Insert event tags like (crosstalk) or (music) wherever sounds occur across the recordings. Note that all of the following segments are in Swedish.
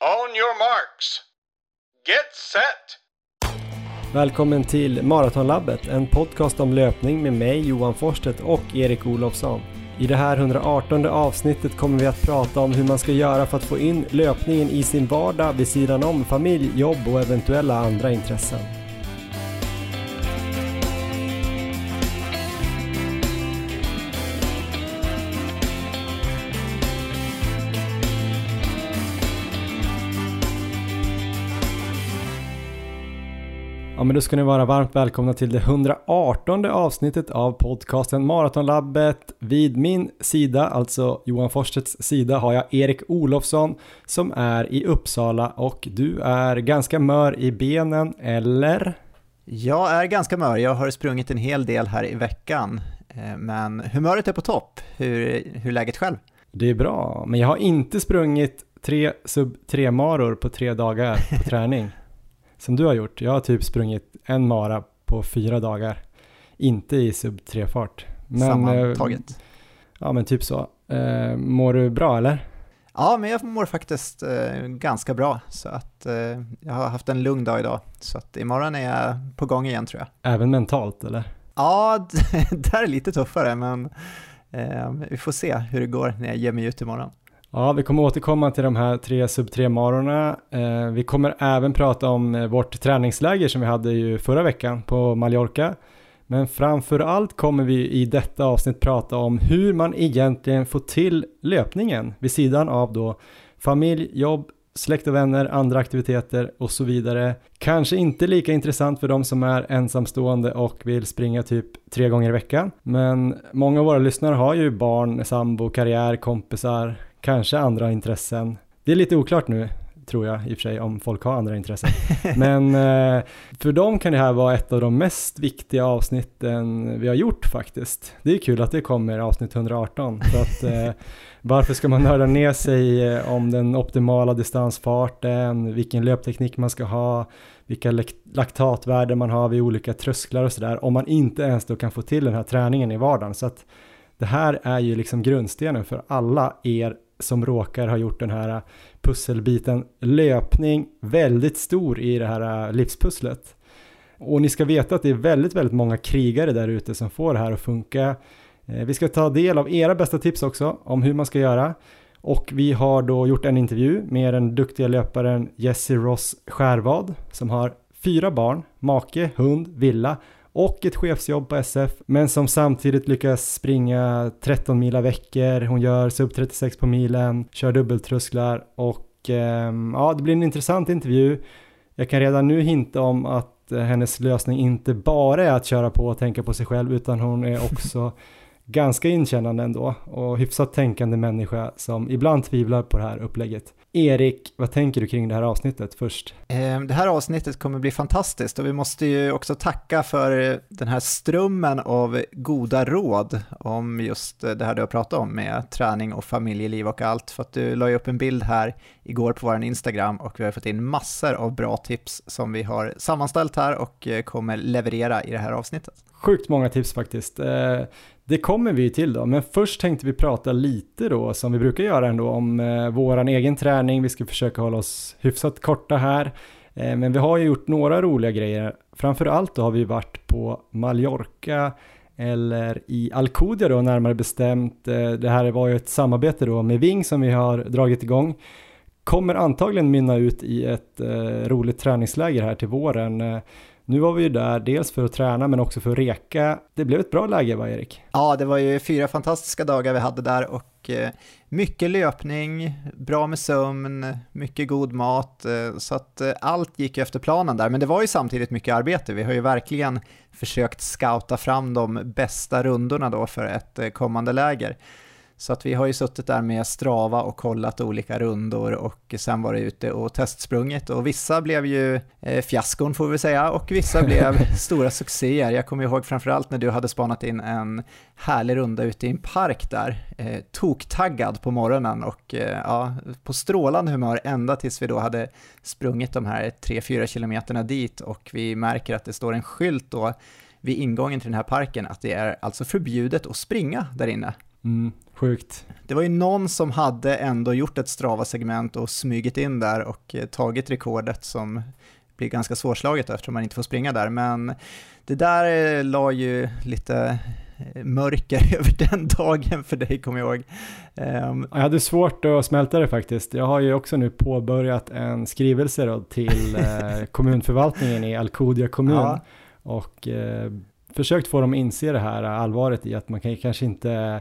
On your marks. Get set! Välkommen till Maratonlabbet, en podcast om löpning med mig Johan Forstet och Erik Olofsson. I det här 118 avsnittet kommer vi att prata om hur man ska göra för att få in löpningen i sin vardag vid sidan om familj, jobb och eventuella andra intressen. Men då ska ni vara varmt välkomna till det 118 avsnittet av podcasten Maratonlabbet. Vid min sida, alltså Johan Forstedts sida, har jag Erik Olofsson som är i Uppsala och du är ganska mör i benen, eller? Jag är ganska mör, jag har sprungit en hel del här i veckan. Eh, men humöret är på topp, hur, hur läget själv? Det är bra, men jag har inte sprungit tre sub 3 maror på tre dagar på (laughs) träning som du har gjort. Jag har typ sprungit en mara på fyra dagar. Inte i sub 3-fart. Sammantaget? Eh, ja, men typ så. Eh, mår du bra eller? Ja, men jag mår faktiskt eh, ganska bra. Så att eh, jag har haft en lugn dag idag. Så att imorgon är jag på gång igen tror jag. Även mentalt eller? Ja, (laughs) det är lite tuffare men eh, vi får se hur det går när jag ger mig ut imorgon. Ja, vi kommer återkomma till de här tre sub 3 marorna. Eh, vi kommer även prata om eh, vårt träningsläger som vi hade ju förra veckan på Mallorca. Men framför allt kommer vi i detta avsnitt prata om hur man egentligen får till löpningen vid sidan av då familj, jobb, släkt och vänner, andra aktiviteter och så vidare. Kanske inte lika intressant för de som är ensamstående och vill springa typ tre gånger i veckan. Men många av våra lyssnare har ju barn, sambo, karriär, kompisar, kanske andra intressen. Det är lite oklart nu tror jag i och för sig om folk har andra intressen. (laughs) Men eh, för dem kan det här vara ett av de mest viktiga avsnitten vi har gjort faktiskt. Det är kul att det kommer avsnitt 118. För att, eh, (laughs) varför ska man nörda ner sig eh, om den optimala distansfarten, vilken löpteknik man ska ha, vilka laktatvärden man har vid olika trösklar och sådär, om man inte ens då kan få till den här träningen i vardagen. Så att det här är ju liksom grundstenen för alla er som råkar ha gjort den här pusselbiten löpning väldigt stor i det här äh, livspusslet. Och ni ska veta att det är väldigt, väldigt många krigare där ute som får det här att funka. Eh, vi ska ta del av era bästa tips också om hur man ska göra. Och vi har då gjort en intervju med den duktiga löparen Jessie Ross Skärvad som har fyra barn, make, hund, villa och ett chefsjobb på SF, men som samtidigt lyckas springa 13 mila veckor, hon gör sub 36 på milen, kör dubbeltrösklar och eh, ja, det blir en intressant intervju. Jag kan redan nu hinta om att eh, hennes lösning inte bara är att köra på och tänka på sig själv, utan hon är (laughs) också ganska inkännande ändå och hyfsat tänkande människa som ibland tvivlar på det här upplägget. Erik, vad tänker du kring det här avsnittet först? Ehm, det här avsnittet kommer bli fantastiskt och vi måste ju också tacka för den här strömmen av goda råd om just det här du har pratat om med träning och familjeliv och allt. För att du la ju upp en bild här igår på vår Instagram och vi har fått in massor av bra tips som vi har sammanställt här och eh, kommer leverera i det här avsnittet. Sjukt många tips faktiskt. Det kommer vi till då, men först tänkte vi prata lite då, som vi brukar göra ändå, om eh, våran egen träning. Vi ska försöka hålla oss hyfsat korta här, eh, men vi har ju gjort några roliga grejer. Framförallt då har vi varit på Mallorca, eller i Alcudia då närmare bestämt. Eh, det här var ju ett samarbete då med Ving som vi har dragit igång. Kommer antagligen mynna ut i ett eh, roligt träningsläger här till våren. Eh, nu var vi ju där dels för att träna men också för att reka. Det blev ett bra läge va Erik? Ja, det var ju fyra fantastiska dagar vi hade där och eh, mycket löpning, bra med sömn, mycket god mat, eh, så att eh, allt gick efter planen där. Men det var ju samtidigt mycket arbete. Vi har ju verkligen försökt scouta fram de bästa rundorna då för ett kommande läger. Så att vi har ju suttit där med Strava och kollat olika rundor och sen varit ute och testsprungit och vissa blev ju eh, fiaskon får vi säga och vissa blev (laughs) stora succéer. Jag kommer ihåg framförallt när du hade spanat in en härlig runda ute i en park där, eh, toktaggad på morgonen och eh, ja, på strålande humör ända tills vi då hade sprungit de här 3-4 kilometerna dit och vi märker att det står en skylt då vid ingången till den här parken att det är alltså förbjudet att springa där inne. Mm. Sjukt. Det var ju någon som hade ändå gjort ett Strava-segment och smugit in där och eh, tagit rekordet som blir ganska svårslaget eftersom man inte får springa där. Men det där eh, la ju lite eh, mörker (laughs) över den dagen för dig, kommer jag ihåg. Um, jag hade svårt att smälta det faktiskt. Jag har ju också nu påbörjat en skrivelse då till (laughs) eh, kommunförvaltningen i Alcudia kommun ja. och eh, försökt få dem att inse det här allvaret i att man kan kanske inte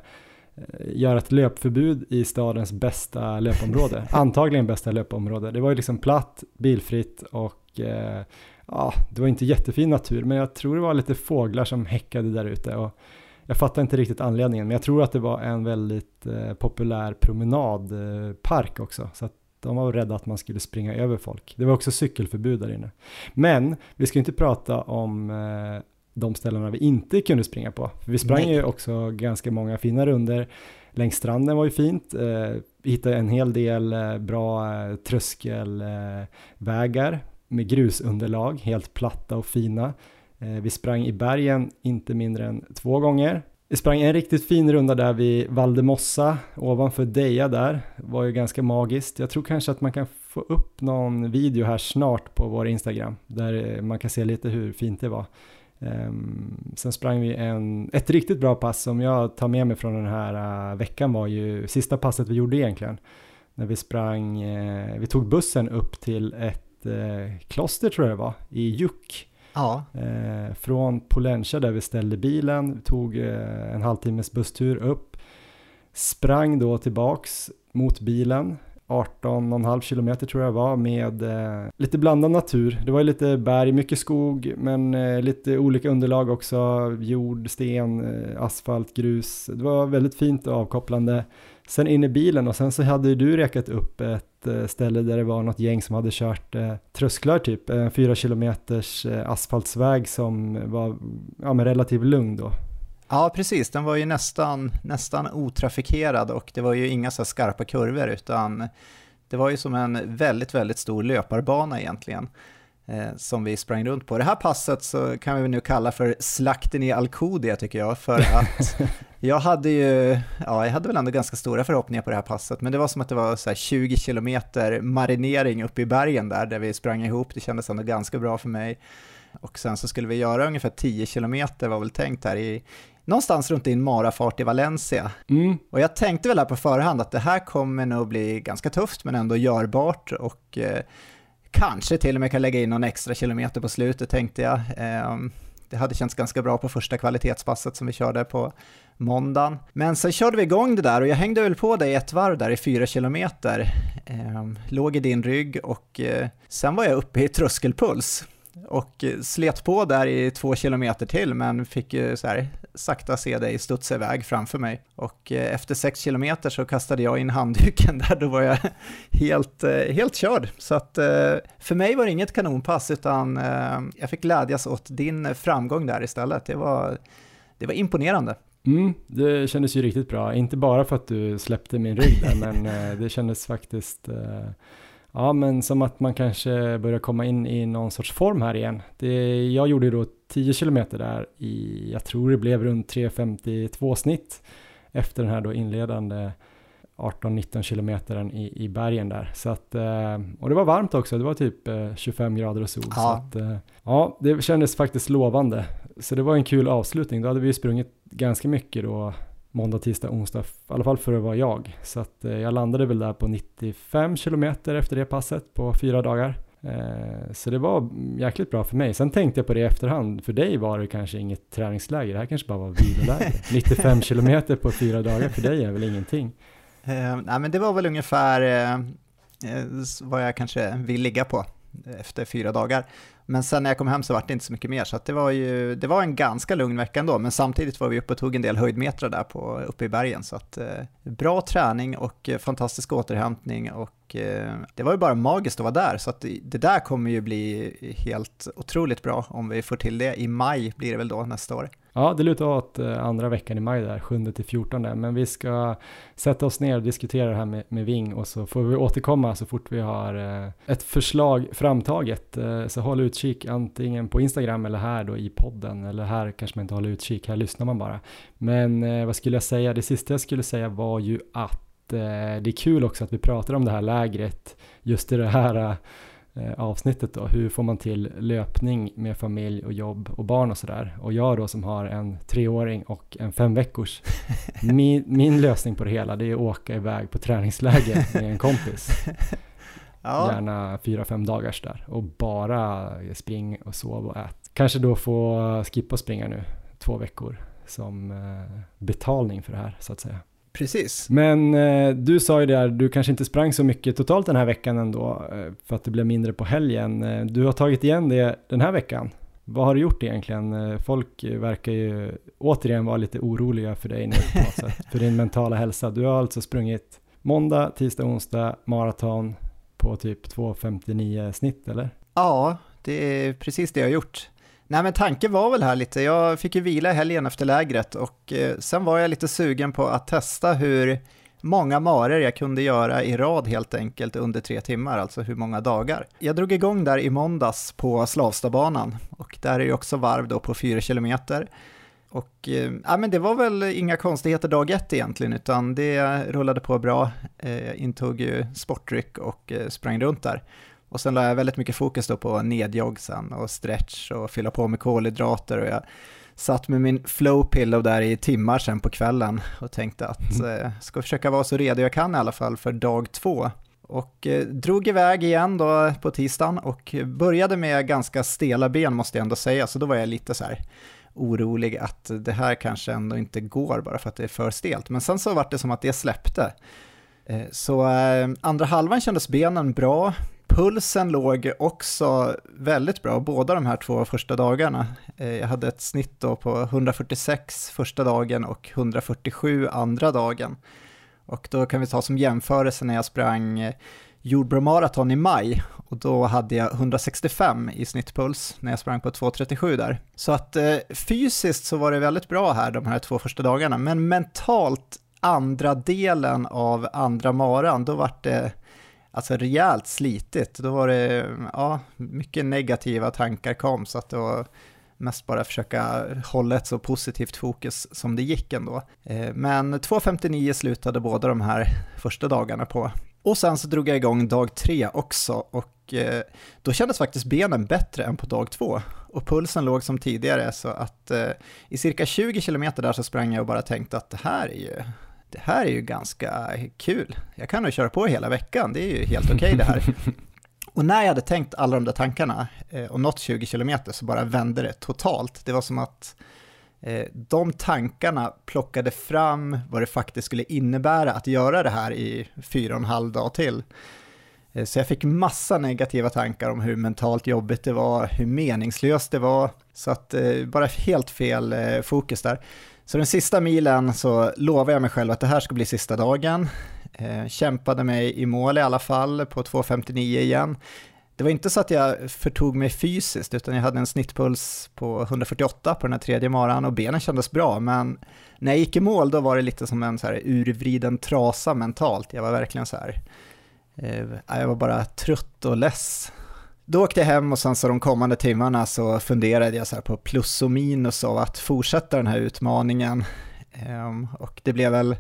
göra ett löpförbud i stadens bästa löpområde. (laughs) Antagligen bästa löpområde. Det var ju liksom platt, bilfritt och eh, ja, det var inte jättefin natur, men jag tror det var lite fåglar som häckade där ute. Och jag fattar inte riktigt anledningen, men jag tror att det var en väldigt eh, populär promenadpark också. Så att de var rädda att man skulle springa över folk. Det var också cykelförbud där inne. Men vi ska inte prata om eh, de ställena vi inte kunde springa på. För vi sprang Nej. ju också ganska många fina runder. Längs stranden var ju fint. Eh, vi hittade en hel del eh, bra eh, tröskelvägar med grusunderlag, helt platta och fina. Vi sprang i bergen inte mindre än två gånger. Vi sprang en riktigt fin runda där vid Valdemossa ovanför Deja där. Det var ju ganska magiskt. Jag tror kanske att man kan få upp någon video här snart på vår Instagram där man kan se lite hur fint det var. Um, sen sprang vi en, ett riktigt bra pass som jag tar med mig från den här uh, veckan var ju sista passet vi gjorde egentligen. När vi sprang, uh, vi tog bussen upp till ett uh, kloster tror jag det var, i Juk. Ja. från Polencha där vi ställde bilen, tog en halvtimmes busstur upp, sprang då tillbaks mot bilen 18,5 kilometer tror jag var med eh, lite blandad natur. Det var lite berg, mycket skog men eh, lite olika underlag också. Jord, sten, eh, asfalt, grus. Det var väldigt fint och avkopplande. Sen in i bilen och sen så hade du rekat upp ett eh, ställe där det var något gäng som hade kört eh, trösklar typ. En fyra kilometers eh, asfaltsväg som var ja, men relativt lugn då. Ja, precis. Den var ju nästan, nästan otrafikerad och det var ju inga så skarpa kurvor utan det var ju som en väldigt, väldigt stor löparbana egentligen eh, som vi sprang runt på. Det här passet så kan vi nu kalla för slakten i Alcudia tycker jag, för (laughs) att jag hade ju, ja, jag hade väl ändå ganska stora förhoppningar på det här passet, men det var som att det var så 20 kilometer marinering uppe i bergen där, där vi sprang ihop, det kändes ändå ganska bra för mig. Och sen så skulle vi göra ungefär 10 kilometer var väl tänkt här i, någonstans runt din marafart i Valencia. Mm. Och jag tänkte väl här på förhand att det här kommer nog bli ganska tufft men ändå görbart och eh, kanske till och med kan lägga in någon extra kilometer på slutet tänkte jag. Eh, det hade känts ganska bra på första kvalitetspasset som vi körde på måndagen. Men sen körde vi igång det där och jag hängde väl på dig ett varv där i fyra kilometer. Eh, låg i din rygg och eh, sen var jag uppe i tröskelpuls och eh, slet på där i två kilometer till men fick ju så här sakta se dig studsa iväg framför mig. Och eh, efter sex kilometer så kastade jag in handduken (laughs) där, då var jag helt, helt körd. Så att för mig var det inget kanonpass utan jag fick glädjas åt din framgång där istället. Det var, det var imponerande. Mm, det kändes ju riktigt bra, inte bara för att du släppte min rygg där, men det kändes faktiskt Ja, men som att man kanske börjar komma in i någon sorts form här igen. Det, jag gjorde då 10 kilometer där i, jag tror det blev runt 3.52 snitt efter den här då inledande 18-19 kilometern i, i bergen där. Så att, eh, och det var varmt också, det var typ 25 eh, grader och sol. Ja. Så att, eh, ja, det kändes faktiskt lovande. Så det var en kul avslutning, då hade vi sprungit ganska mycket då måndag, tisdag, onsdag, i alla fall för att vara jag. Så att eh, jag landade väl där på 95 kilometer efter det passet på fyra dagar. Eh, så det var jäkligt bra för mig. Sen tänkte jag på det i efterhand, för dig var det kanske inget träningsläger, det här kanske bara var viloläger. (laughs) 95 kilometer på fyra dagar för dig är väl ingenting? Uh, nej men det var väl ungefär uh, vad jag kanske vill ligga på efter fyra dagar. Men sen när jag kom hem så var det inte så mycket mer, så det, var ju, det var en ganska lugn vecka ändå, men samtidigt var vi uppe och tog en del höjdmetrar där på, uppe i bergen, så att, eh, bra träning och eh, fantastisk återhämtning och eh, det var ju bara magiskt att vara där, så att det där kommer ju bli helt otroligt bra om vi får till det. I maj blir det väl då nästa år. Ja, det lutar åt eh, andra veckan i maj där, 7 till 14, men vi ska sätta oss ner och diskutera det här med, med Ving och så får vi återkomma så fort vi har eh, ett förslag framtaget. Eh, så håll utkik antingen på Instagram eller här då i podden eller här kanske man inte håller utkik, här lyssnar man bara. Men vad skulle jag säga, det sista jag skulle säga var ju att det är kul också att vi pratar om det här lägret just i det här avsnittet då, hur får man till löpning med familj och jobb och barn och sådär. Och jag då som har en treåring och en fem veckors, (laughs) min, min lösning på det hela det är att åka iväg på träningsläger med en kompis. (laughs) Ja. Gärna fyra, fem dagars där och bara spring och sov och ät. Kanske då få skippa springa nu två veckor som eh, betalning för det här så att säga. Precis. Men eh, du sa ju där, du kanske inte sprang så mycket totalt den här veckan ändå eh, för att det blev mindre på helgen. Eh, du har tagit igen det den här veckan. Vad har du gjort egentligen? Eh, folk verkar ju återigen vara lite oroliga för dig nu på något (laughs) sätt, för din mentala hälsa. Du har alltså sprungit måndag, tisdag, onsdag, maraton, på typ 2.59 snitt eller? Ja, det är precis det jag har gjort. Nej men tanken var väl här lite, jag fick ju vila i helgen efter lägret och eh, sen var jag lite sugen på att testa hur många marer jag kunde göra i rad helt enkelt under tre timmar, alltså hur många dagar. Jag drog igång där i måndags på Slavstabanan och där är ju också varv då på 4 kilometer. Och eh, ja, men det var väl inga konstigheter dag ett egentligen, utan det rullade på bra. Eh, jag eh, intog ju sportdryck och eh, sprang runt där. Och sen la jag väldigt mycket fokus då på nedjogg sen och stretch och fylla på med kolhydrater och jag satt med min flow pillow där i timmar sen på kvällen och tänkte att mm. eh, ska försöka vara så redo jag kan i alla fall för dag två. Och eh, drog iväg igen då på tisdagen och började med ganska stela ben måste jag ändå säga, så då var jag lite så här orolig att det här kanske ändå inte går bara för att det är för stelt. Men sen så var det som att det släppte. Eh, så eh, andra halvan kändes benen bra, pulsen låg också väldigt bra, båda de här två första dagarna. Eh, jag hade ett snitt då på 146 första dagen och 147 andra dagen. Och då kan vi ta som jämförelse när jag sprang eh, Jordbro Marathon i maj och då hade jag 165 i snittpuls när jag sprang på 2.37 där. Så att eh, fysiskt så var det väldigt bra här de här två första dagarna, men mentalt andra delen av andra maran, då vart det alltså rejält slitigt. Då var det, ja, mycket negativa tankar kom så att det var mest bara försöka hålla ett så positivt fokus som det gick ändå. Eh, men 2.59 slutade båda de här första dagarna på. Och sen så drog jag igång dag tre också och eh, då kändes faktiskt benen bättre än på dag två. Och pulsen låg som tidigare så att eh, i cirka 20 kilometer där så sprang jag och bara tänkte att det här är ju, det här är ju ganska kul. Jag kan nog köra på hela veckan, det är ju helt okej okay det här. (laughs) Och när jag hade tänkt alla de där tankarna eh, och nått 20 kilometer så bara vände det totalt. Det var som att Eh, de tankarna plockade fram vad det faktiskt skulle innebära att göra det här i fyra och en halv dag till. Eh, så jag fick massa negativa tankar om hur mentalt jobbigt det var, hur meningslöst det var, så att bara helt fel fokus där. Så den sista milen så lovade jag mig själv att det här ska bli sista dagen. Eh, kämpade mig i mål i alla fall på 2.59 igen det var inte så att jag förtog mig fysiskt, utan jag hade en snittpuls på 148 på den här tredje maran och benen kändes bra, men när jag gick i mål då var det lite som en så här urvriden trasa mentalt. Jag var verkligen så här, eh, jag var bara trött och less. Då åkte jag hem och sen så de kommande timmarna så funderade jag så på plus och minus av att fortsätta den här utmaningen. Ehm, och det blev väl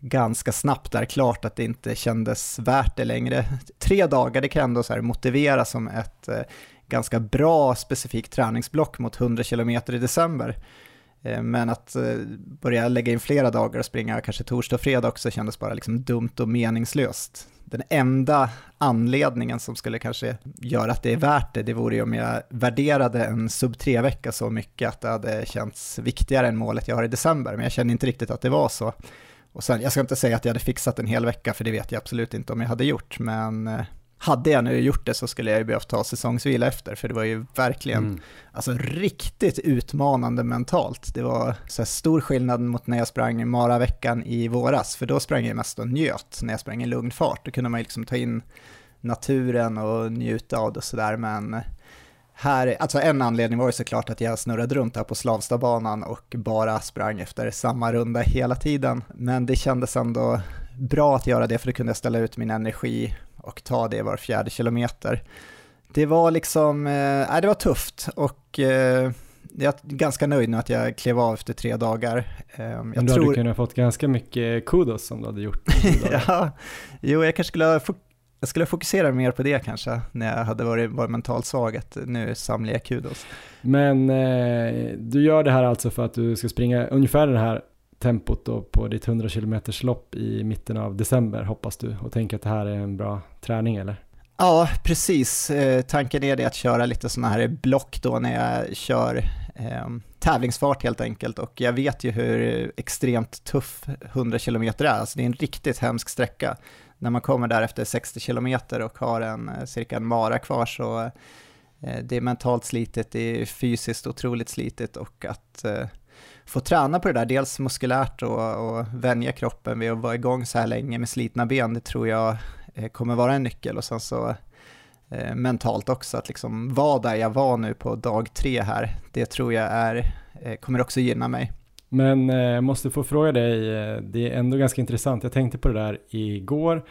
ganska snabbt där klart att det inte kändes värt det längre. Tre dagar, det kan ändå så motivera som ett eh, ganska bra specifikt träningsblock mot 100 km i december. Eh, men att eh, börja lägga in flera dagar och springa kanske torsdag och fredag också kändes bara liksom dumt och meningslöst. Den enda anledningen som skulle kanske göra att det är värt det, det vore ju om jag värderade en sub 3-vecka så mycket att det hade känts viktigare än målet jag har i december, men jag känner inte riktigt att det var så. Och sen, jag ska inte säga att jag hade fixat en hel vecka, för det vet jag absolut inte om jag hade gjort, men eh, hade jag nu gjort det så skulle jag ju behövt ta säsongsvila efter, för det var ju verkligen, mm. alltså riktigt utmanande mentalt. Det var så stor skillnad mot när jag sprang Mara-veckan i våras, för då sprang jag mest och njöt när jag sprang i lugn fart. Då kunde man ju liksom ta in naturen och njuta av det och sådär, men här, alltså en anledning var ju såklart att jag snurrade runt här på Slavstabanan och bara sprang efter samma runda hela tiden. Men det kändes ändå bra att göra det för då kunde jag ställa ut min energi och ta det var fjärde kilometer. Det var liksom, eh, det var tufft och eh, jag är ganska nöjd nu att jag klev av efter tre dagar. Eh, jag Men du tror... hade kunnat fått ganska mycket kudos om du hade gjort det. (laughs) ja, jo, jag kanske skulle ha jag skulle fokusera mer på det kanske, när jag hade varit, varit mentalt svag, att nu samlar jag kudos. Men eh, du gör det här alltså för att du ska springa ungefär det här tempot då på ditt 100 km lopp i mitten av december hoppas du och tänker att det här är en bra träning eller? Ja, precis. Eh, tanken är det att köra lite sådana här block då när jag kör eh, tävlingsfart helt enkelt och jag vet ju hur extremt tuff 100 km är, alltså det är en riktigt hemsk sträcka. När man kommer där efter 60 km och har en eh, cirka en mara kvar så eh, det är mentalt slitet, det är fysiskt otroligt slitet och att eh, få träna på det där, dels muskulärt och, och vänja kroppen vid att vara igång så här länge med slitna ben, det tror jag eh, kommer vara en nyckel och sen så eh, mentalt också, att liksom vara där jag var nu på dag tre här, det tror jag är, eh, kommer också gynna mig. Men eh, jag eh, måste få fråga dig, eh, det är ändå ganska intressant, jag tänkte på det där igår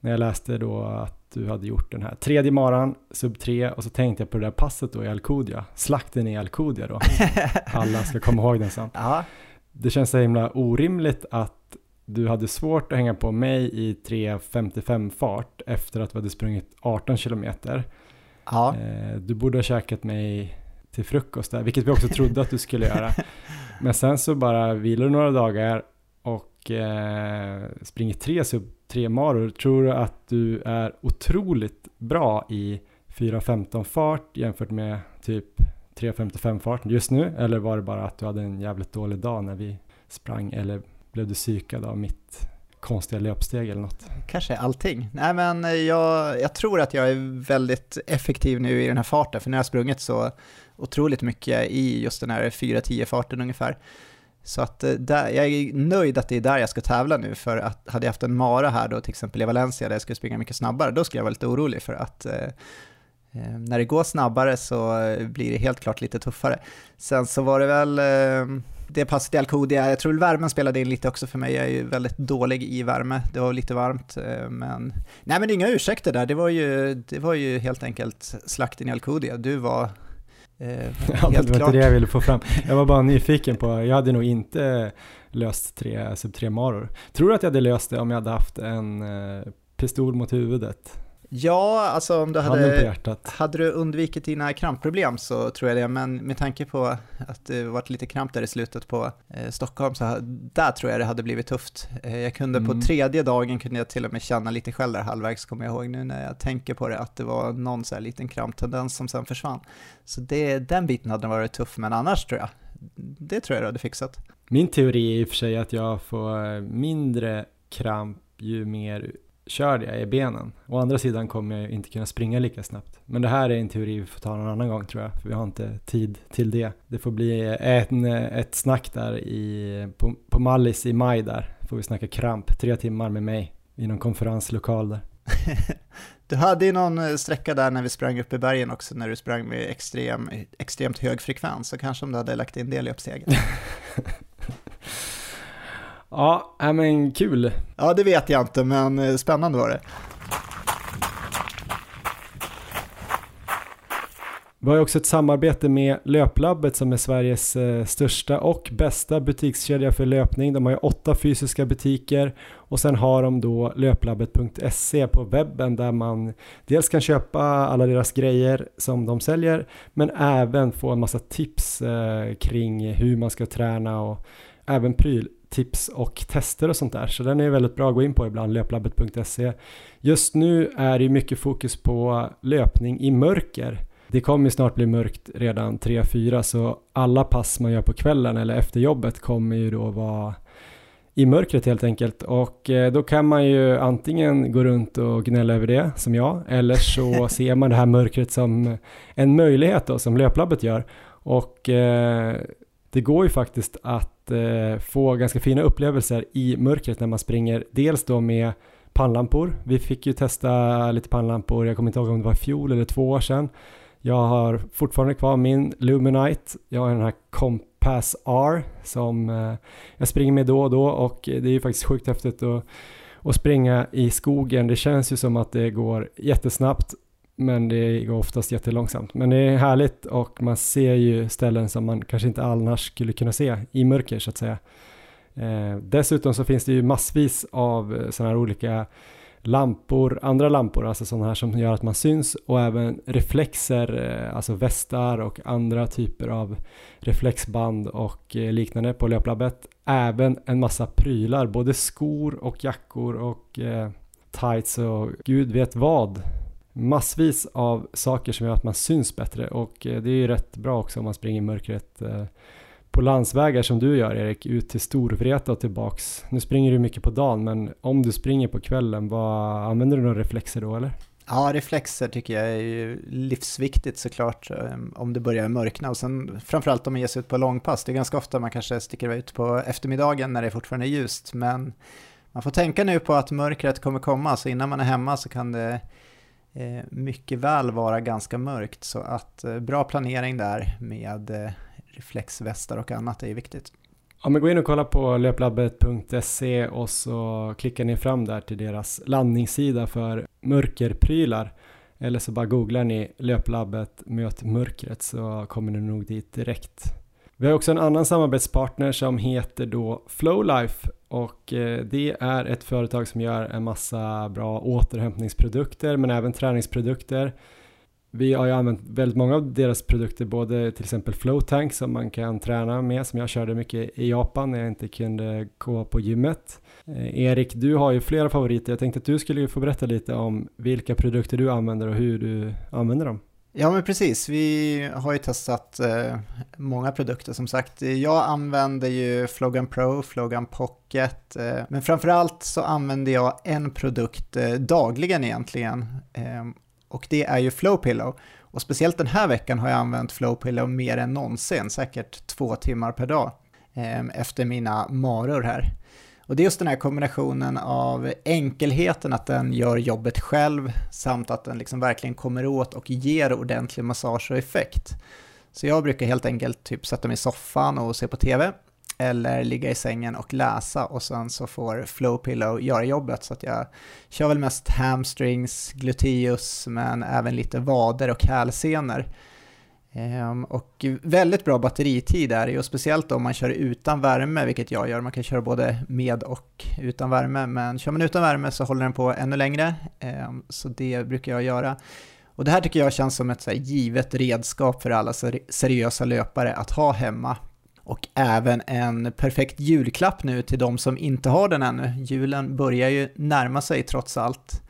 när jag läste då att du hade gjort den här tredje maran, sub 3 och så tänkte jag på det där passet då i Alcudia, slakten i Alcudia då. (laughs) Alla ska komma ihåg den sen. Ja. Det känns så himla orimligt att du hade svårt att hänga på mig i 3.55 fart efter att du hade sprungit 18 kilometer. Ja. Eh, du borde ha käkat mig till frukost där, vilket vi också trodde att du skulle göra. (laughs) Men sen så bara vilar du några dagar och eh, springer tre sub tre maror, tror du att du är otroligt bra i 4.15 fart jämfört med typ 3.55 fart just nu? Eller var det bara att du hade en jävligt dålig dag när vi sprang? Eller blev du psykad av mitt konstiga löpsteg eller något? Kanske allting. Nej men jag, jag tror att jag är väldigt effektiv nu i den här farten, för nu har jag sprungit så otroligt mycket i just den här 4.10 farten ungefär. Så att eh, där, jag är nöjd att det är där jag ska tävla nu, för att hade jag haft en mara här då, till exempel i Valencia, där jag skulle springa mycket snabbare, då skulle jag vara lite orolig för att eh, eh när det går snabbare så eh, blir det helt klart lite tuffare. Sen så var det väl eh, det passet i Alcudia, jag tror värmen spelade in lite också för mig, jag är ju väldigt dålig i värme, det var lite varmt, eh, men nej men inga ursäkter där, det var ju, det var ju helt enkelt slakten i Alcudia, du var ja, det var inte det jag ville få fram. Jag var bara nyfiken på, jag hade nog inte löst tre sub 3 maror. Tror du att jag hade löst det om jag hade haft en eh, pistol mot huvudet? Ja, alltså om du hade, hade du undvikit dina krampproblem så tror jag det, men med tanke på att det varit lite kramp där i slutet på eh, Stockholm så där tror jag det hade blivit tufft. Eh, jag kunde mm. på tredje dagen kunde jag till och med känna lite själv där halvvägs kommer jag ihåg nu när jag tänker på det att det var någon så här liten kramptendens som sen försvann. Så det, den biten hade varit tuff, men annars tror jag, det tror jag du hade fixat. Min teori är i och för sig att jag får mindre kramp ju mer körd jag i benen. Å andra sidan kommer jag inte kunna springa lika snabbt. Men det här är en teori vi får ta någon annan gång tror jag, för vi har inte tid till det. Det får bli en, ett snack där i, på, på Mallis i maj där, får vi snacka kramp, tre timmar med mig i någon konferenslokal där. (laughs) du hade ju någon eh, sträcka där när vi sprang upp i bergen också, när du sprang med extrem, extremt hög frekvens, så kanske om du hade lagt in det löpsteget. (laughs) Ja, äh, men kul. Ja, det vet jag inte, men eh, spännande var det. Vi har också ett samarbete med Löplabbet som är Sveriges eh, största och bästa butikskedja för löpning. De har ju åtta fysiska butiker och sen har de då löplabbet.se på webben där man dels kan köpa alla deras grejer som de säljer men även få en massa tips eh, kring hur man ska träna och även pryl tips och tester och sånt där. Så den är väldigt bra att gå in på ibland, löplabbet.se. Just nu är det mycket fokus på löpning i mörker. Det kommer snart bli mörkt redan 3-4 så alla pass man gör på kvällen eller efter jobbet kommer ju då vara i mörkret helt enkelt och eh, då kan man ju antingen gå runt och gnälla över det som jag eller så (laughs) ser man det här mörkret som en möjlighet då som löplabbet gör och eh, det går ju faktiskt att eh, få ganska fina upplevelser i mörkret när man springer. Dels då med pannlampor. Vi fick ju testa lite pannlampor, jag kommer inte ihåg om det var i fjol eller två år sedan. Jag har fortfarande kvar min Luminite. Jag har den här Compass R som eh, jag springer med då och då och det är ju faktiskt sjukt häftigt att, att springa i skogen. Det känns ju som att det går jättesnabbt men det går oftast jättelångsamt. Men det är härligt och man ser ju ställen som man kanske inte annars skulle kunna se i mörker så att säga. Eh, dessutom så finns det ju massvis av eh, sådana här olika lampor, andra lampor, alltså sådana här som gör att man syns och även reflexer, eh, alltså västar och andra typer av reflexband och eh, liknande på löplabbet. Även en massa prylar, både skor och jackor och eh, tights och gud vet vad. Massvis av saker som gör att man syns bättre och eh, det är ju rätt bra också om man springer i mörkret eh, på landsvägar som du gör Erik, ut till Storvreta och tillbaks. Nu springer du mycket på dagen, men om du springer på kvällen, vad, använder du några reflexer då eller? Ja, reflexer tycker jag är ju livsviktigt såklart ehm, om det börjar mörkna och sen framförallt om man ger sig ut på långpass. Det är ganska ofta man kanske sticker ut på eftermiddagen när det fortfarande är ljust, men man får tänka nu på att mörkret kommer komma, så innan man är hemma så kan det Eh, mycket väl vara ganska mörkt, så att eh, bra planering där med eh, reflexvästar och annat är viktigt. Ja, men gå in och kolla på löplabbet.se och så klickar ni fram där till deras landningssida för mörkerprylar. Eller så bara googlar ni löplabbet möt mörkret så kommer ni nog dit direkt. Vi har också en annan samarbetspartner som heter då Flowlife och eh, det är ett företag som gör en massa bra återhämtningsprodukter men även träningsprodukter vi har ju använt väldigt många av deras produkter, både till exempel Flowtank som man kan träna med, som jag körde mycket i Japan när jag inte kunde gå på gymmet. Eh, Erik, du har ju flera favoriter. Jag tänkte att du skulle få berätta lite om vilka produkter du använder och hur du använder dem. Ja men precis, vi har ju testat eh, många produkter som sagt. Jag använder ju Flogan Pro, Flogan Pocket, eh, men framförallt så använder jag en produkt eh, dagligen egentligen eh, och det är ju Flowpillow. Och speciellt den här veckan har jag använt Flowpillow mer än någonsin, säkert två timmar per dag eh, efter mina maror här. Och det är just den här kombinationen av enkelheten att den gör jobbet själv samt att den liksom verkligen kommer åt och ger ordentlig massage och effekt. Så jag brukar helt enkelt typ sätta mig i soffan och se på TV eller ligga i sängen och läsa och sen så får flow pillow göra jobbet så att jag kör väl mest hamstrings, gluteus men även lite vader och hälsenor. Ehm, och väldigt bra batteritid är det och speciellt om man kör utan värme, vilket jag gör. Man kan köra både med och utan värme, men kör man utan värme så håller den på ännu längre, ehm, så det brukar jag göra. Och det här tycker jag känns som ett så givet redskap för alla seriösa löpare att ha hemma och även en perfekt julklapp nu till de som inte har den ännu. Julen börjar ju närma sig trots allt.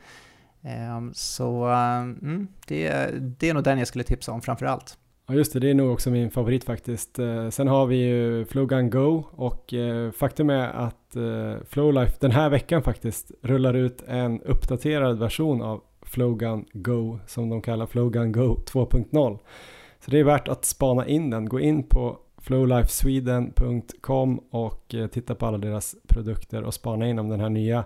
Ehm, så mm, det, det är nog den jag skulle tipsa om framför allt. Ja just det, det är nog också min favorit faktiskt. Eh, sen har vi ju Flowgun Go och eh, faktum är att eh, Flowlife den här veckan faktiskt rullar ut en uppdaterad version av Flowgun Go som de kallar Flowgun Go 2.0. Så det är värt att spana in den. Gå in på flowlifesweden.com och titta på alla deras produkter och spana in om den här nya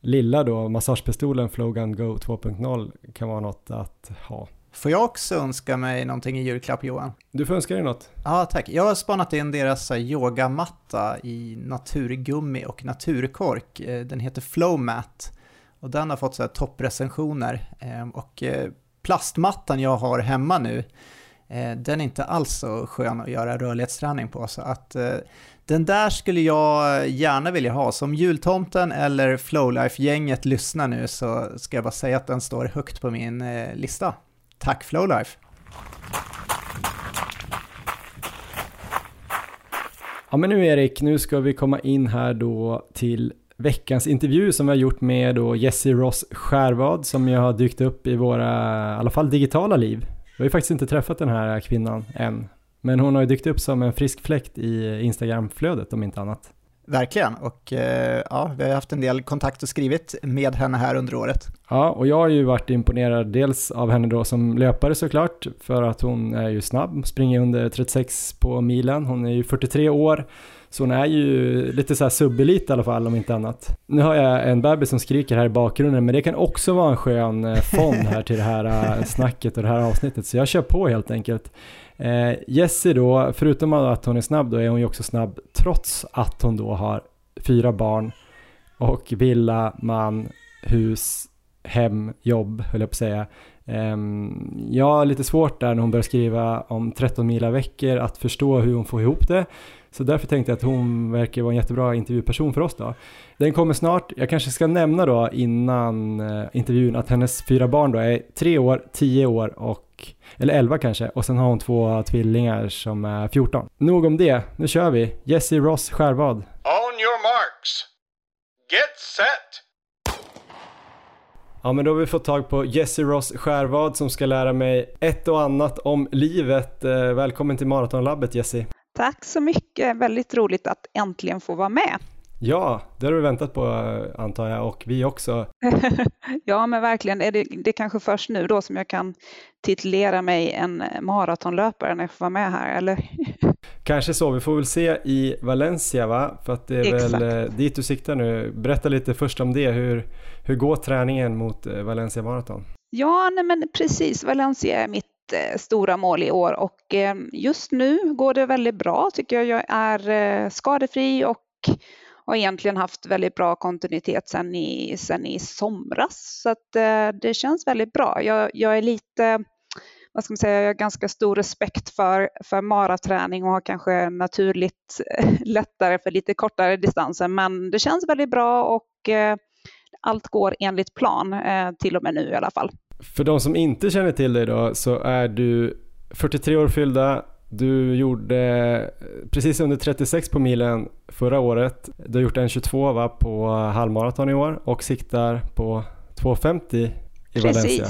lilla då massagepistolen Flowgun Go 2.0 kan vara något att ha. Får jag också önska mig någonting i julklapp Johan? Du får önska dig något. Ja, tack. Jag har spanat in deras yogamatta i naturgummi och naturkork. Eh, den heter Flowmat och den har fått så här topprecensioner. Ehm, och eh, plastmattan jag har hemma nu Eh, den är inte alls så skön att göra rörlighetsträning på. Så att eh, den där skulle jag gärna vilja ha. Som jultomten eller Flowlife-gänget lyssnar nu så ska jag bara säga att den står högt på min eh, lista. Tack Flowlife! Ja men nu Erik, nu ska vi komma in här då till veckans intervju som vi har gjort med då Jessie Ross Skärvad som ju har dykt upp i våra, i alla fall digitala liv. Vi har ju faktiskt inte träffat den här kvinnan än. Men hon har ju dykt upp som en frisk fläkt i Instagramflödet om inte annat. Verkligen, och eh, ja, vi har haft en del kontakt och skrivit med henne här under året. Ja, och jag har ju varit imponerad dels av henne då som löpare såklart, för att hon är ju snabb, springer under 36 på milen, hon är ju 43 år, så hon är ju lite så här subelit i alla fall om inte annat. Nu har jag en bebis som skriker här i bakgrunden men det kan också vara en skön eh, fond här till det här eh, snacket och det här avsnittet så jag kör på helt enkelt. Eh, Jessie då, förutom att hon är snabb då är hon ju också snabb trots att hon då har fyra barn och villa, man, hus, hem, jobb höll jag på att säga. Eh, jag har lite svårt där när hon börjar skriva om 13 mila veckor att förstå hur hon får ihop det. Så därför tänkte jag att hon verkar vara en jättebra intervjuperson för oss då. Den kommer snart. Jag kanske ska nämna då innan eh, intervjun att hennes fyra barn då är tre år, tio år och eller 11 kanske, och sen har hon två tvillingar som är 14. Nog om det, nu kör vi. Jessie Ross Skärvad. On your marks. Get set. Ja men då har vi fått tag på Jessie Ross Skärvad som ska lära mig ett och annat om livet. Eh, välkommen till Maratonlabbet Jessie. Tack så mycket, väldigt roligt att äntligen få vara med. Ja, det har du väntat på antar jag och vi också. (laughs) ja, men verkligen. Är det, det är kanske först nu då som jag kan titulera mig en maratonlöpare när jag får vara med här, eller? (laughs) Kanske så. Vi får väl se i Valencia, va? För att det är Exakt. väl eh, dit du siktar nu. Berätta lite först om det. Hur, hur går träningen mot eh, Valencia Marathon? Ja, nej men precis. Valencia är mitt eh, stora mål i år och just nu går det väldigt bra tycker jag. Jag är skadefri och har egentligen haft väldigt bra kontinuitet sedan i, sen i somras. Så att, eh, det känns väldigt bra. Jag, jag, är lite, vad ska man säga, jag har ganska stor respekt för, för maraträning och har kanske naturligt (laughs) lättare för lite kortare distanser. Men det känns väldigt bra och eh, allt går enligt plan, eh, till och med nu i alla fall. För de som inte känner till dig då så är du 43 år fyllda, du gjorde precis under 36 på milen förra året. Du har gjort en 22 va, på halvmaraton i år och siktar på 2.50 i precis, Valencia.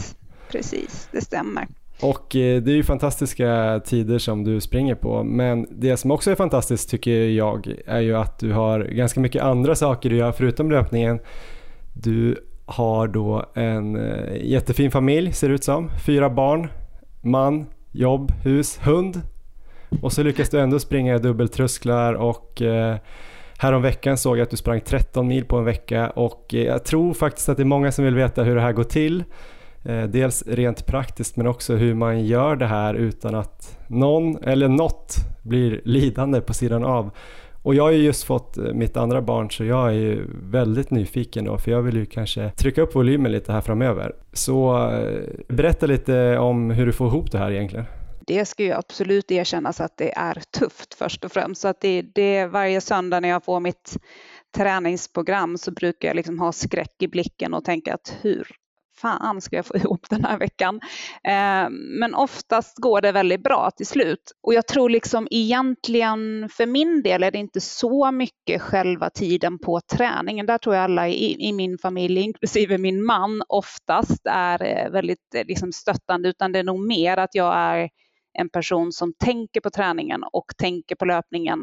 Precis, det stämmer. Och eh, det är ju fantastiska tider som du springer på men det som också är fantastiskt tycker jag är ju att du har ganska mycket andra saker du gör förutom löpningen. Du har då en eh, jättefin familj ser det ut som, fyra barn, man, jobb, hus, hund och så lyckas du ändå springa dubbeltrösklar och eh, Häromveckan såg jag att du sprang 13 mil på en vecka och eh, jag tror faktiskt att det är många som vill veta hur det här går till. Eh, dels rent praktiskt men också hur man gör det här utan att någon eller något blir lidande på sidan av. Och jag har ju just fått eh, mitt andra barn så jag är ju väldigt nyfiken då för jag vill ju kanske trycka upp volymen lite här framöver. Så berätta lite om hur du får ihop det här egentligen det ska ju absolut erkännas att det är tufft först och främst. Så att det, det varje söndag när jag får mitt träningsprogram så brukar jag liksom ha skräck i blicken och tänka att hur fan ska jag få (laughs) ihop den här veckan? Eh, men oftast går det väldigt bra till slut. Och jag tror liksom egentligen för min del är det inte så mycket själva tiden på träningen. Där tror jag alla i, i min familj, inklusive min man, oftast är eh, väldigt eh, liksom stöttande, utan det är nog mer att jag är en person som tänker på träningen och tänker på löpningen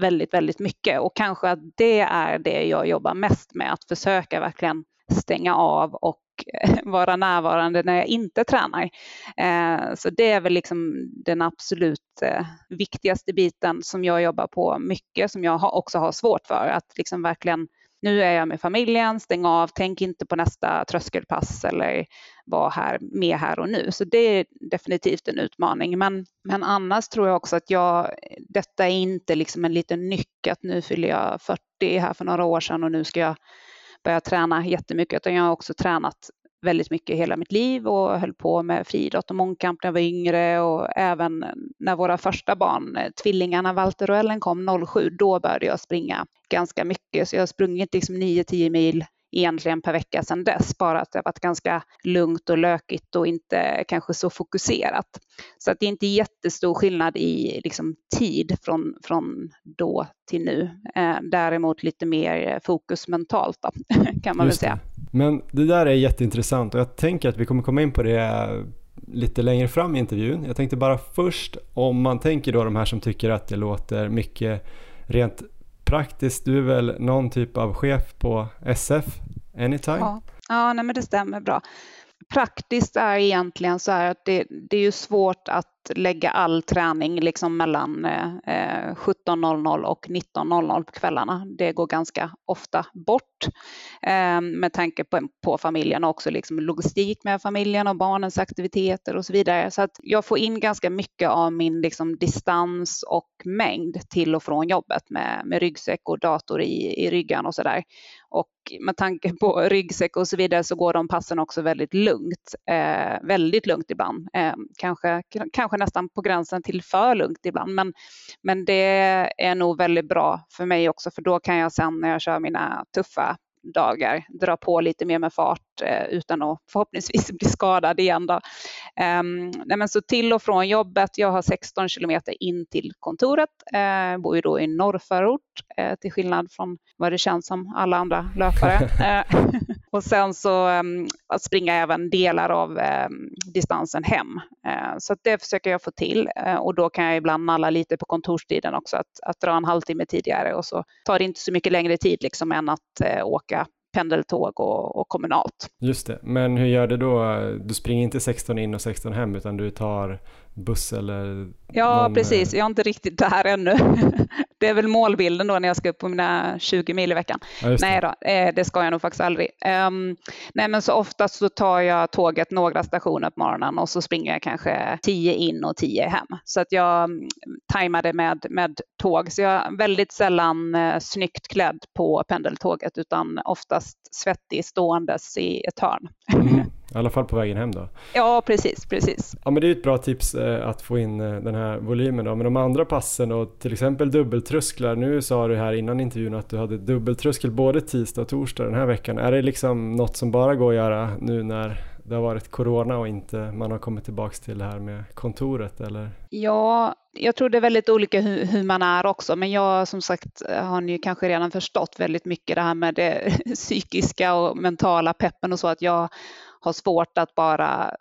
väldigt, väldigt mycket och kanske att det är det jag jobbar mest med, att försöka verkligen stänga av och (laughs) vara närvarande när jag inte tränar. Eh, så det är väl liksom den absolut eh, viktigaste biten som jag jobbar på mycket, som jag också har svårt för, att liksom verkligen nu är jag med familjen, stäng av, tänk inte på nästa tröskelpass eller vara här med här och nu. Så det är definitivt en utmaning. Men, men annars tror jag också att jag, detta är inte liksom en liten nyck att nu fyller jag 40 här för några år sedan och nu ska jag börja träna jättemycket, utan jag har också tränat väldigt mycket hela mitt liv och höll på med friidrott och mångkamp när jag var yngre och även när våra första barn, eh, tvillingarna Walter och Ellen kom 07, då började jag springa ganska mycket. Så jag har sprungit liksom 9-10 mil egentligen per vecka sedan dess, bara att det har varit ganska lugnt och lökigt och inte kanske så fokuserat. Så att det är inte jättestor skillnad i liksom, tid från, från då till nu. Eh, däremot lite mer fokus mentalt då, (laughs) kan man Just väl säga. Det. Men det där är jätteintressant och jag tänker att vi kommer komma in på det lite längre fram i intervjun. Jag tänkte bara först om man tänker då de här som tycker att det låter mycket rent praktiskt, du är väl någon typ av chef på SF Anytime? Ja, ja nej, men det stämmer bra. Praktiskt är egentligen så här att det, det är ju svårt att lägga all träning liksom mellan eh, 17.00 och 19.00 på kvällarna. Det går ganska ofta bort eh, med tanke på, på familjen och också liksom logistik med familjen och barnens aktiviteter och så vidare. Så att jag får in ganska mycket av min liksom, distans och mängd till och från jobbet med, med ryggsäck och dator i, i ryggen och så där. Och med tanke på ryggsäck och så vidare så går de passen också väldigt lugnt. Eh, väldigt lugnt ibland. Eh, kanske, kanske nästan på gränsen till för lugnt ibland. Men, men det är nog väldigt bra för mig också för då kan jag sen när jag kör mina tuffa dagar dra på lite mer med fart eh, utan att (laughs) förhoppningsvis bli skadad igen. Då. Um, nej men så till och från jobbet, jag har 16 kilometer in till kontoret, uh, bor ju då i norrförort uh, till skillnad från vad det känns som alla andra löpare. (laughs) (laughs) och sen så um, att springa även delar av um, distansen hem. Eh, så det försöker jag få till eh, och då kan jag ibland nalla lite på kontorstiden också, att, att dra en halvtimme tidigare och så tar det inte så mycket längre tid liksom än att eh, åka pendeltåg och, och kommunalt. Just det, men hur gör du då? Du springer inte 16 in och 16 hem utan du tar buss eller? Ja, någon... precis. Jag är inte riktigt där ännu. (laughs) det är väl målbilden då när jag ska upp på mina 20 mil i veckan. Ja, nej då, eh, det ska jag nog faktiskt aldrig. Um, nej, men så oftast så tar jag tåget några stationer på morgonen och så springer jag kanske 10 in och 10 hem. Så att jag mm, tajmar det med, med tåg. Så jag är väldigt sällan uh, snyggt klädd på pendeltåget utan oftast svettig ståendes i ett hörn. Mm. (laughs) I alla fall på vägen hem då. Ja, precis, precis. Ja, men det är ett bra tips eh, att få in eh, den här volymen då. Men de andra passen då, till exempel dubbeltrösklar. Nu sa du här innan intervjun att du hade dubbeltröskel både tisdag och torsdag den här veckan. Är det liksom något som bara går att göra nu när det har varit corona och inte man har kommit tillbaks till det här med kontoret eller? Ja, jag tror det är väldigt olika hur, hur, man är också, men jag som sagt har ni kanske redan förstått väldigt mycket det här med det (laughs) psykiska och mentala peppen och så att jag har svårt att bara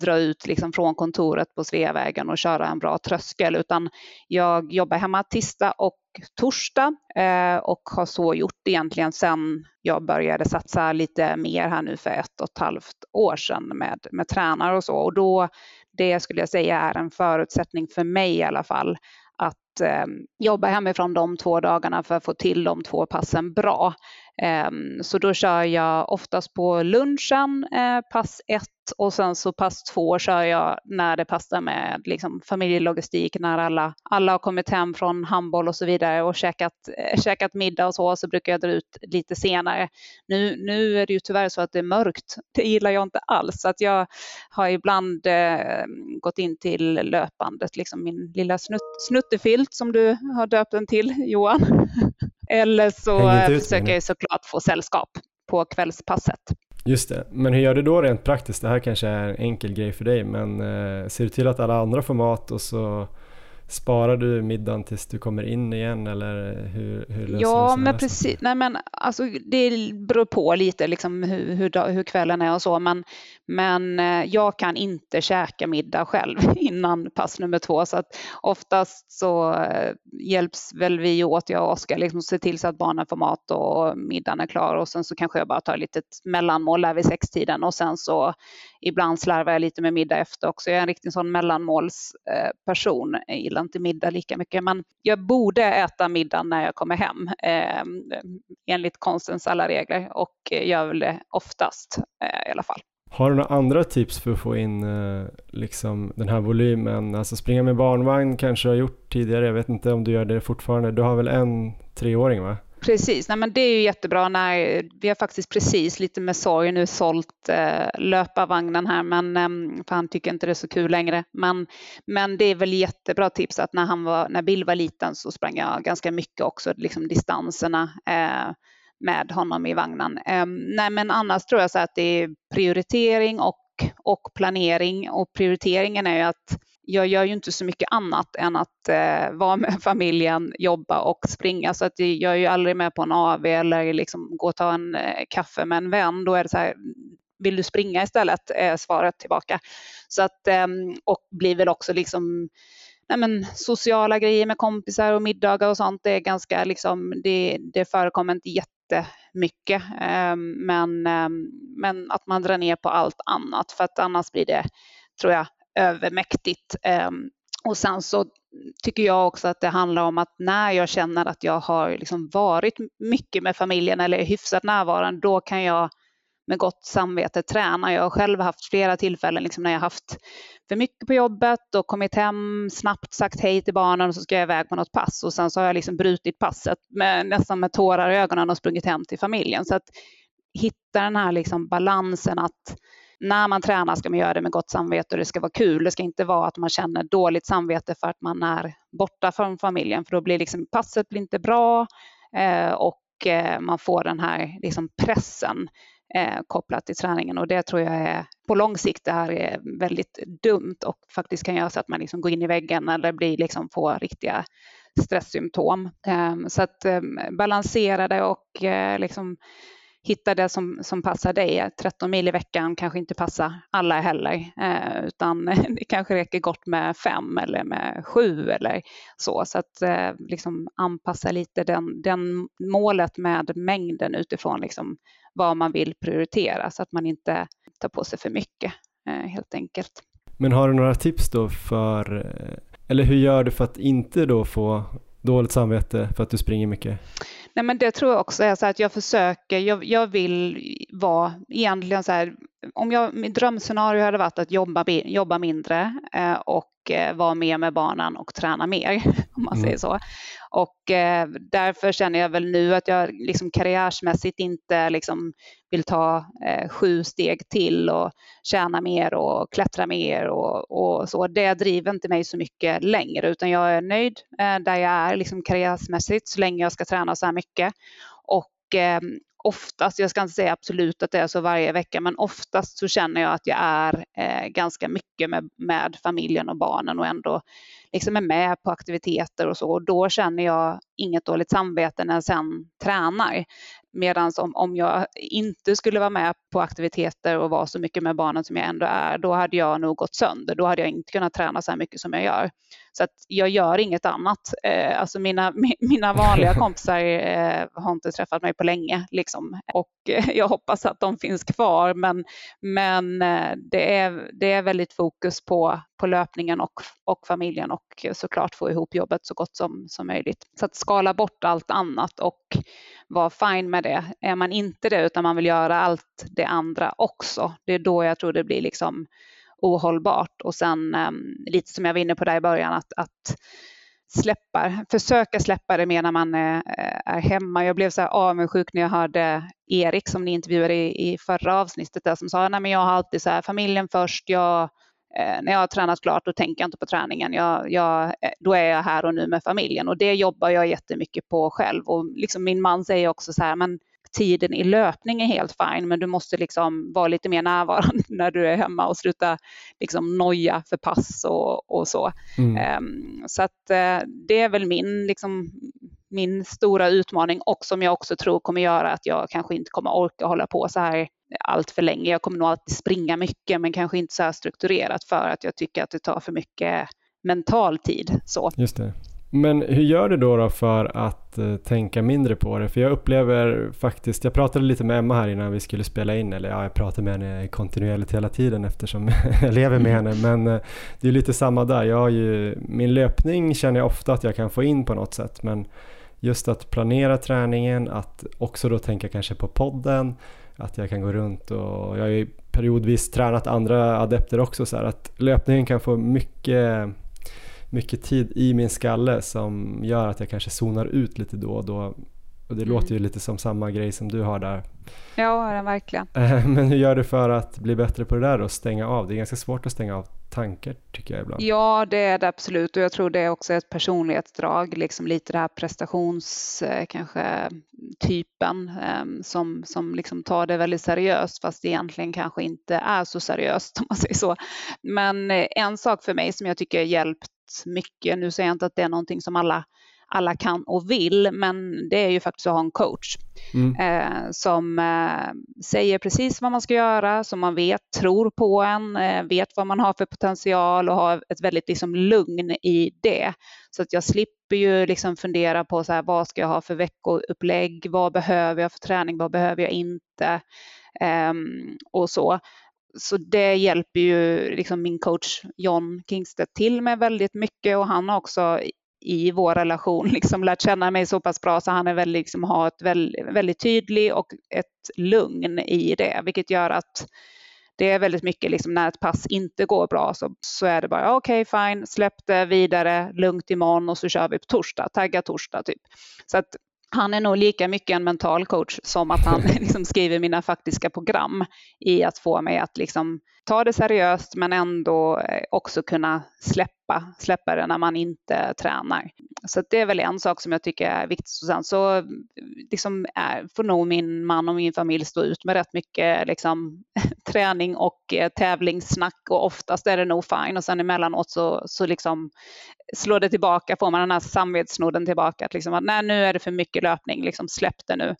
dra ut liksom från kontoret på Sveavägen och köra en bra tröskel utan jag jobbar hemma tisdag och torsdag eh, och har så gjort egentligen sedan jag började satsa lite mer här nu för ett och ett halvt år sedan med, med tränare och så och då det skulle jag säga är en förutsättning för mig i alla fall att eh, jobba hemifrån de två dagarna för att få till de två passen bra. Ehm, så då kör jag oftast på lunchen, eh, pass ett och sen så pass två kör jag när det passar med liksom familjelogistik, när alla, alla har kommit hem från handboll och så vidare och käkat, eh, käkat middag och så, så brukar jag dra ut lite senare. Nu, nu är det ju tyvärr så att det är mörkt. (laughs) Det gillar jag inte alls. Så att jag har ibland eh, gått in till löpandet, liksom min lilla snutt, snuttefilt som du har döpt den till, Johan. (laughs) Eller så försöker jag såklart få sällskap på kvällspasset. Just det, men hur gör du då rent praktiskt? Det här kanske är en enkel grej för dig, men eh, ser du till att alla andra får mat och så Sparar du middagen tills du kommer in igen eller hur, hur löser Ja, men precis. Nej, men alltså, det beror på lite liksom hur, hur, hur kvällen är och så, men, men eh, jag kan inte käka middag själv (laughs) innan pass nummer två, så att oftast så eh, hjälps väl vi åt, jag och Oskar, liksom se till så att barnen får mat och middagen är klar och sen så kanske jag bara tar lite mellanmål där vid sextiden och sen så ibland slarvar jag lite med middag efter också. Jag är en riktig sån mellanmålsperson. Jag gillar inte middag lika mycket, men jag borde äta middag när jag kommer hem eh, enligt konstens alla regler och gör väl det oftast eh, i alla fall. Har du några andra tips för att få in eh, liksom den här volymen? Alltså springa med barnvagn kanske du har gjort tidigare, jag vet inte om du gör det fortfarande. Du har väl en treåring va? Precis, Nej, men det är ju jättebra när vi har faktiskt precis lite med sorg nu sålt eh, löparvagnen här, men eh, för han tycker inte det är så kul längre. Men, men det är väl jättebra tips att när, han var, när Bill var liten så sprang jag ganska mycket också, liksom distanserna eh, med honom i vagnen. Eh, nej, men annars tror jag så att det är prioritering och, och planering och prioriteringen är ju att jag gör ju inte så mycket annat än att eh, vara med (laughs) familjen, jobba och springa. Så att jag är ju aldrig med på en AV eller liksom gå och ta en eh, kaffe med en vän. Då är det så här, vill du springa istället? är svaret tillbaka. Så att, eh, och blir väl också liksom nej men, sociala grejer med kompisar och middagar och sånt. Det är ganska liksom, det, det förekommer inte jättemycket. Ehm, men, ehm, men att man drar ner på allt annat för att annars blir det, tror jag, övermäktigt. Ehm, och sen så tycker jag också att det handlar om att när jag känner att jag har liksom varit mycket med familjen eller är hyfsat närvarande, då kan jag med gott samvete träna. Jag har själv haft flera tillfällen liksom när jag haft för mycket på jobbet och kommit hem snabbt, sagt hej till barnen och så ska jag iväg på något pass och sen så har jag liksom brutit passet med, nästan med tårar i ögonen och sprungit hem till familjen. Så att hitta den här liksom balansen att när man tränar ska man göra det med gott samvete och det ska vara kul. Det ska inte vara att man känner dåligt samvete för att man är borta från familjen för då blir liksom passet blir inte bra eh, och eh, man får den här liksom pressen eh, kopplat till träningen och det tror jag är på lång sikt det här är väldigt dumt och faktiskt kan göra så att man liksom går in i väggen eller blir liksom får riktiga stresssymptom. Eh, så att eh, balansera det och eh, liksom hitta det som, som passar dig. 13 mil i veckan kanske inte passar alla heller, eh, utan (laughs) det kanske räcker gott med fem eller med sju eller så. Så att eh, liksom anpassa lite den, den målet med mängden utifrån liksom vad man vill prioritera så att man inte tar på sig för mycket eh, helt enkelt. Men har du några tips då för, eh, eller hur gör du för att inte då få dåligt samvete för att du springer mycket? Nej, men det tror jag också är så att jag försöker, jag, jag vill vara egentligen så här, om jag, mitt drömscenario hade varit att jobba, jobba mindre eh, och eh, vara mer med barnen och träna mer, (laughs) om man mm. säger så. Och eh, därför känner jag väl nu att jag liksom karriärsmässigt inte liksom vill ta eh, sju steg till och tjäna mer och klättra mer och, och, så. Det driver inte mig så mycket längre utan jag är nöjd eh, där jag är liksom karriärsmässigt så länge jag ska träna så här mycket. Och eh, oftast, jag ska inte säga absolut att det är så varje vecka, men oftast så känner jag att jag är eh, ganska mycket med, med familjen och barnen och ändå liksom är med på aktiviteter och så. Och då känner jag inget dåligt samvete när jag sen tränar. Medan om, om jag inte skulle vara med på aktiviteter och vara så mycket med barnen som jag ändå är, då hade jag nog gått sönder. Då hade jag inte kunnat träna så här mycket som jag gör. Så att jag gör inget annat. Eh, alltså mina, (laughs) mina vanliga (laughs) kompisar eh, har inte träffat mig på länge liksom. och eh, (laughs) jag hoppas att de finns kvar. Men, men eh, det, är, det är väldigt fokus på, på löpningen och, och familjen och såklart få ihop jobbet så gott som, som möjligt. Så att skala bort allt annat och vara fine med det. Är man inte det utan man vill göra allt det andra också, det är då jag tror det blir liksom ohållbart. Och sen ehm, lite som jag var inne på där i början att, att släppa, försöka släppa det mer när man är, är hemma. Jag blev så här avundsjuk när jag hörde Erik som ni intervjuade i, i förra avsnittet där som sa, nej men jag har alltid så här familjen först, jag, när jag har tränat klart då tänker jag inte på träningen. Jag, jag, eh, då är jag här och nu med familjen och det jobbar jag jättemycket på själv. Och liksom min man säger också så här, men tiden i löpning är helt fine, men du måste liksom vara lite mer närvarande (laughs) när du är hemma och sluta liksom noja för pass och, och så. Mm. Um, så att uh, det är väl min, liksom, min stora utmaning och som jag också tror kommer göra att jag kanske inte kommer orka hålla på så här allt för länge. Jag kommer nog alltid springa mycket, men kanske inte så här strukturerat för att jag tycker att det tar för mycket mental tid. Så. Just det. Men hur gör du då, då för att eh, tänka mindre på det? För jag upplever faktiskt, jag pratade lite med Emma här innan vi skulle spela in, eller ja, jag pratar med henne kontinuerligt hela tiden eftersom (laughs) jag lever med henne, men eh, det är lite samma där. Jag har ju, min löpning känner jag ofta att jag kan få in på något sätt, men just att planera träningen, att också då tänka kanske på podden, att jag kan gå runt och jag har ju periodvis tränat andra adepter också så här, att löpningen kan få mycket mycket tid i min skalle som gör att jag kanske zonar ut lite då och då. Och det mm. låter ju lite som samma grej som du har där. Ja, verkligen. (laughs) Men hur gör du för att bli bättre på det där och stänga av? Det är ganska svårt att stänga av tankar tycker jag ibland. Ja, det är det absolut och jag tror det är också ett personlighetsdrag, liksom lite det här prestations eh, kanske typen um, som, som liksom tar det väldigt seriöst fast det egentligen kanske inte är så seriöst (laughs) om man säger så. Men eh, en sak för mig som jag tycker hjälpt mycket. Nu säger jag inte att det är någonting som alla, alla kan och vill, men det är ju faktiskt att ha en coach mm. eh, som eh, säger precis vad man ska göra, som man vet tror på en, eh, vet vad man har för potential och har ett väldigt liksom, lugn i det. Så att jag slipper ju liksom fundera på så här, vad ska jag ha för veckoupplägg, vad behöver jag för träning, vad behöver jag inte ehm, och så. så det hjälper ju liksom min coach John Kingstedt till med väldigt mycket och han har också i vår relation (laughs) liksom lärt känna mig så pass bra så han är väl liksom, har ett väldigt, väldigt tydlig och ett lugn i det, vilket gör att det är väldigt mycket liksom när ett pass inte går bra så, så är det bara okej, okay, fine, släpp det vidare, lugnt imorgon och så kör vi på torsdag, tagga torsdag typ. Så att han är nog lika mycket en mental coach som att han (laughs) liksom skriver mina faktiska program i att få mig att liksom ta det seriöst men ändå eh, också kunna släppa, släppa det när man inte tränar. Så det är väl en sak som jag tycker är viktigt. Och sen så eh, liksom är, får nog min man och min familj stå ut med rätt mycket liksom, (laughs) träning och eh, tävlingssnack och oftast är det nog fine och sen emellanåt så, så liksom slår det tillbaka, får man den här samvetsnoden tillbaka att, liksom, att nej, nu är det för mycket löpning, liksom, släpp det nu.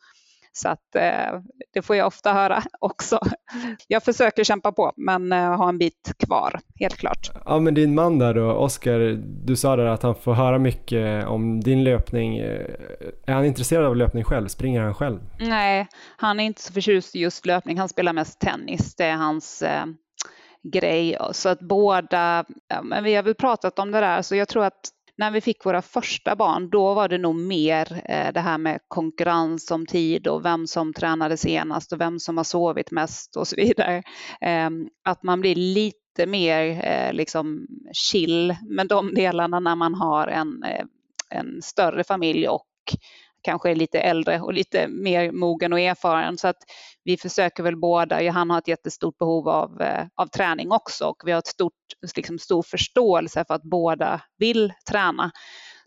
Så att eh, det får jag ofta höra (laughs) också. Jag försöker kämpa på men eh, har en bit kvar, helt klart. Ja men din man där då, Oskar, du sa där att han får höra mycket om din löpning. Är han intresserad av löpning själv? Springer han själv? Nej, han är inte så förtjust i just löpning. Han spelar mest tennis. Det är hans eh, grej. Så att båda, men vi har väl pratat om det där, så jag tror att när vi fick våra första barn, då var det nog mer eh, det här med konkurrens om tid och vem som tränade senast och vem som har sovit mest och så vidare. Eh, att man blir lite mer eh, liksom chill med de delarna när man har en, eh, en större familj och kanske är lite äldre och lite mer mogen och erfaren. Så att vi försöker väl båda, han har ett jättestort behov av, eh, av träning också och vi har ett stort, liksom stor förståelse för att båda vill träna.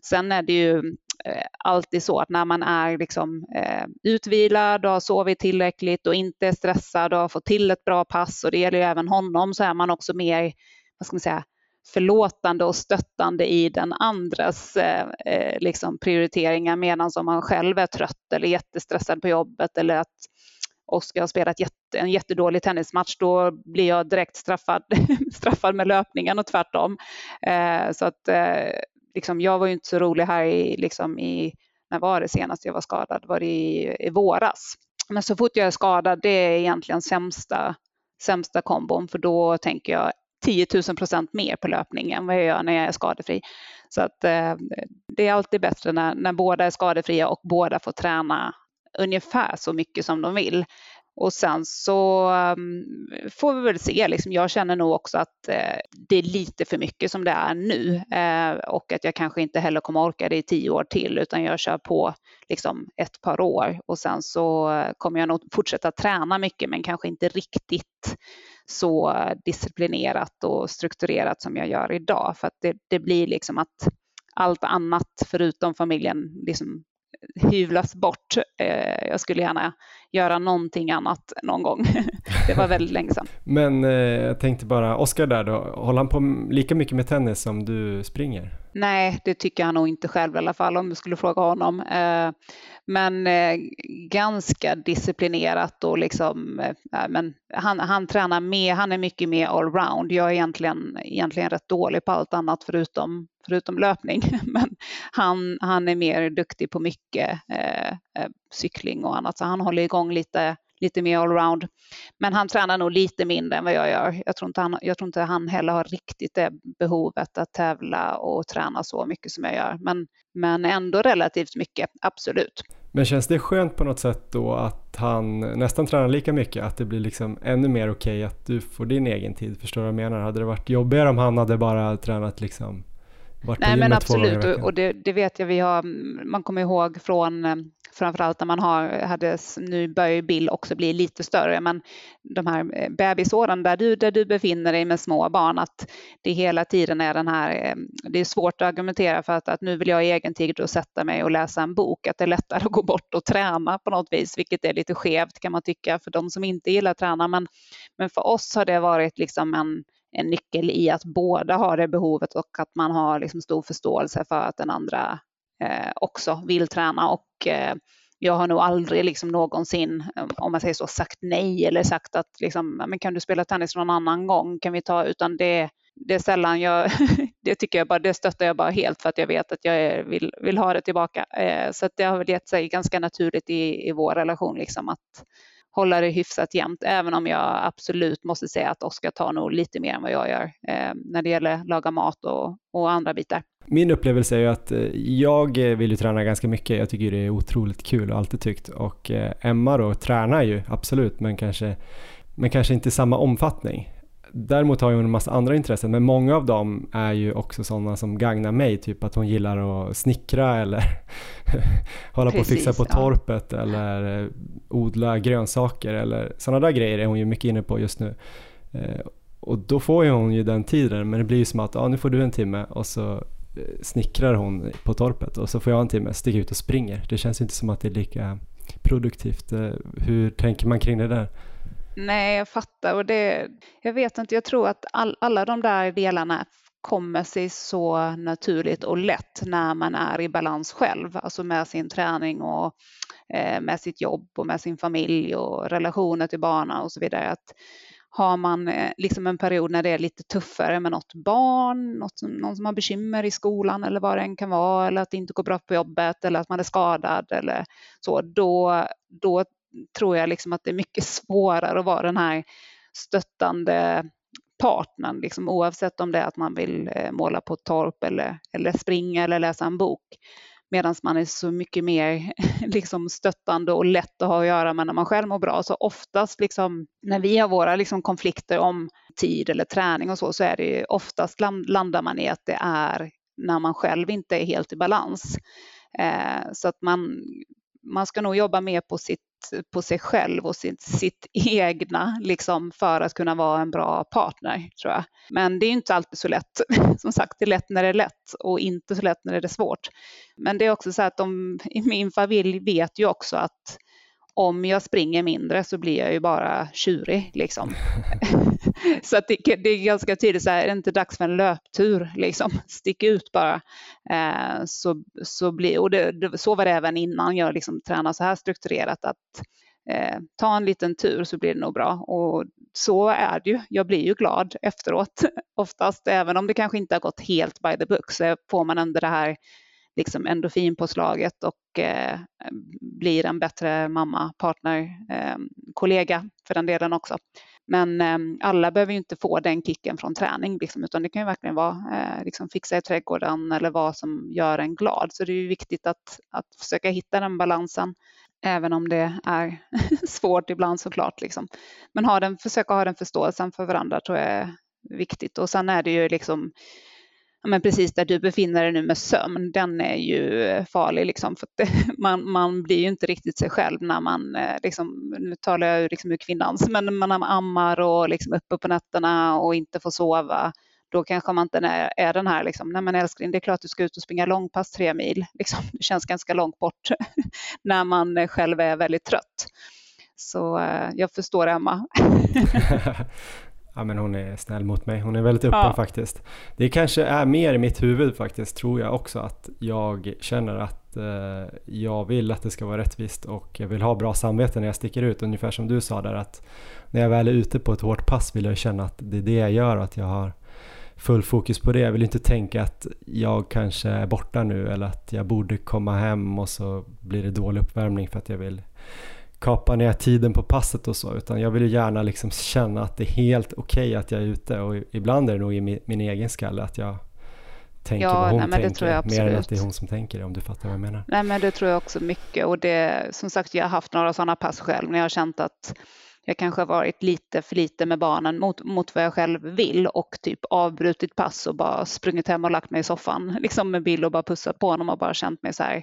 Sen är det ju eh, alltid så att när man är liksom, eh, utvilad och har sovit tillräckligt och inte är stressad och har fått till ett bra pass och det gäller ju även honom så är man också mer, vad ska man säga, förlåtande och stöttande i den andres eh, eh liksom prioriteringar medan om man själv är trött eller jättestressad på jobbet eller att Oskar har spelat jätte, en jättedålig tennismatch, då blir jag direkt straffad, (laughs) straffad med löpningen och tvärtom. Eh, så att eh, liksom, jag var ju inte så rolig här i, liksom i, när var det senast jag var skadad? Var det i, i våras? Men så fort jag är skadad, det är egentligen sämsta, sämsta kombon, för då tänker jag 10 000 procent mer på löpning än vad jag gör när jag är skadefri. Så att eh, det är alltid bättre när, när båda är skadefria och båda får träna ungefär så mycket som de vill. Och sen så um, får vi väl se, liksom, jag känner nog också att eh, det är lite för mycket som det är nu eh, och att jag kanske inte heller kommer orka det i tio år till utan jag kör på liksom, ett par år och sen så eh, kommer jag nog fortsätta träna mycket men kanske inte riktigt så disciplinerat och strukturerat som jag gör idag. För att det, det blir liksom att allt annat förutom familjen liksom hyvlas bort. Eh, jag skulle gärna göra någonting annat någon gång. (laughs) det var väldigt länge sedan. Men eh, jag tänkte bara, Oskar där då, håller han på lika mycket med tennis som du springer? Nej, det tycker han nog inte själv i alla fall om du skulle fråga honom. Eh, men eh, ganska disciplinerat och liksom, eh, men han, han tränar mer, han är mycket mer allround. Jag är egentligen, egentligen rätt dålig på allt annat förutom, förutom löpning. (laughs) Men han, han är mer duktig på mycket eh, eh, cykling och annat, så han håller igång lite lite mer allround. Men han tränar nog lite mindre än vad jag gör. Jag tror, inte han, jag tror inte han heller har riktigt det behovet att tävla och träna så mycket som jag gör. Men, men ändå relativt mycket, absolut. Men känns det skönt på något sätt då att han nästan tränar lika mycket, att det blir liksom ännu mer okej okay att du får din egen tid? Förstår du vad jag menar? Hade det varit jobbigare om han hade bara tränat liksom Nej men absolut och det, det, vet jag vi har, man kommer ihåg från eh, framförallt när man har, hade, nu börjar Bill också bli lite större, men de här eh, bebisåren där du, där du befinner dig med små barn, att det hela tiden är den här, eh, det är svårt att argumentera för att, att nu vill jag i egen tid och sätta mig och läsa en bok, att det är lättare att gå bort och träna på något vis, vilket är lite skevt kan man tycka för de som inte gillar att träna, men, men för oss har det varit liksom en en nyckel i att båda har det behovet och att man har liksom stor förståelse för att den andra eh, också vill träna. Och eh, jag har nog aldrig liksom någonsin, eh, om man säger så, sagt nej eller sagt att liksom, men kan du spela tennis någon annan gång, kan vi ta, utan det, det är sällan jag, (laughs) det tycker jag bara, det stöttar jag bara helt för att jag vet att jag vill, vill ha det tillbaka. Eh, så att det har väl gett sig ganska naturligt i, i vår relation liksom att, hålla det hyfsat jämnt, även om jag absolut måste säga att Oskar tar nog lite mer än vad jag gör eh, när det gäller laga mat och, och andra bitar. Min upplevelse är ju att eh, jag eh, vill ju träna ganska mycket. Jag tycker det är otroligt kul och alltid tyckt. Och eh, Emma då tränar ju absolut, men kanske, men kanske inte i samma omfattning. Däremot har hon en massa andra intressen, men många av dem är ju också sådana som gagnar mig, typ att hon gillar att snickra eller (laughs) hålla Precis, på och fixa på ja. torpet eller eh, odla grönsaker eller sådana där grejer är hon ju mycket inne på just nu. Eh, och då får ju hon ju den tiden, men det blir ju som att ja, nu får du en timme och så eh, snickrar hon på torpet och så får jag en timme, sticker ut och springer. Det känns inte som att det är lika produktivt. Hur tänker man kring det där? Nej, jag fattar. Och det, jag vet inte, jag tror att all, alla de där delarna kommer sig så naturligt och lätt när man är i balans själv, alltså med sin träning och eh, med sitt jobb och med sin familj och relationer till barnen och så vidare. Att har man eh, liksom en period när det är lite tuffare med något barn, något som, någon som har bekymmer i skolan eller vad det än kan vara, eller att det inte går bra på jobbet eller att man är skadad eller så, då, då tror jag liksom att det är mycket (laughs) svårare att vara den här stöttande partnern, liksom, oavsett om det är att man vill eh, måla på ett torp eller, eller springa eller läsa en bok. Medan man är så mycket mer (laughs) liksom, stöttande och lätt att ha att göra med när man själv mår bra. Så oftast liksom, när vi har våra liksom, konflikter om tid eller träning och så, så är det ju oftast landar man i att det är när man själv inte är helt i balans. Eh, så att man, man ska nog jobba mer på sitt på sig själv och sitt, sitt egna liksom, för att kunna vara en bra partner, tror jag. Men det är inte alltid så lätt. (laughs) Som sagt, det är lätt när det är lätt och inte så lätt när det är svårt. Men det är också så att de i min familj vet ju också att om jag springer mindre så blir jag ju bara tjurig liksom. (laughs) så att det, det, är ganska tydligt så här, är det inte dags för en löptur liksom? Stick ut bara. Eh, så, så, blir, och det, det, så var det även innan jag liksom tränade så här strukturerat att eh, ta en liten tur så blir det nog bra. Och så är det ju. Jag blir ju glad efteråt (laughs) oftast, även om det kanske inte har gått helt by the book så får man ändå det här liksom endorfinpåslaget och eh, blir en bättre mamma, partner, eh, kollega för den delen också. Men eh, alla behöver ju inte få den kicken från träning, liksom, utan det kan ju verkligen vara eh, liksom fixa i trädgården eller vad som gör en glad. Så det är ju viktigt att, att försöka hitta den balansen, även om det är (laughs) svårt ibland såklart. Liksom. Men ha den, försöka ha den förståelsen för varandra tror jag är viktigt. Och sen är det ju liksom men precis där du befinner dig nu med sömn, den är ju farlig liksom för det, (laughs) man, man blir ju inte riktigt sig själv när man, eh, liksom, nu talar jag liksom ur kvinnans, men man ammar och liksom uppe på nätterna och inte får sova. Då kanske man inte är, är den här, liksom, nej men älskling, det är klart du ska ut och springa långpass tre mil. (laughs) Liksom, det känns ganska långt bort (laughs) när man själv är väldigt trött. Så eh, jag förstår Emma. Ja men hon är snäll mot mig, hon är väldigt öppen ja. faktiskt. Det kanske är mer i mitt huvud faktiskt, tror jag också, att jag känner att eh, jag vill att det ska vara rättvist och jag vill ha bra samvete när jag sticker ut, ungefär som du sa där att när jag väl är ute på ett hårt pass vill jag känna att det är det jag gör och att jag har full fokus på det. Jag vill inte tänka att jag kanske är borta nu eller att jag borde komma hem och så blir det dålig uppvärmning för att jag vill kapa ner tiden på passet och så, utan jag vill ju gärna liksom känna att det är helt okej okay att jag är ute och ibland är det nog i min, min egen skalle att jag tänker ja, vad hon nej, tänker, mer än att det är hon som tänker det, om du fattar vad jag menar. Nej, men det tror jag också mycket och det, som sagt, jag har haft några sådana pass själv när jag har känt att jag kanske har varit lite för lite med barnen mot, mot vad jag själv vill och typ avbrutit pass och bara sprungit hem och lagt mig i soffan (laughs) liksom med Bill och bara pussat på honom och bara känt mig så här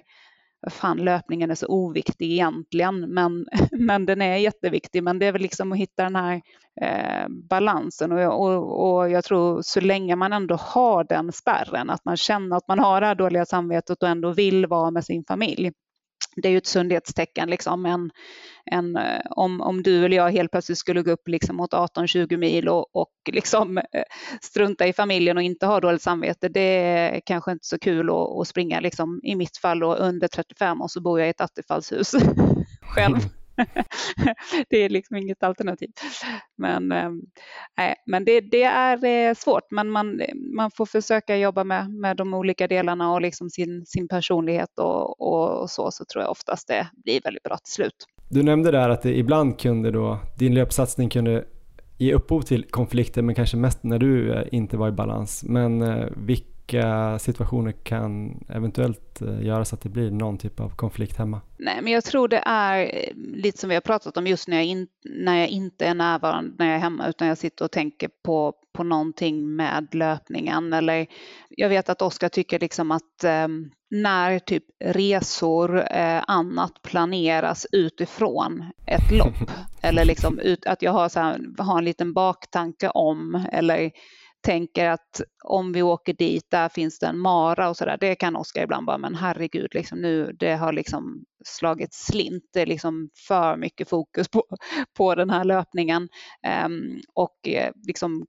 fan löpningen är så oviktig egentligen, men, (laughs) men den är jätteviktig. Men det är väl liksom att hitta den här eh, balansen och, och, och, jag tror så länge man ändå har den spärren, att man känner att man har det här dåliga samvetet och ändå vill vara med sin familj, det är ju ett sundhetstecken. Liksom. En, en, eh, om, om du eller jag helt plötsligt skulle gå upp liksom mot 18-20 mil och, och liksom eh, strunta i familjen och inte ha dåligt samvete, det är kanske inte så kul att, att springa liksom, i mitt fall då, under 35 och så bor jag i ett attefallshus (laughs) själv. (laughs) (laughs) det är liksom inget alternativ. Men, äh, men det, det, är eh, svårt, men man, man får försöka jobba med, med de olika delarna och liksom sin, sin personlighet och, och, så, så tror jag oftast det blir väldigt bra till slut. Du nämnde där att det ibland kunde då, din löpsatsning kunde ge upphov till konflikter men kanske mest när du eh, inte var i balans. Men eh, vilka situationer kan eventuellt eh, göra så att det blir någon typ av konflikt hemma? Nej, men jag tror det är lite som vi har pratat om just när jag, in, när jag inte är närvarande när jag är hemma utan jag sitter och tänker på, på någonting med löpningen eller jag vet att Oskar tycker liksom att eh, när typ resor, eh, annat planeras utifrån ett lopp (laughs) eller liksom ut, att jag har, så här, har en liten baktanke om eller tänker att om vi åker dit, där finns det en mara och sådär. Det kan Oskar ibland bara, men herregud, liksom nu, det har liksom slagit slint. Det är liksom för mycket fokus på, på den här löpningen. Um, och eh, liksom,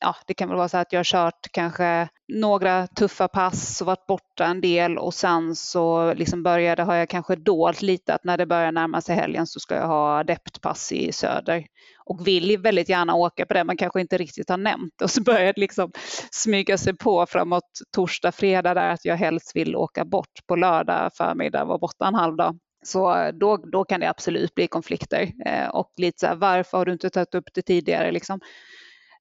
ja, det kan väl vara så att jag har kört kanske några tuffa pass och varit borta en del och sen så liksom började, har jag kanske dolt lite att när det börjar närma sig helgen så ska jag ha adeptpass i söder och vill väldigt gärna åka på det, men kanske inte riktigt har nämnt och så börjar det liksom smyga sig på framåt torsdag, fredag där att jag helst vill åka bort på lördag förmiddag, vara borta en halv dag. Så då, då kan det absolut bli konflikter eh, och lite så här, varför har du inte tagit upp det tidigare liksom?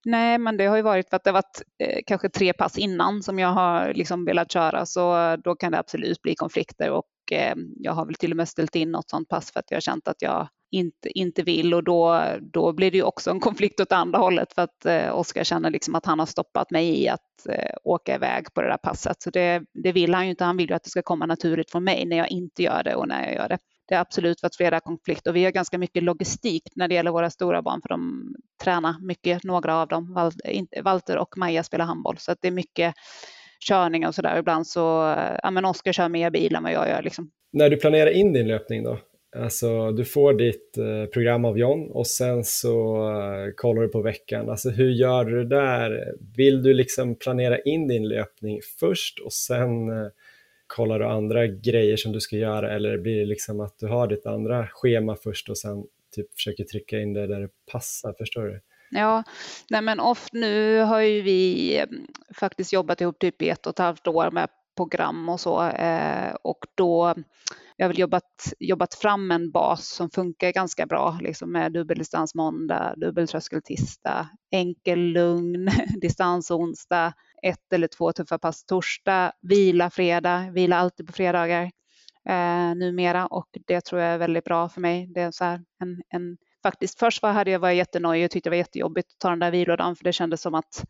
Nej, men det har ju varit för att det har varit eh, kanske tre pass innan som jag har liksom velat köra, så då kan det absolut bli konflikter och eh, jag har väl till och med ställt in något sånt pass för att jag har känt att jag inte, inte vill och då, då blir det ju också en konflikt åt andra hållet för att eh, Oskar känner liksom att han har stoppat mig i att eh, åka iväg på det där passet. Så det, det vill han ju inte. Han vill ju att det ska komma naturligt från mig när jag inte gör det och när jag gör det. Det har absolut varit flera konflikter och vi har ganska mycket logistik när det gäller våra stora barn för de tränar mycket, några av dem. Walter och Maja spelar handboll så att det är mycket körning och sådär. Ibland så, eh, ja men Oskar kör mer bil än vad jag gör liksom. När du planerar in din löpning då, Alltså du får ditt eh, program av John och sen så eh, kollar du på veckan. Alltså hur gör du det där? Vill du liksom planera in din löpning först och sen eh, kollar du andra grejer som du ska göra eller blir det liksom att du har ditt andra schema först och sen typ försöker trycka in det där det passar, förstår du? Ja, nej men oft nu har ju vi mm, faktiskt jobbat ihop typ i ett och ett halvt år med program och så eh, och då jag har väl jobbat, jobbat fram en bas som funkar ganska bra liksom med dubbeldistans måndag, dubbeltröskel tisdag, enkel lugn, (laughs) distans onsdag, ett eller två tuffa pass torsdag, vila fredag, vila alltid på fredagar eh, numera och det tror jag är väldigt bra för mig. Det är så här en, en faktiskt först var, hade jag varit jättenöjd och tyckte det var jättejobbigt att ta den där vilodagen för det kändes som att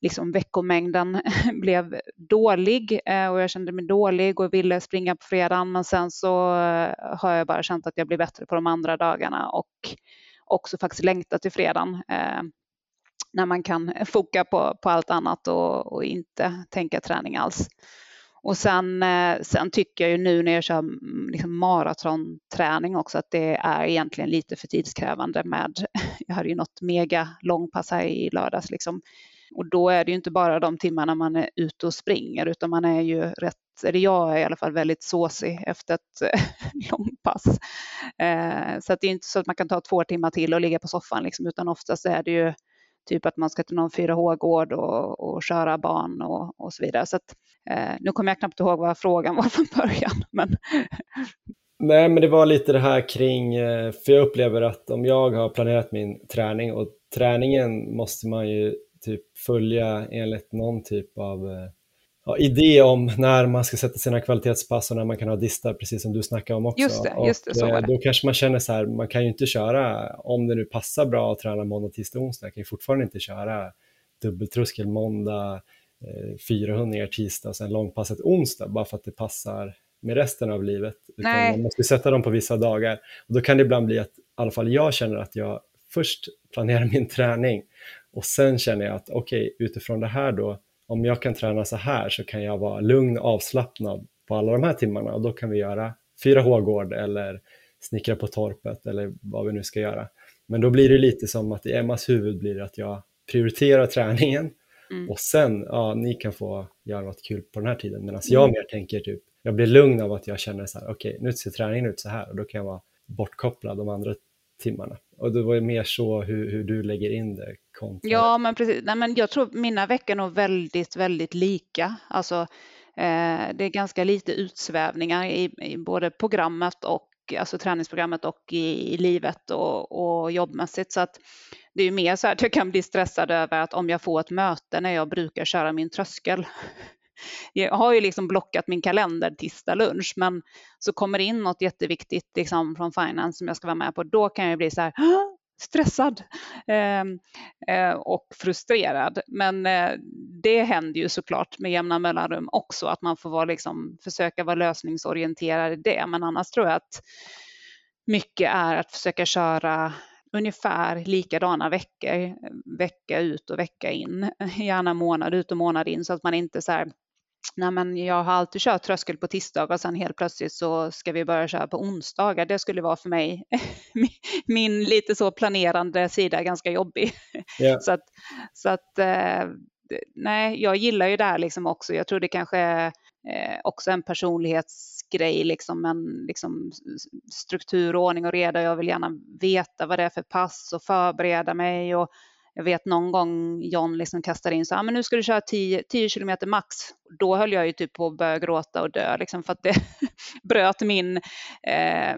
liksom veckomängden (laughs) blev dålig eh, och jag kände mig dålig och ville springa på fredagen men sen så eh, har jag bara känt att jag blir bättre på de andra dagarna och också faktiskt längtat till fredagen eh, när man kan (laughs) foka på, på allt annat och, och inte tänka träning alls. Och sen, sen tycker jag ju nu när jag kör mm, liksom maratonträning också att det är egentligen lite för tidskrävande med, (laughs) jag hade ju något mega långpass här i lördags liksom och då är det ju inte bara de timmarna man är ute och springer utan man är ju rätt, eller jag är i alla fall väldigt såsig efter ett (laughs) långpass. Eh, så att det är inte så att man kan ta två timmar till och ligga på soffan liksom, utan oftast är det ju typ att man ska till någon 4H-gård och, och köra barn och, och så vidare. Så att, eh, nu kommer jag knappt ihåg vad frågan var (laughs) från början. Men... (laughs) Nej, men det var lite det här kring, eh, för jag upplever att om jag har planerat min träning och träningen måste man ju typ följa enligt någon typ av eh, ja, idé om när man ska sätta sina kvalitetspass och när man kan ha distar, precis som du snackade om också. Just det, just det, så var eh, det. Då kanske man känner så här, man kan ju inte köra, om det nu passar bra att träna måndag, tisdag, onsdag, kan ju fortfarande inte köra dubbeltröskel måndag, 400 eh, tisdag och sen långpasset onsdag, bara för att det passar med resten av livet. Utan Nej. man måste sätta dem på vissa dagar. Och då kan det ibland bli att, i alla fall jag känner att jag först planerar min träning och sen känner jag att okej, okay, utifrån det här då, om jag kan träna så här så kan jag vara lugn och avslappnad på alla de här timmarna och då kan vi göra 4H-gård eller snickra på torpet eller vad vi nu ska göra. Men då blir det lite som att i Emmas huvud blir det att jag prioriterar träningen mm. och sen, ja, ni kan få göra något kul på den här tiden. Medan mm. jag mer tänker typ, jag blir lugn av att jag känner så här, okej, okay, nu ser träningen ut så här och då kan jag vara bortkopplad de andra timmarna. Och det var mer så hur, hur du lägger in det. Kontra. Ja, men precis. Nej, men jag tror mina veckor är nog väldigt, väldigt lika. Alltså, eh, det är ganska lite utsvävningar i, i både programmet och alltså träningsprogrammet och i, i livet och, och jobbmässigt. Så att det är mer så att jag kan bli stressad över att om jag får ett möte när jag brukar köra min tröskel. (laughs) Jag har ju liksom blockat min kalender tisdag lunch, men så kommer det in något jätteviktigt liksom från finance som jag ska vara med på, då kan jag bli så här stressad ehm, eh, och frustrerad. Men eh, det händer ju såklart med jämna mellanrum också, att man får vara liksom, försöka vara lösningsorienterad i det. Men annars tror jag att mycket är att försöka köra ungefär likadana veckor, vecka ut och vecka in, gärna månad ut och månad in så att man inte så här nej men jag har alltid kört tröskel på tisdagar och sen helt plötsligt så ska vi börja köra på onsdagar. Det skulle vara för mig, (laughs) min lite så planerande sida, ganska jobbig. Yeah. så att, så att eh, nej, jag gillar ju det här liksom också. Jag tror det kanske är eh, också en personlighetsgrej, liksom en liksom struktur, ordning och reda. Jag vill gärna veta vad det är för pass och förbereda mig och jag vet någon gång John liksom kastade in så här, ah, men nu ska du köra 10, 10 kilometer max. Då höll jag ju typ på att börja gråta och dö, liksom för att det (laughs) bröt min eh,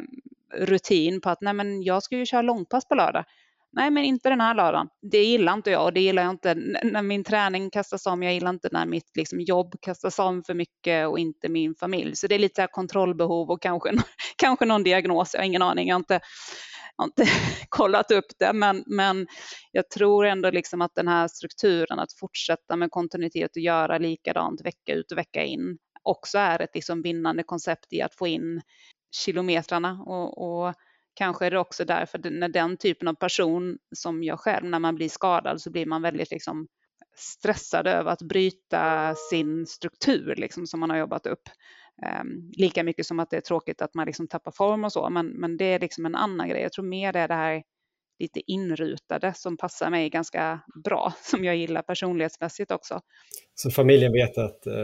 rutin på att nej, men jag ska ju köra långpass på lördag. Nej, men inte den här lördagen. Det gillar inte jag och det gillar jag inte när min träning kastas om. Jag gillar inte när mitt liksom, jobb kastas om för mycket och inte min familj. Så det är lite så här kontrollbehov och kanske, (laughs) kanske någon diagnos. Jag har ingen aning. Jag har inte har inte (laughs) kollat upp det, men, men jag tror ändå liksom att den här strukturen att fortsätta med kontinuitet och göra likadant vecka ut och vecka in också är ett liksom vinnande koncept i att få in kilometrarna och, och kanske är det också därför när den typen av person som jag själv, när man blir skadad så blir man väldigt liksom stressad över att bryta sin struktur liksom, som man har jobbat upp. Um, lika mycket som att det är tråkigt att man liksom tappar form och så, men, men det är liksom en annan grej. Jag tror mer det är det här lite inrutade som passar mig ganska bra, (laughs) som jag gillar personlighetsmässigt också. Så familjen vet att eh,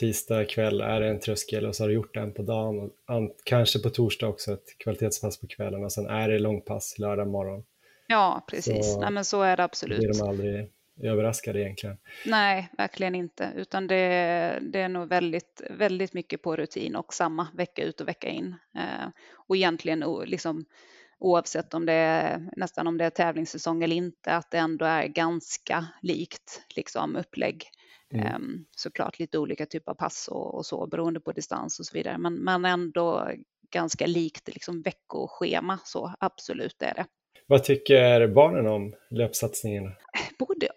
tisdag kväll är det en tröskel och så har du gjort en på dagen och kanske på torsdag också ett kvalitetspass på kvällen och sen är det långpass lördag morgon. Ja, precis. Så, Nej, men så är det absolut. blir de aldrig överraskade egentligen. Nej, verkligen inte, utan det, det, är nog väldigt, väldigt mycket på rutin och samma vecka ut och vecka in. Eh, och egentligen liksom, oavsett om det är nästan om det är tävlingssäsong eller inte, att det ändå är ganska likt liksom, upplägg. Mm. Eh, såklart lite olika typer av pass och, och, så beroende på distans och så vidare, men, men ändå ganska likt liksom, veckoschema, så absolut är det. Vad tycker barnen om löpsatsningarna? Både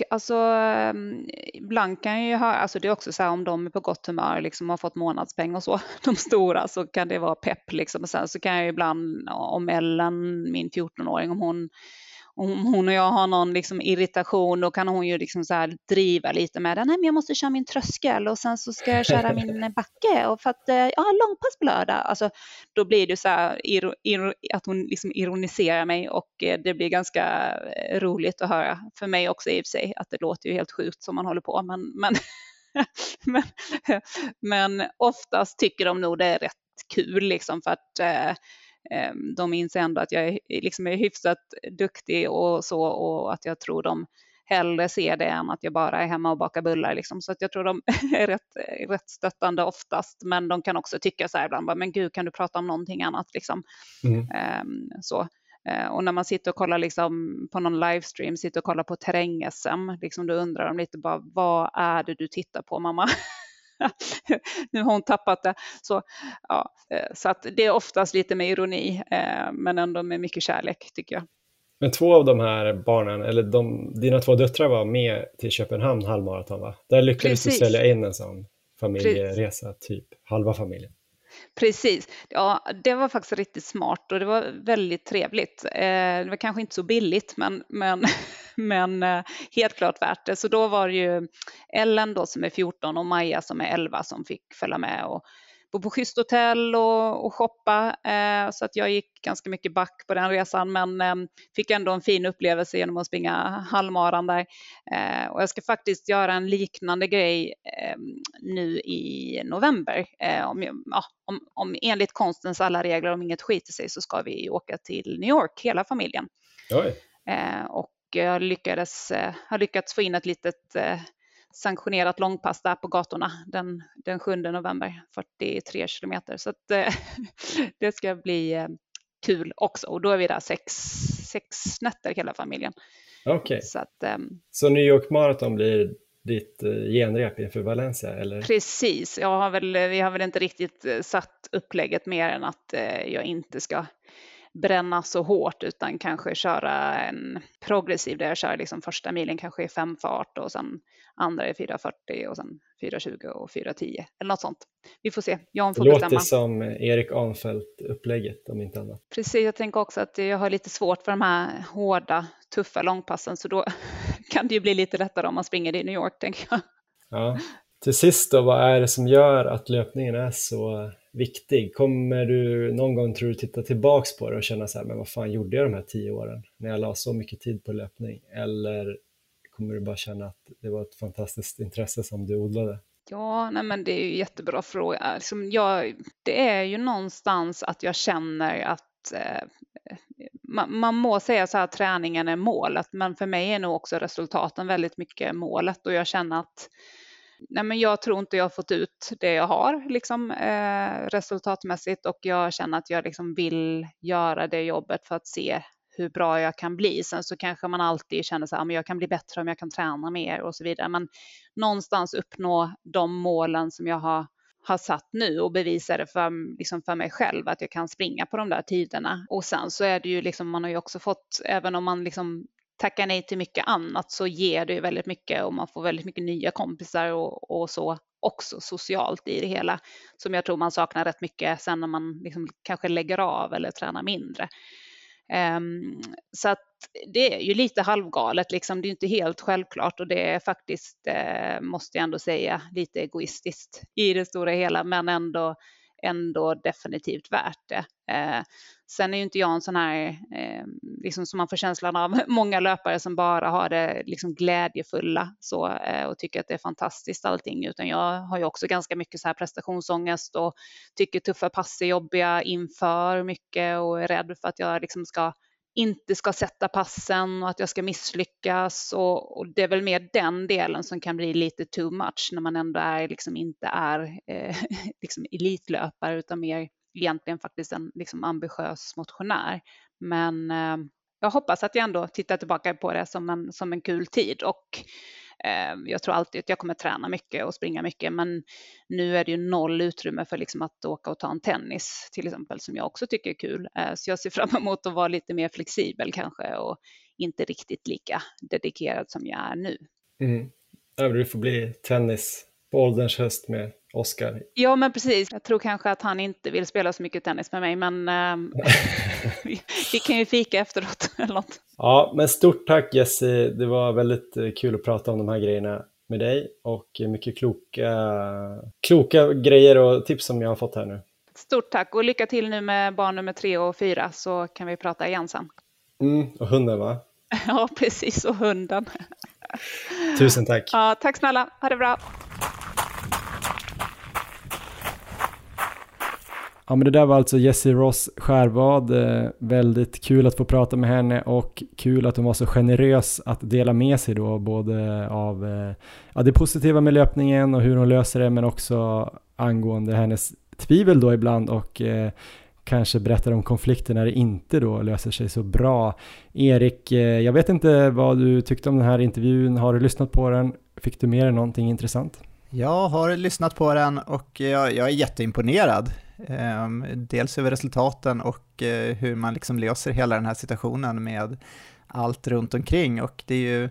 och. Alltså, ehm, ibland kan jag ju höra, alltså det är också så här om de är på gott humör, liksom har fått månadspeng och så, (laughs) de stora, så kan det vara pepp liksom. Och sen så kan jag ju ibland, om Ellen, min 14-åring, om hon om hon och jag har någon liksom irritation, då kan hon ju liksom så driva lite med det. Nej, men jag måste köra min tröskel och sen så ska jag köra (laughs) min backe och för att eh, jag har långpass på lördag. Alltså, då blir det så här att hon liksom ironiserar mig och eh, det blir ganska eh, roligt att höra för mig också i och för sig att det låter ju helt sjukt som man håller på, men, men, (laughs) men, men oftast tycker de nog det är rätt kul liksom för att de inser ändå att jag är, liksom är hyfsat duktig och så och att jag tror de hellre ser det än att jag bara är hemma och bakar bullar. Liksom. Så att jag tror de (laughs) är rätt, rätt stöttande oftast, men de kan också tycka så här ibland, men gud kan du prata om någonting annat? Liksom. Mm. Um, så. Uh, och när man sitter och kollar liksom på någon livestream, sitter och kollar på terräng-SM, liksom, då undrar de lite bara, vad är det du tittar på mamma? (laughs) nu har hon tappat det. Så, ja, eh, så att det är oftast lite med ironi, eh, men ändå med mycket kärlek tycker jag. Men två av de här barnen, eller de, dina två döttrar var med till Köpenhamn halvmaraton va? Där lyckades Precis. du sälja in en sån familjeresa, typ halva familjen. Precis, ja det var faktiskt riktigt smart och det var väldigt trevligt. Eh, det var kanske inte så billigt men, men, (laughs) men eh, helt klart värt det. Så då var det ju Ellen då som är 14 och Maja som är 11 som fick följa med och bo på schysst hotell och, och shoppa. Eh, så att jag gick ganska mycket back på den resan men eh, fick ändå en fin upplevelse genom att springa halvmaran där. Eh, och jag ska faktiskt göra en liknande grej nu i november. Om, ja, om, om enligt konstens alla regler, om inget skiter sig, så ska vi åka till New York, hela familjen. Oj. Och jag lyckades, eh, har lyckats få in ett litet sanktionerat långpass där på gatorna den, den 7 november, 43 kilometer. Så att, eh, (laughs) det ska bli eh, kul också och då är vi där sex, sex nätter hela familjen. Okej, okay. så, att, um, så New York Marathon blir ditt genrep inför Valencia? Eller? Precis, jag har väl, vi har väl inte riktigt satt upplägget mer än att jag inte ska bränna så hårt utan kanske köra en progressiv där jag kör liksom första milen kanske i femfart och sen andra i 4.40 och sen 4.20 och 4.10 eller något sånt. Vi får se, Jan får det bestämma. Låter som Erik Arnfeldt-upplägget om inte annat. Precis, jag tänker också att jag har lite svårt för de här hårda, tuffa långpassen så då (laughs) kan det ju bli lite lättare om man springer i New York tänker jag. Ja. Till sist då, vad är det som gör att löpningen är så viktig? Kommer du någon gång, tror du, titta tillbaks på det och känna så här, men vad fan gjorde jag de här tio åren när jag la så mycket tid på löpning? Eller kommer du bara känna att det var ett fantastiskt intresse som du odlade? Ja, nej men det är ju jättebra fråga. Liksom jag, det är ju någonstans att jag känner att eh, man, man, må säga så här att träningen är målet, men för mig är nog också resultaten väldigt mycket målet och jag känner att nej men jag tror inte jag har fått ut det jag har liksom, eh, resultatmässigt och jag känner att jag liksom vill göra det jobbet för att se hur bra jag kan bli. Sen så kanske man alltid känner så här, men jag kan bli bättre om jag kan träna mer och så vidare. Men någonstans uppnå de målen som jag har, har satt nu och bevisa det för, liksom för mig själv att jag kan springa på de där tiderna. Och sen så är det ju liksom, man har ju också fått, även om man liksom tackar nej till mycket annat så ger det ju väldigt mycket och man får väldigt mycket nya kompisar och, och så också socialt i det hela som jag tror man saknar rätt mycket sen när man liksom kanske lägger av eller tränar mindre. Um, så att det är ju lite halvgalet, liksom. det är inte helt självklart och det är faktiskt, eh, måste jag ändå säga, lite egoistiskt i det stora hela, men ändå, ändå definitivt värt det. Eh, sen är ju inte jag en sån här, eh, liksom som man får känslan av, (laughs) många löpare som bara har det liksom glädjefulla så, eh, och tycker att det är fantastiskt allting, utan jag har ju också ganska mycket så här prestationsångest och tycker tuffa pass är jobbiga inför mycket och är rädd för att jag liksom ska inte ska sätta passen och att jag ska misslyckas och, och, det är väl mer den delen som kan bli lite too much när man ändå är, liksom inte är eh, (laughs) liksom elitlöpare utan mer egentligen faktiskt en liksom ambitiös motionär. Men eh, jag hoppas att jag ändå tittar tillbaka på det som en, som en kul tid och Ehm, jag tror alltid att jag kommer träna mycket och springa mycket men nu är det ju noll utrymme för liksom att åka och ta en tennis till exempel som jag också tycker är kul. Ehm, så jag ser (laughs) fram emot att vara lite mer flexibel kanske och inte riktigt lika dedikerad som jag är nu. Mm. Du får bli tennis på ålderns höst med Oskar. Ja, men precis. Jag tror kanske att han inte vill spela så mycket tennis med mig, men vi, (laughs) vi, kan ju fika efteråt (laughs) eller något. Ja, men stort tack Jesse. Det var väldigt eh, kul att prata om de här grejerna med dig och mycket kloka, kloka grejer och tips som jag har fått här nu. Stort tack och lycka till nu med barn nummer tre och fyra så kan vi prata igen sen. Mm, och hunden va? (laughs) Ja, precis, och hunden. Tusen tack. Ja, tack snälla. Ha det bra. Ja men det där var alltså Jessie Ross Skärvad. Eh, väldigt kul att få prata med henne och kul att hon var så generös att dela med sig då både av eh, ja, det positiva med löpningen och hur hon löser det men också angående hennes tvivel då ibland och eh, kanske berättar om konflikter när det inte då löser sig så bra. Erik, eh, jag vet inte vad du tyckte om den här intervjun. Har du lyssnat på den? Fick du med dig någonting intressant? Jag har lyssnat på den och jag, jag är jätteimponerad. Ehm, dels över resultaten och eh, hur man liksom löser hela den här situationen med allt runt omkring. Och det är ju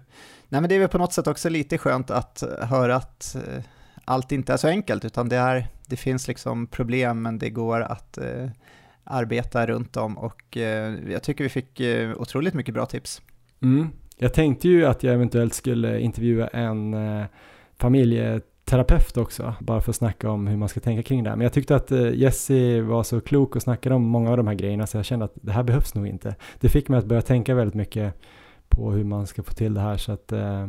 nej men det är väl på något sätt också lite skönt att höra att eh, allt inte är så enkelt, utan det, är, det finns liksom problem, men det går att eh, arbeta runt dem och eh, jag tycker vi fick otroligt mycket bra tips. Mm. Jag tänkte ju att jag eventuellt skulle intervjua en familje terapeut också, bara för att snacka om hur man ska tänka kring det här. Men jag tyckte att eh, Jesse var så klok och snackade om många av de här grejerna så jag kände att det här behövs nog inte. Det fick mig att börja tänka väldigt mycket på hur man ska få till det här så att eh,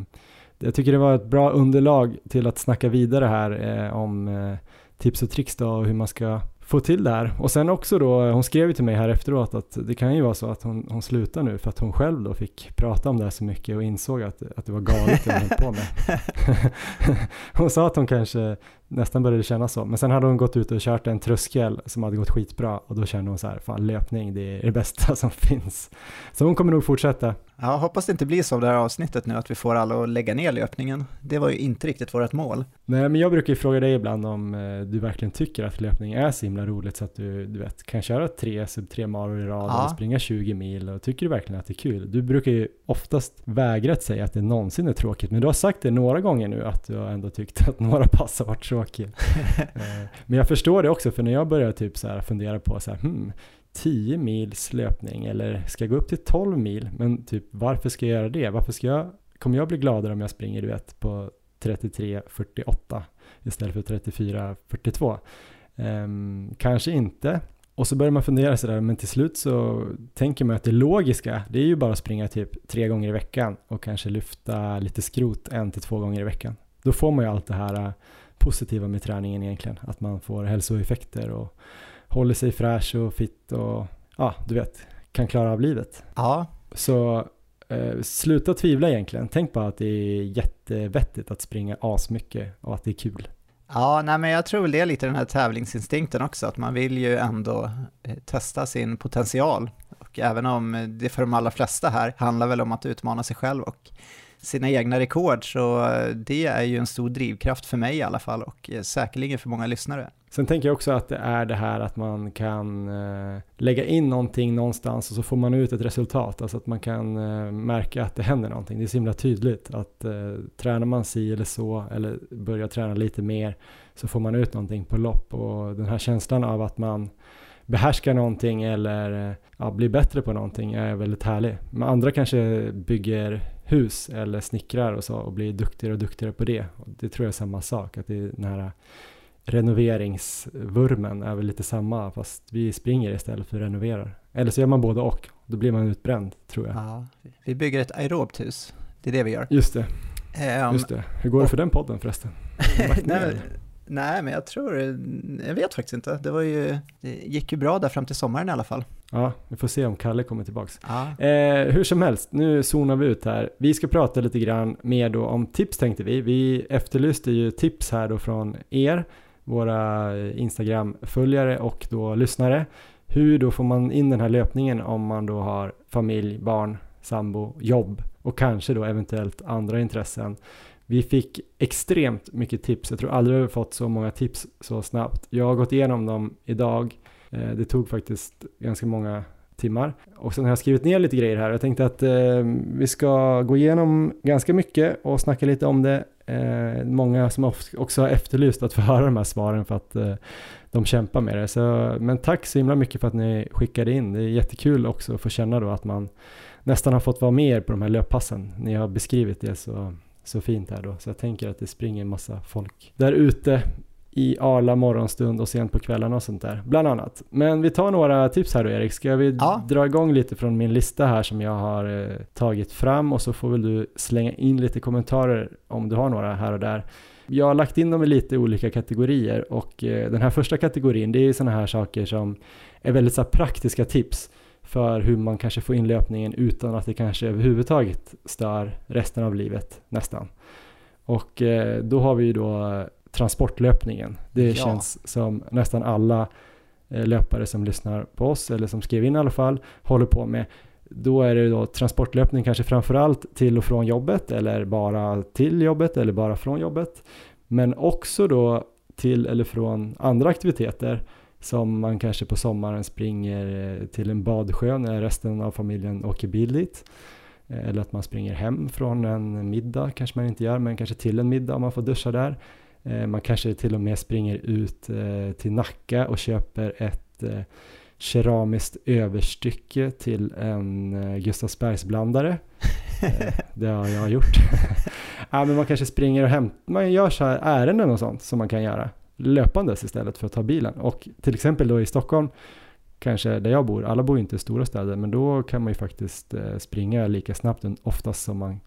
jag tycker det var ett bra underlag till att snacka vidare här eh, om eh, tips och tricks då och hur man ska få till det här. Och sen också då, hon skrev ju till mig här efteråt att det kan ju vara så att hon, hon slutar nu för att hon själv då fick prata om det här så mycket och insåg att, att det var galet det hon höll på med. (laughs) (laughs) hon sa att hon kanske nästan började känna så. Men sen hade hon gått ut och kört en tröskel som hade gått skitbra och då kände hon så här, fan löpning det är det (laughs) bästa som finns. Så hon kommer nog fortsätta. Ja, hoppas det inte blir så av det här avsnittet nu att vi får alla att lägga ner löpningen. Det var ju inte riktigt vårt mål. Nej, men jag brukar ju fråga dig ibland om eh, du verkligen tycker att löpning är så himla roligt så att du, du vet, kan köra tre sub tre maror i rad ja. och springa 20 mil och tycker du verkligen att det är kul? Du brukar ju oftast vägra att säga att det någonsin är tråkigt, men du har sagt det några gånger nu att du har ändå tyckt att (laughs) några pass har varit tråkiga. (laughs) Eh, men jag förstår det också, för när jag börjar typ så här fundera på så här, hmm, 10 mils löpning eller ska jag gå upp till 12 mil? Men typ varför ska jag göra det? Varför ska jag, kommer jag bli gladare om jag springer du vet på 33.48 istället för 34.42? Um, kanske inte. Och så börjar man fundera sådär, men till slut så tänker man att det logiska, det är ju bara att springa typ tre gånger i veckan och kanske lyfta lite skrot en till två gånger i veckan. Då får man ju allt det här positiva med träningen egentligen, att man får hälsoeffekter och håller sig fräsch och fit och ja, du vet, kan klara av livet. Ja. Så eh, sluta tvivla egentligen. Tänk bara att det är jättevettigt att springa asmycket och att det är kul. Ja, nej men jag tror det är lite den här tävlingsinstinkten också, att man vill ju ändå eh, testa sin potential. Och även om det för de allra flesta här handlar väl om att utmana sig själv och sina egna rekord, så det är ju en stor drivkraft för mig i alla fall och eh, säkerligen för många lyssnare. Sen tänker jag också att det är det här att man kan eh, lägga in någonting någonstans och så får man ut ett resultat. Alltså att man kan eh, märka att det händer någonting. Det är så himla tydligt att eh, tränar man si eller så eller börjar träna lite mer så får man ut någonting på lopp och den här känslan av att man behärskar någonting eller ja, blir bättre på någonting är väldigt härlig. Men andra kanske bygger hus eller snickrar och så och blir duktigare och duktigare på det. Och det tror jag är samma sak, att det är den här renoveringsvurmen är väl lite samma fast vi springer istället för renoverar. Eller så gör man både och, då blir man utbränd tror jag. Ja, vi bygger ett aerobt hus, det är det vi gör. Just det. Um, Just det. Hur går det för den podden förresten? (laughs) nej, nej, men jag tror, jag vet faktiskt inte. Det, var ju, det gick ju bra där fram till sommaren i alla fall. Ja, vi får se om Kalle kommer tillbaks. Ja. Eh, hur som helst, nu zonar vi ut här. Vi ska prata lite grann mer då om tips tänkte vi. Vi efterlyste ju tips här då från er våra Instagram-följare och då lyssnare. Hur då får man in den här löpningen om man då har familj, barn, sambo, jobb och kanske då eventuellt andra intressen. Vi fick extremt mycket tips. Jag tror aldrig vi har fått så många tips så snabbt. Jag har gått igenom dem idag. Eh, det tog faktiskt ganska många timmar. Och sen har jag skrivit ner lite grejer här. Jag tänkte att eh, vi ska gå igenom ganska mycket och snacka lite om det. Eh, många som också har efterlyst att få (laughs) höra de här svaren för att de kämpar med det. Så, men tack så himla mycket för att ni skickade in. Det är jättekul också att få känna då att man nästan har fått vara med er på de här löppassen. Ni har beskrivit det så, så fint här då. Så jag tänker att det springer en massa folk där ute i Arla morgonstund och sent på kvällarna och sånt där, bland annat. Men vi tar några tips här då Erik, ska vi ja. dra igång lite från min lista här som jag har eh, tagit fram och så får väl du slänga in lite kommentarer om du har några här och där. Jag har lagt in dem i lite olika kategorier och eh, den här första kategorin det är sådana här saker som är väldigt så praktiska tips för hur man kanske får in löpningen utan att det kanske överhuvudtaget stör resten av livet nästan. Och eh, då har vi ju då transportlöpningen. Det ja. känns som nästan alla eh, löpare som lyssnar på oss, eller som skrev in i alla fall, håller på med. Då är det då transportlöpning kanske framförallt till och från jobbet, eller bara till jobbet, eller bara från jobbet. Men också då till eller från andra aktiviteter som man kanske på sommaren springer eh, till en badsjö när resten av familjen åker bil dit. Eh, eller att man springer hem från en middag, kanske man inte gör, men kanske till en middag om man får duscha där. Eh, man kanske till och med springer ut till Nacka och köper ett keramiskt överstycke till en Gustavsbergsblandare. det har jag gjort. (laughs) ja, men man kanske springer och hämtar, man gör så här ärenden och sånt som man kan göra löpandes istället för att ta bilen. Och till exempel då i Stockholm, kanske där jag bor, alla bor ju inte i stora städer, men då kan man ju faktiskt springa lika snabbt oftast som man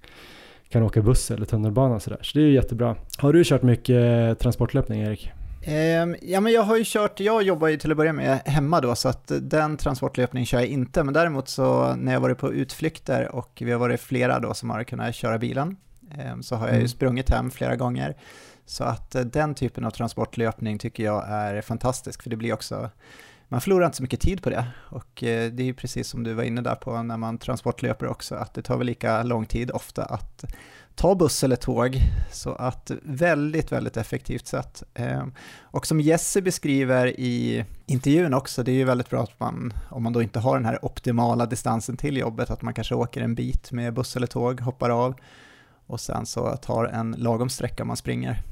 kan åka buss eller tunnelbana och sådär. Så det är ju jättebra. Har du kört mycket transportlöpning Erik? Ehm, ja, men jag har ju kört, jag jobbar ju till att börja med hemma då, så att den transportlöpning kör jag inte, men däremot så när jag varit på utflykter och vi har varit flera då som har kunnat köra bilen, ehm, så har jag ju Mm. sprungit hem flera gånger. Så att eh, den typen av transportlöpning tycker jag är fantastisk, för det blir också, man förlorar inte så mycket tid på det. Och eh, det är ju precis som du var inne där på när man transportlöper också, att det tar väl lika lång tid ofta att ta buss eller tåg. Så att väldigt, väldigt effektivt sätt. Ehm, och som Jesse beskriver i intervjun också, det är ju väldigt bra att man, om man då inte har den här optimala distansen till jobbet, att man kanske åker en bit med buss eller tåg, hoppar av och sen så tar en lagom sträcka man springer.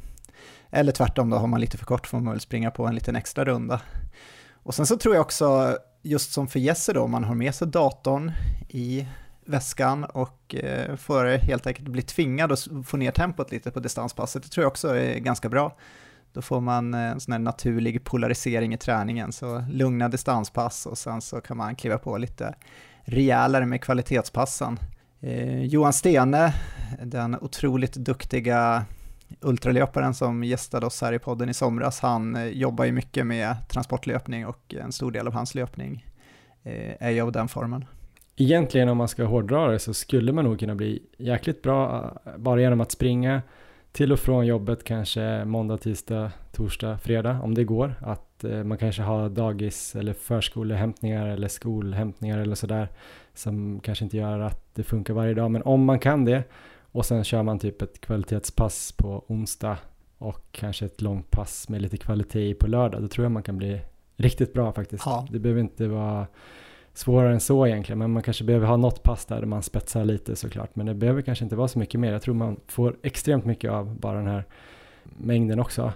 Eller tvärtom då, har man lite för kort får man väl springa på en liten extra runda. Och sen så tror jag också, just som för Jesse då, om man har med sig datorn i väskan och eh, får helt enkelt bli tvingad att få ner tempot lite på distanspasset, det tror jag också är ganska bra. Då får man eh, en sån här naturlig polarisering i träningen, så lugna distanspass och sen så kan man kliva på lite rejälare med kvalitetspassen. Eh, Johan Stene, den otroligt duktiga ultralöparen som gästade oss här i podden i somras, han eh, jobbar ju mycket med transportlöpning och en stor del av hans löpning eh, är ju av den formen. Egentligen om man ska hårdra det så skulle man nog kunna bli jäkligt bra eh, bara genom att springa till och från jobbet kanske måndag, tisdag, torsdag, fredag om det går. Att man kanske har dagis eller förskolehämtningar eller skolhämtningar eller sådär som kanske inte gör att det funkar varje dag. Men om man kan det och sen kör man typ ett kvalitetspass på onsdag och kanske ett långt pass med lite kvalitet på lördag, då tror jag man kan bli riktigt bra faktiskt. Ja. Det behöver inte vara svårare än så egentligen, men man kanske behöver ha något pass där man spetsar lite såklart, men det behöver kanske inte vara så mycket mer. Jag tror man får extremt mycket av bara den här mängden också.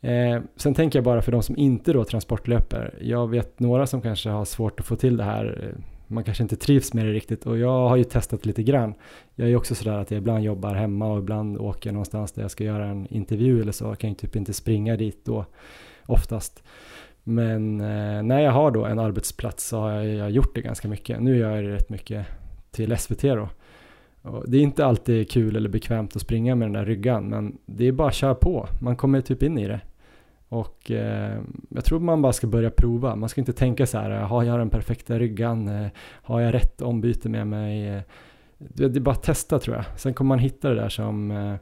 Eh, sen tänker jag bara för de som inte då transportlöper, jag vet några som kanske har svårt att få till det här, eh, man kanske inte trivs med det riktigt och jag har ju testat lite grann. Jag är ju också sådär att jag ibland jobbar hemma och ibland åker jag någonstans där jag ska göra en intervju eller så, jag kan ju typ inte springa dit då oftast. Men eh, när jag har då en arbetsplats så har jag, jag gjort det ganska mycket. Nu gör jag det rätt mycket till SVT då. Och det är inte alltid kul eller bekvämt att springa med den där ryggan, men det är bara att köra på. Man kommer typ in i det. Och eh, jag tror man bara ska börja prova. Man ska inte tänka så här, har jag den perfekta ryggan? Eh, har jag rätt ombyte med mig? Eh, det, är bara att testa tror jag. Sen kommer man hitta det där som eh,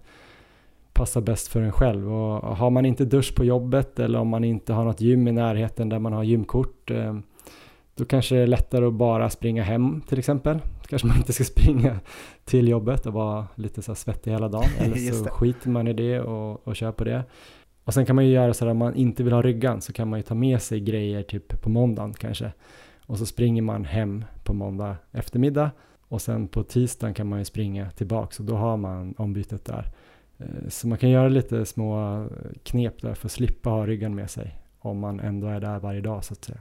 passar bäst för en själv. Och har man inte dusch på jobbet eller om man inte har något gym i närheten där man har gymkort eh, då kanske det är lättare att bara springa hem till exempel. Då kanske man inte ska (laughs) springa till jobbet och vara lite så här svettig hela dagen. Eller (laughs) så skiter man i det och, och kör på det. Och sen kan man ju göra så här om man inte vill ha ryggan så kan man ju ta med sig grejer typ på måndagen kanske. Och så springer man hem på måndag eftermiddag. Och sen på tisdagen kan man ju springa tillbaks och då har man ombytet där. Eh, Så man kan göra lite små knep där för att slippa ha ryggan med sig om man ändå är där varje dag så att säga.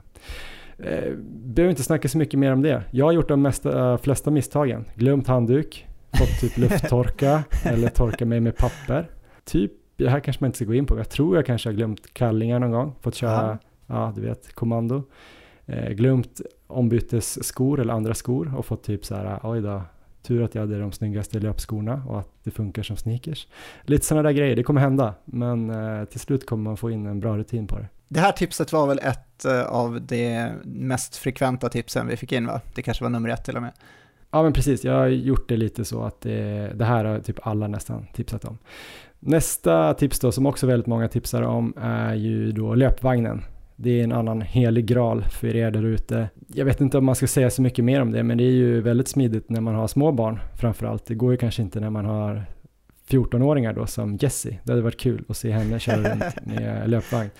Eh, behöver inte snacka så mycket mer om det. Jag har gjort de mesta, äh, flesta misstagen. Glömt handduk, fått typ (laughs) lufttorka eller torka mig med papper. Typ, det här kanske man inte ska gå in på. Jag tror jag kanske har glömt kallingar någon gång. Fått köra, Ja. ja du vet, kommando. Eh, glömt ombytesskor eller andra skor och fått typ så här, oj då, tur att jag hade de snyggaste löpskorna och att det funkar som sneakers. Lite sådana där grejer, det kommer hända. Men eh, till slut kommer man få in en bra rutin på det. Det här tipset var väl ett eh, av de mest frekventa tipsen vi fick in va? Det kanske var nummer ett till och med. Ja men precis, jag har gjort det lite så att det, det här har typ alla nästan tipsat om. Nästa tips då som också väldigt många tipsar om är ju då löpvagnen. Det är en annan helig graal för er där ute. Jag vet inte om man ska säga så mycket mer om det men det är ju väldigt smidigt när man har små barn framförallt. Det går ju kanske inte när man har 14-åringar då som Jessie. Det hade varit kul att se henne köra runt (laughs) med löpvagn.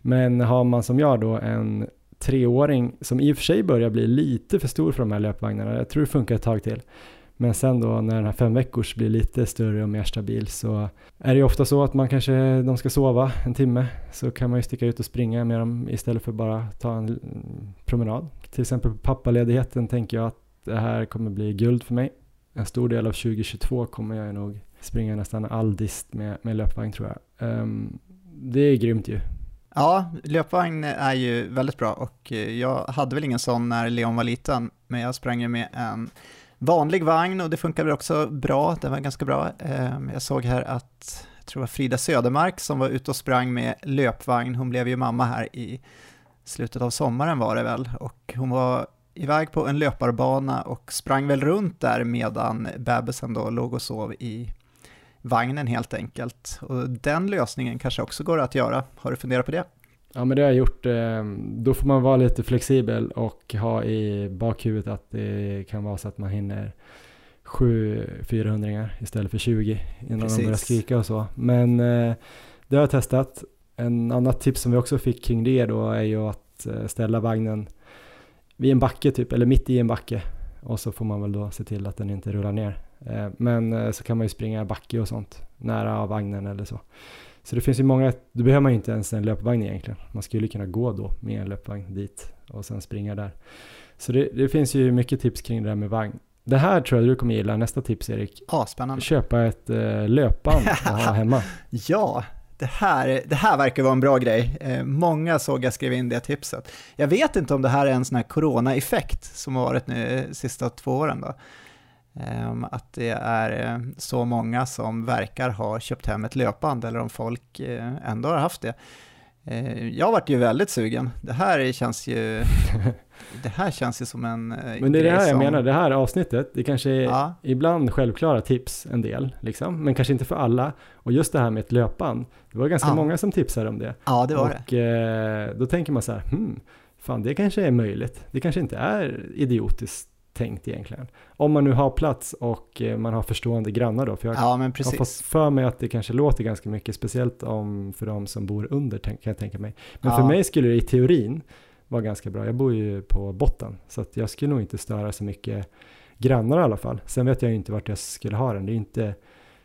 Men har man som jag då en treåring som i och för sig börjar bli lite för stor för de här löpvagnarna. Jag tror det funkar ett tag till. Men sen då när den här fem veckors blir lite större och mer stabil så är det ju ofta så att man kanske, de ska sova en timme så kan man ju sticka ut och springa med dem istället för bara ta en promenad. Till exempel på pappaledigheten tänker jag att det här kommer bli guld för mig. En stor del av 2022 kommer jag nog springa nästan all dist med, med löpvagn tror jag. Um, det är grymt ju. Ja, löpvagn är ju väldigt bra och eh, jag hade väl ingen sån när Leon var liten, men jag sprang ju med en vanlig vagn och det funkade väl också bra, den var ganska bra. Ehm, jag såg här att, jag tror det var Frida Södermark som var ute och sprang med löpvagn. Hon blev ju mamma här i slutet av sommaren var det väl och hon var iväg på en löparbana och sprang väl runt där medan bebisen då låg och sov i vagnen helt enkelt. Och den lösningen kanske också går att göra. Har du funderat på det? Ja men det har jag gjort. Eh, då får man vara lite flexibel och ha i bakhuvudet att det kan vara så att man hinner sju 400 istället för 20 innan Precis. de börjar skrika och så. Men eh, det har jag testat. En annat tips som vi också fick kring det då är ju att eh, ställa vagnen vid en backe typ, eller mitt i en backe. Och så får man väl då se till att den inte rullar ner. Men så kan man ju springa backe och sånt nära vagnen eller så. Så det finns ju många, då behöver man ju inte ens en löpvagn egentligen. Man skulle kunna gå då med en löpvagn dit och sen springa där. Så det, det finns ju mycket tips kring det där med vagn. Det här tror jag du kommer gilla, nästa tips Erik. Ja, spännande. Köpa ett eh, löpband och ha (laughs) hemma. ja, det här, det här verkar vara en bra grej. Eh, många såg jag skrev in det tipset. Jag vet inte om det här är en sån här corona-effekt som har varit nu de sista två åren då. Ehm, att det är eh, så många som verkar ha köpt hem ett löpband eller om folk eh, ändå har haft det. Eh, jag varit ju väldigt sugen. Det här känns ju, (laughs) det här känns ju som en Men det är det här som... jag menar, det här avsnittet, det kanske är ja. ibland självklara tips en del, liksom, men kanske inte för alla. Och just det här med ett löpband, det var ganska ja. många som tipsade om det. Ja, det var och, det. Och då tänker man så här, hmm, fan det kanske är möjligt. Det kanske inte är idiotiskt tänkt egentligen. Om man nu har plats och eh, man har förstående grannar då. För jag ja, men precis. har fått för mig att det kanske låter ganska mycket, speciellt om för de som bor under kan jag tänka mig. Men ja. för mig skulle det i teorin vara ganska bra. Jag bor ju på botten så att jag skulle nog inte störa så mycket grannar i alla fall. Sen vet jag ju inte vart jag skulle ha den. Det är inte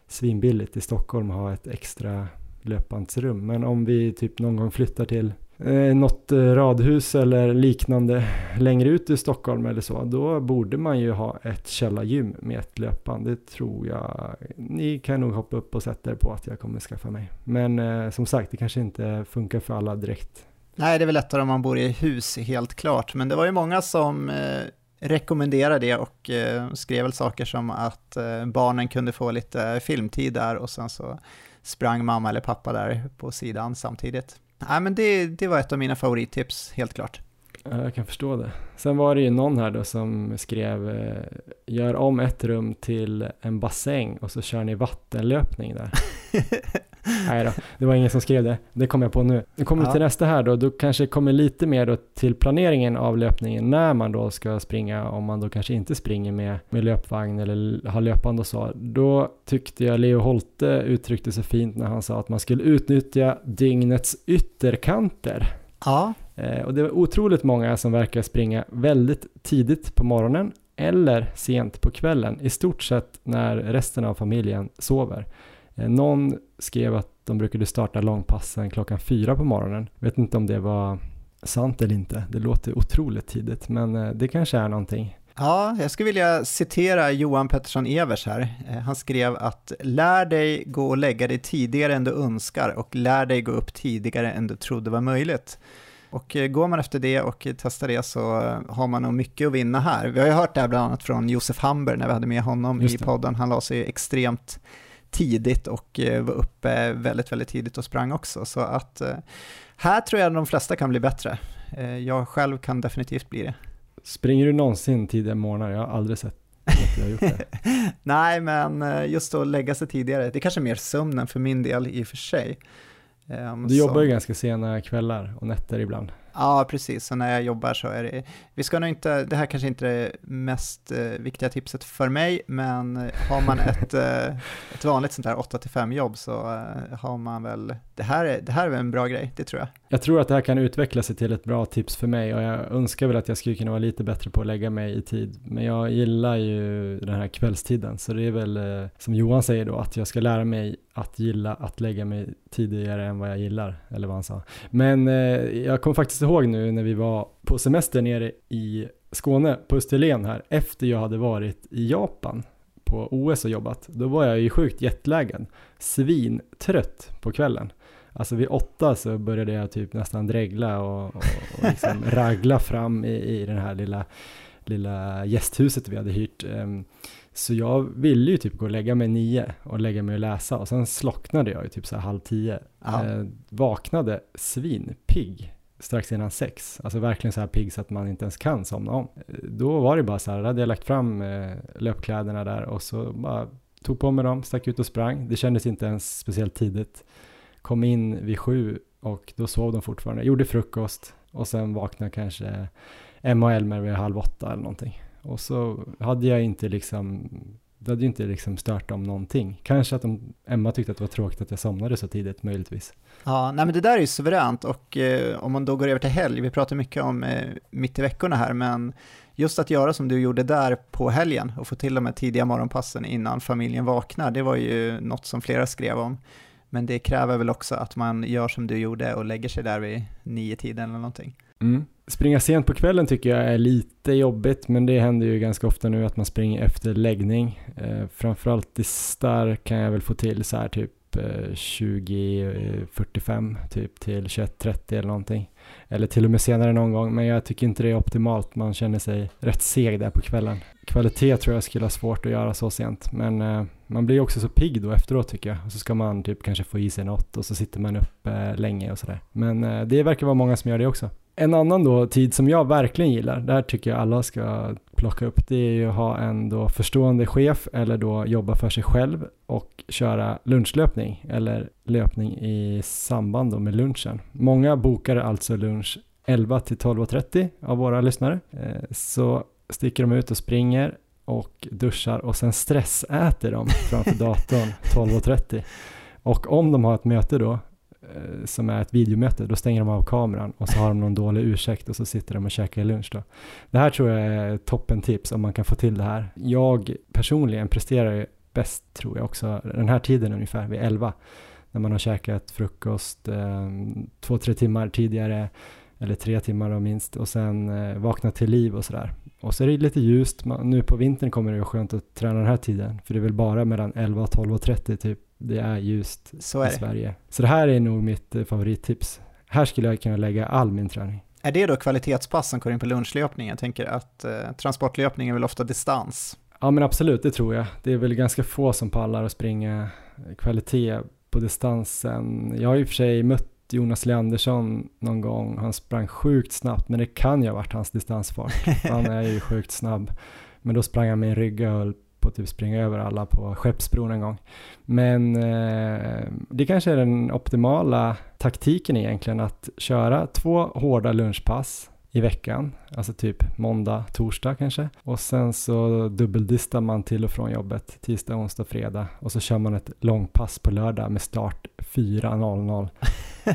svinbilligt i Stockholm att ha ett extra löpbandsrum. Men om vi typ någon gång flyttar till eh, något eh, radhus eller liknande längre ut i Stockholm eller så, då borde man ju ha ett källargym med ett löpband. Det tror jag. Ni kan nog hoppa upp och sätta er på att jag kommer skaffa mig. Men eh, som sagt, det kanske inte funkar för alla direkt. Nej, det är väl lättare om man bor i hus, helt klart. Men det var ju många som eh, rekommenderade det och eh, skrev väl saker som att eh, barnen kunde få lite filmtid där och sen så sprang mamma eller pappa där på sidan samtidigt. Nej, men det, det var ett av mina favorittips, helt klart. Ja, jag kan förstå det. Sen var det ju någon här då som skrev eh, gör om ett rum till en bassäng och så kör ni vattenlöpning där. (laughs) Nej då, det var ingen som skrev det. Det kom jag på nu. Nu kommer vi ja. till nästa här då. Då kanske kommer lite mer då till planeringen av löpningen när man då ska springa. Om man då kanske inte springer med, med löpvagn eller har löpande och så. Då tyckte jag Leo Holte uttryckte sig fint när han sa att man skulle utnyttja dygnets ytterkanter. Ja. Eh, och det var otroligt många som verkar springa väldigt tidigt på morgonen eller sent på kvällen, i stort sett när resten av familjen sover. Eh, någon skrev att de brukade starta långpassen klockan fyra på morgonen. Vet inte om det var sant eller inte. Det låter otroligt tidigt, men eh, det kanske är någonting. Ja, jag skulle vilja citera Johan Pettersson Evers här. Eh, han skrev att lär dig gå och lägga dig tidigare än du önskar och lär dig gå upp tidigare än du trodde var möjligt. Och går man efter det och testar det så har man nog mycket att vinna här. Vi har ju hört det här bland annat från Josef Hamber när vi hade med honom i podden. Han la sig extremt tidigt och eh, var uppe väldigt, väldigt tidigt och sprang också. Så att eh, här tror jag de flesta kan bli bättre. Eh, jag själv kan definitivt bli det. Springer du någonsin tidiga morgnar? Jag har aldrig sett att jag har gjort det. (laughs) Nej, men just att lägga sig tidigare, det är kanske mer sömnen för min del i och för sig. Um, du jobbar ju ganska sena kvällar och nätter ibland. Ja, precis. Så när jag jobbar så är det, vi ska nog inte, det här kanske inte är det mest eh, viktiga tipset för mig, men har man (laughs) ett, eh, ett vanligt sånt här 8-5 jobb så eh, har man väl, det här, är, det här är väl en bra grej, det tror jag. Jag tror att det här kan utveckla sig till ett bra tips för mig och jag önskar väl att jag skulle kunna vara lite bättre på att lägga mig i tid. Men jag gillar ju den här kvällstiden, så det är väl eh, som Johan säger då, att jag ska lära mig att gilla att lägga mig tidigare än vad jag gillar, eller vad han sa. Men eh, jag kommer faktiskt ihåg nu när vi var på semester nere i Skåne, på Österlen här, efter jag hade varit i Japan på OS och jobbat. Då var jag ju sjukt jetlaggad, svintrött på kvällen. Alltså vid åtta så började jag typ nästan dregla och, och, och liksom (laughs) ragla fram i, i den här lilla, lilla gästhuset vi hade hyrt. Um, Så jag ville ju typ gå och lägga mig nio och lägga mig och läsa och sen slocknade jag ju typ så här halv tio. Eh, vaknade svinpigg strax innan sex, alltså verkligen så här pigg så att man inte ens kan somna om. Då var det bara så här, hade jag lagt fram eh, löpkläderna där och så bara tog på mig dem, stack ut och sprang. Det kändes inte ens speciellt tidigt. Kom in vid sju och då sov de fortfarande. Jag gjorde frukost och sen vaknade kanske Emma och Elmer vid halv åtta eller någonting. Och så hade jag inte liksom, det hade ju inte liksom stört dem någonting. Kanske att de, Emma tyckte att det var tråkigt att jag somnade så tidigt, möjligtvis. Ja, nej men det där är ju suveränt och eh, om man då går över till helg, vi pratar mycket om eh, mitt i veckorna här, men just att göra som du gjorde där på helgen och få till de här tidiga morgonpassen innan familjen vaknar, det var ju något som flera skrev om. Men det kräver väl också att man gör som du gjorde och lägger sig där vid nio tiden eller någonting. Mm. Springa sent på kvällen tycker jag är lite jobbigt, men det händer ju ganska ofta nu att man springer efter läggning. Eh, framförallt i kan jag väl få till så här typ eh, 20.45 typ till 21.30 eller någonting. Eller till och med senare någon gång, men jag tycker inte det är optimalt. Man känner sig rätt seg där på kvällen. Kvalitet tror jag skulle ha svårt att göra så sent, men eh, man blir också så pigg då efteråt tycker jag. Och så ska man typ kanske få i sig något och så sitter man uppe eh, länge och sådär. Men eh, det verkar vara många som gör det också. En annan då tid som jag verkligen gillar, där tycker jag alla ska plocka upp, det är ju att ha en då förstående chef eller då jobba för sig själv och köra lunchlöpning eller löpning i samband då med lunchen. Många bokar alltså lunch 11 till 12.30 av våra lyssnare. Eh, så sticker de ut och springer och duschar och sen stressäter de framför datorn (laughs) 12.30. Och om de har ett möte då Eh, som är ett videomöte, då stänger de av kameran och så har de någon dålig ursäkt och så sitter de och käkar lunch då. Det här tror jag är toppen tips om man kan få till det här. Jag personligen presterar bäst tror jag också den här tiden ungefär vid 11 när man har käkat frukost eh, två, tre timmar tidigare eller tre timmar då minst och sen eh, vakna till liv och sådär. Och så är det lite ljust, man, nu på vintern kommer det vara skönt att träna den här tiden för det är väl bara mellan 11 och 12 och 30 typ det är ljust är i det. Sverige. Så det här är nog mitt eh, favorittips. Här skulle jag kunna lägga all min träning. Är det då kvalitetspass som går in på lunchlöpning? Jag tänker att eh, transportlöpning är väl ofta distans? Ja men absolut, det tror jag. Det är väl ganska få som pallar att springa kvalitet på distansen. Jag har i och för sig mött Jonas Leandersson någon gång. Han sprang sjukt snabbt, men det kan ju ha varit hans distansfart. (laughs) Han är ju sjukt snabb. Men då sprang han med en rygga och höll på att typ springa över alla på Skeppsbron en gång. Men eh, det kanske är den optimala taktiken egentligen att köra två hårda lunchpass i veckan, alltså typ måndag, torsdag kanske. Och sen så dubbeldistar man till och från jobbet tisdag, onsdag, fredag och så kör man ett långpass på lördag med start 4.00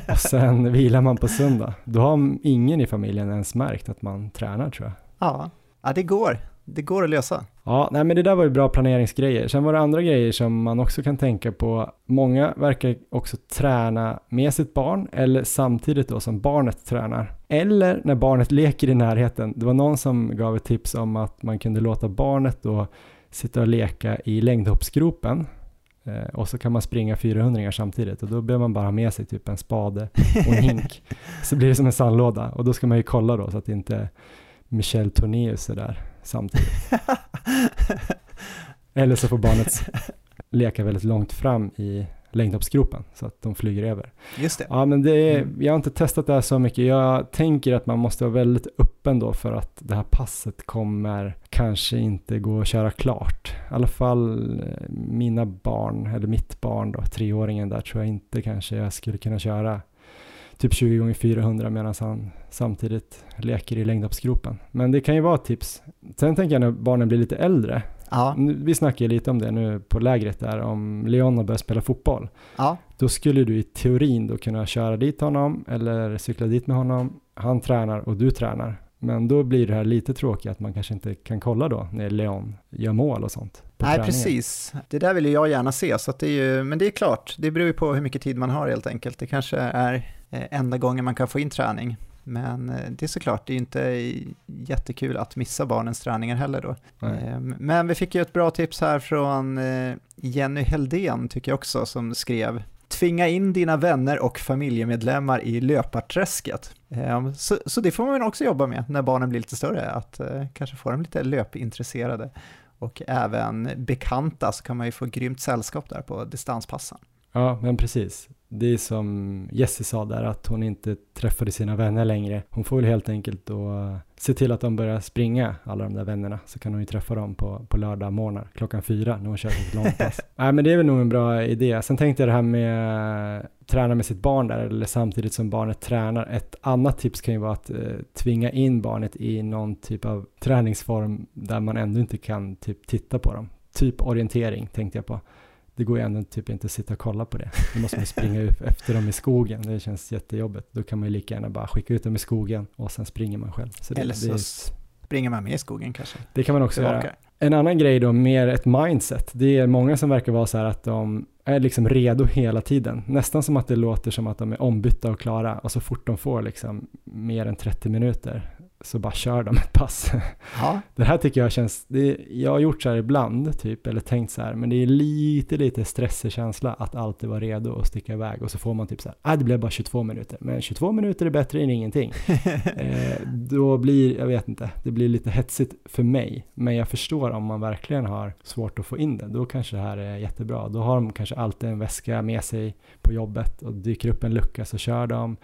(laughs) och sen vilar man på söndag. Då har ingen i familjen ens märkt att man tränar tror jag. Ja, ja det går det går att lösa. Ja, nej men det där var ju bra planeringsgrejer. Sen var det andra grejer som man också kan tänka på. Många verkar också träna med sitt barn eller samtidigt då som barnet tränar. Eller när barnet leker i närheten. Det var någon som gav ett tips om att man kunde låta barnet då sitta och leka i längdhoppsgropen eh, och så kan man springa 400 samtidigt och då behöver man bara ha med sig typ en spade och en hink. (laughs) så blir det som en sandlåda och då ska man ju kolla då så att inte Michel Tornéus är där samtidigt. (laughs) Eller så får barnet leka väldigt långt fram i längdhoppsgropen så att de flyger över. Just det. Ja, men det är, mm. jag har inte testat det här så mycket. Jag tänker att man måste vara väldigt öppen då för att det här passet kommer kanske inte gå att köra klart. I alla fall eh, mina barn, eller mitt barn då, treåringen där, tror jag inte kanske jag skulle kunna köra typ 20 gånger 400 medan han samtidigt leker i längdhoppsgropen. Men det kan ju vara ett tips. Sen tänker jag när barnen blir lite äldre. Ja. Vi snackade lite om det nu på lägret där, om Leon har börjat spela fotboll. Ja. Då skulle du i teorin då kunna köra dit honom eller cykla dit med honom. Han tränar och du tränar. Men då blir det här lite tråkigt att man kanske inte kan kolla då när Leon gör mål och sånt. Nej, träningen. precis. Det där vill jag gärna se, så det är ju, men det är klart, det beror ju på hur mycket tid man har helt enkelt. Det kanske är enda gången man kan få in träning. Men eh, det är såklart, det är inte jättekul att missa barnens träningar heller då. Nej. Eh, men vi fick ju ett bra tips här från Jenny Heldén, tycker jag också, som skrev Tvinga in dina vänner och familjemedlemmar i löparträsket. Så, så det får man också jobba med när barnen blir lite större, att kanske få dem lite löpintresserade och även bekanta så kan man ju få grymt sällskap där på distanspassen. Ja, men precis. Det är som Jessie sa där, att hon inte träffade sina vänner längre. Hon får väl helt enkelt då se till att de börjar springa, alla de där vännerna, så kan hon ju träffa dem på, på lördag morgnar klockan fyra när hon kör sitt långpass. (laughs) Nej, men det är väl nog en bra idé. Sen tänkte jag det här med att träna med sitt barn där, eller samtidigt som barnet tränar. Ett annat tips kan ju vara att eh, tvinga in barnet i någon typ av träningsform där man ändå inte kan typ titta på dem. Typ orientering tänkte jag på det går ju ändå typ inte att sitta och kolla på det. Då måste man springa ut efter dem i skogen. Det känns jättejobbigt. Då kan man ju lika gärna bara skicka ut dem i skogen och sen springer man själv. Så det, Eller så det springer man med i skogen kanske. Det kan man också göra. En annan grej då, mer ett mindset. Det är många som verkar vara så här att de är liksom redo hela tiden. Nästan som att det låter som att de är ombytta och klara och så fort de får liksom mer än 30 minuter så bara kör de ett pass. Ja. (laughs) Det här tycker jag känns, det, jag har gjort så här ibland, typ, eller tänkt så här, men det är lite, lite stressig känsla att alltid vara redo att sticka iväg och så får man typ så här, ah, det blev bara 22 minuter, men 22 minuter är bättre än ingenting. (laughs) eh, då blir, jag vet inte, det blir lite hetsigt för mig, men jag förstår om man verkligen har svårt att få in det, då kanske det här är jättebra. Då har de kanske alltid en väska med sig på jobbet och dyker upp en lucka så kör de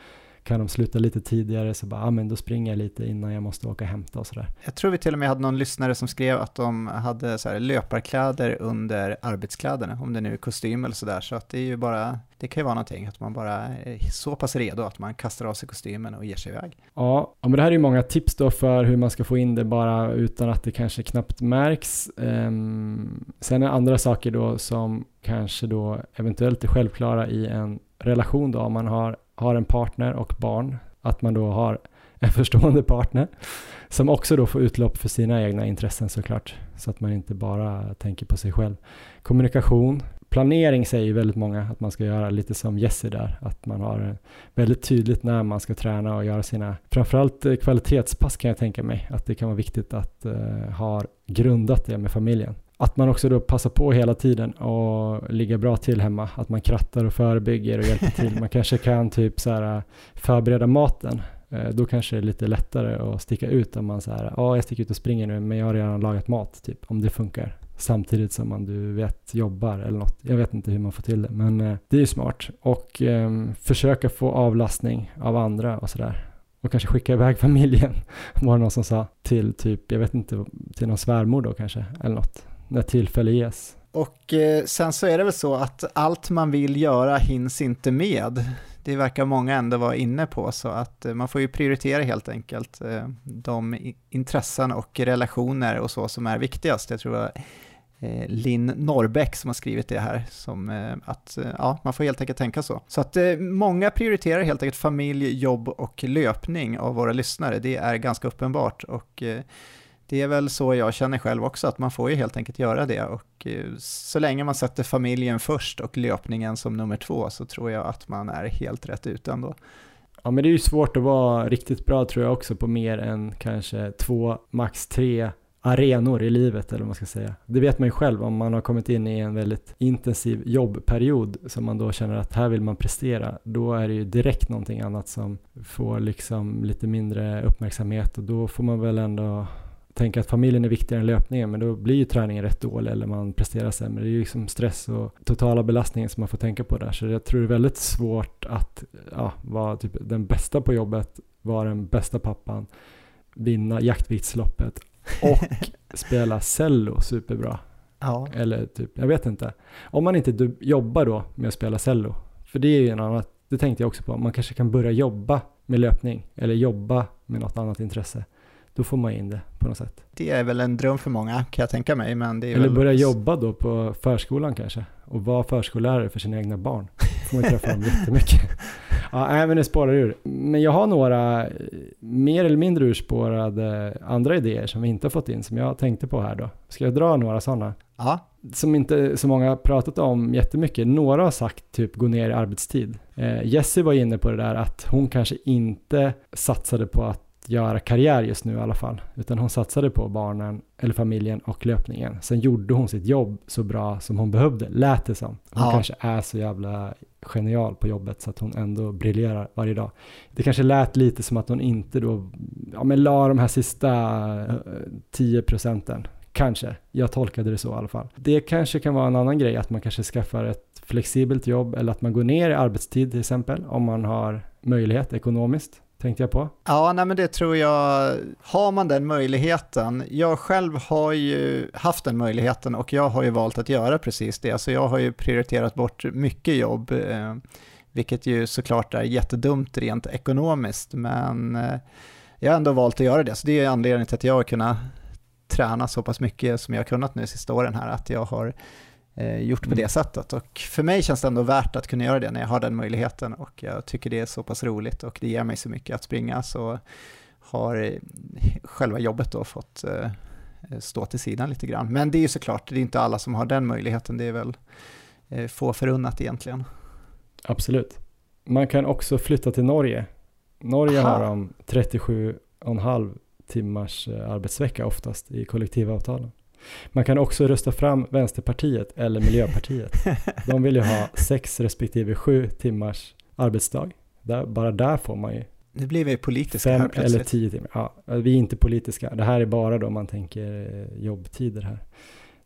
kan de sluta lite tidigare så bara, ja men då springer jag lite innan jag måste åka och hämta och sådär. Jag tror vi till och med hade någon lyssnare som skrev att de hade så här löparkläder under arbetskläderna, om det nu är kostym eller sådär, så att det är ju bara, det kan ju vara någonting, att man bara är så pass redo att man kastar av sig kostymen och ger sig iväg. Ja, men det här är ju många tips då för hur man ska få in det bara utan att det kanske knappt märks. Um, sen är andra saker då som kanske då eventuellt är självklara i en relation då, om man har har en partner och barn, att man då har en förstående partner som också då får utlopp för sina egna intressen såklart, så att man inte bara tänker på sig själv. Kommunikation, planering säger väldigt många att man ska göra lite som Jesse där, att man har eh, väldigt tydligt när man ska träna och göra sina, framförallt eh, kvalitetspass kan jag tänka mig, att det kan vara viktigt att uh, ha grundat det med familjen. Att man också då passar på hela tiden och ligger bra till hemma. Att man krattar och förebygger och hjälper till. Man kanske kan typ så här äh, förbereda maten. Äh, då kanske det är lite lättare att sticka ut om man så här, ja jag sticker ut och springer nu men jag har redan lagat mat typ, om det funkar. Samtidigt som man du vet jobbar eller något. Jag vet inte hur man får till det men äh, det är ju smart. Och eh, försöka få avlastning av andra och sådär och kanske skicka iväg (laughs) familjen, var det någon som sa, till typ, jag vet inte, till någon svärmor då kanske, eller något när tillfälle ges. Och eh, sen så är det väl så att allt man vill göra hinns inte med. Det verkar många ändå vara inne på, så att eh, man får ju prioritera helt enkelt eh, de intressen och relationer och så som är viktigast. Jag tror det var eh, Linn Norrbäck som har skrivit det här, som eh, att eh, ja, man får helt enkelt tänka så. Så att många prioriterar helt enkelt familj, jobb och löpning av våra lyssnare, det är ganska uppenbart. Och det är väl så jag känner själv också, att man får ju helt enkelt göra det. Och eh, så länge man sätter familjen först och löpningen som nummer två så tror jag att man är helt rätt ute ändå. Ja men det är ju svårt att vara riktigt bra tror jag också på mer än kanske två, max tre arenor i livet eller vad man ska säga. Det vet man ju själv om man har kommit in i en väldigt intensiv jobbperiod som man då känner att här vill man prestera. Då är det ju direkt någonting annat som får liksom lite mindre uppmärksamhet och då får man väl ändå tänka att familjen är viktigare än löpningen, men då blir ju träningen rätt dålig eller man presterar sämre. Det är ju liksom stress och totala belastningen som man får tänka på där. Så jag tror det är väldigt svårt att ja, vara typ den bästa på jobbet, vara den bästa pappan, vinna jaktviktsloppet och (laughs) spela cello superbra. Ja. Eller typ, jag vet inte. Om man inte jobbar då med att spela cello, för det är ju en annan, det tänkte jag också på, man kanske kan börja jobba med löpning eller jobba med något annat intresse då får man in det på något sätt. Det är väl en dröm för många kan jag tänka mig. Men det är Eller väl... börja jobba då på förskolan kanske och vara förskollärare för sina egna barn. Då får man träffa dem jättemycket. (laughs) Ja, nej, men det spårar ur. Men jag har några mer eller mindre urspårade andra idéer som vi inte har fått in som jag tänkte på här då. Ska jag dra några sådana? Ja. Som inte så många har pratat om jättemycket. Några har sagt typ gå ner i arbetstid. Eh, Jessie var inne på det där att hon kanske inte satsade på att göra karriär just nu i alla fall, utan hon satsade på barnen, eller familjen och löpningen. Sen gjorde hon sitt jobb så bra som hon behövde, lät det som. Hon ja. kanske är så jävla genial på jobbet så att hon ändå briljerar varje dag. Det kanske lät lite som att hon inte då, ja men la de här sista 10 eh, procenten Kanske, jag tolkade det så i alla fall. Det kanske kan vara en annan grej, att man kanske skaffar ett flexibelt jobb eller att man går ner i arbetstid till exempel, om man har möjlighet ekonomiskt tänkte jag på. Ja, nej men det tror jag, har man den möjligheten, jag själv har ju haft den möjligheten och jag har ju valt att göra precis det, så jag har ju prioriterat bort mycket jobb, eh, vilket ju såklart är jättedumt rent ekonomiskt, men eh, jag har ändå valt att göra det, så det är anledningen till att jag har kunnat träna så pass mycket som jag har kunnat nu sista åren här, att jag har eh, gjort på mm. det sättet. Och för mig känns det ändå värt att kunna göra det när jag har den möjligheten och jag tycker det är så pass roligt och det ger mig så mycket att springa så har själva jobbet då fått eh, stå till sidan lite grann. Men det är ju såklart, det är inte alla som har den möjligheten, det är väl eh, få förunnat egentligen. Absolut. Man kan också flytta till Norge. Norge Aha. har de 37,5 timmars eh, arbetsvecka oftast i kollektivavtalen. Man kan också rösta fram Vänsterpartiet eller Miljöpartiet. (laughs) De vill ju ha sex respektive sju timmars arbetsdag. Där, bara där får man ju nu blir vi politiska fem här plötsligt. eller tio timmar. Ja, vi är inte politiska. Det här är bara då man tänker eh, jobbtider här.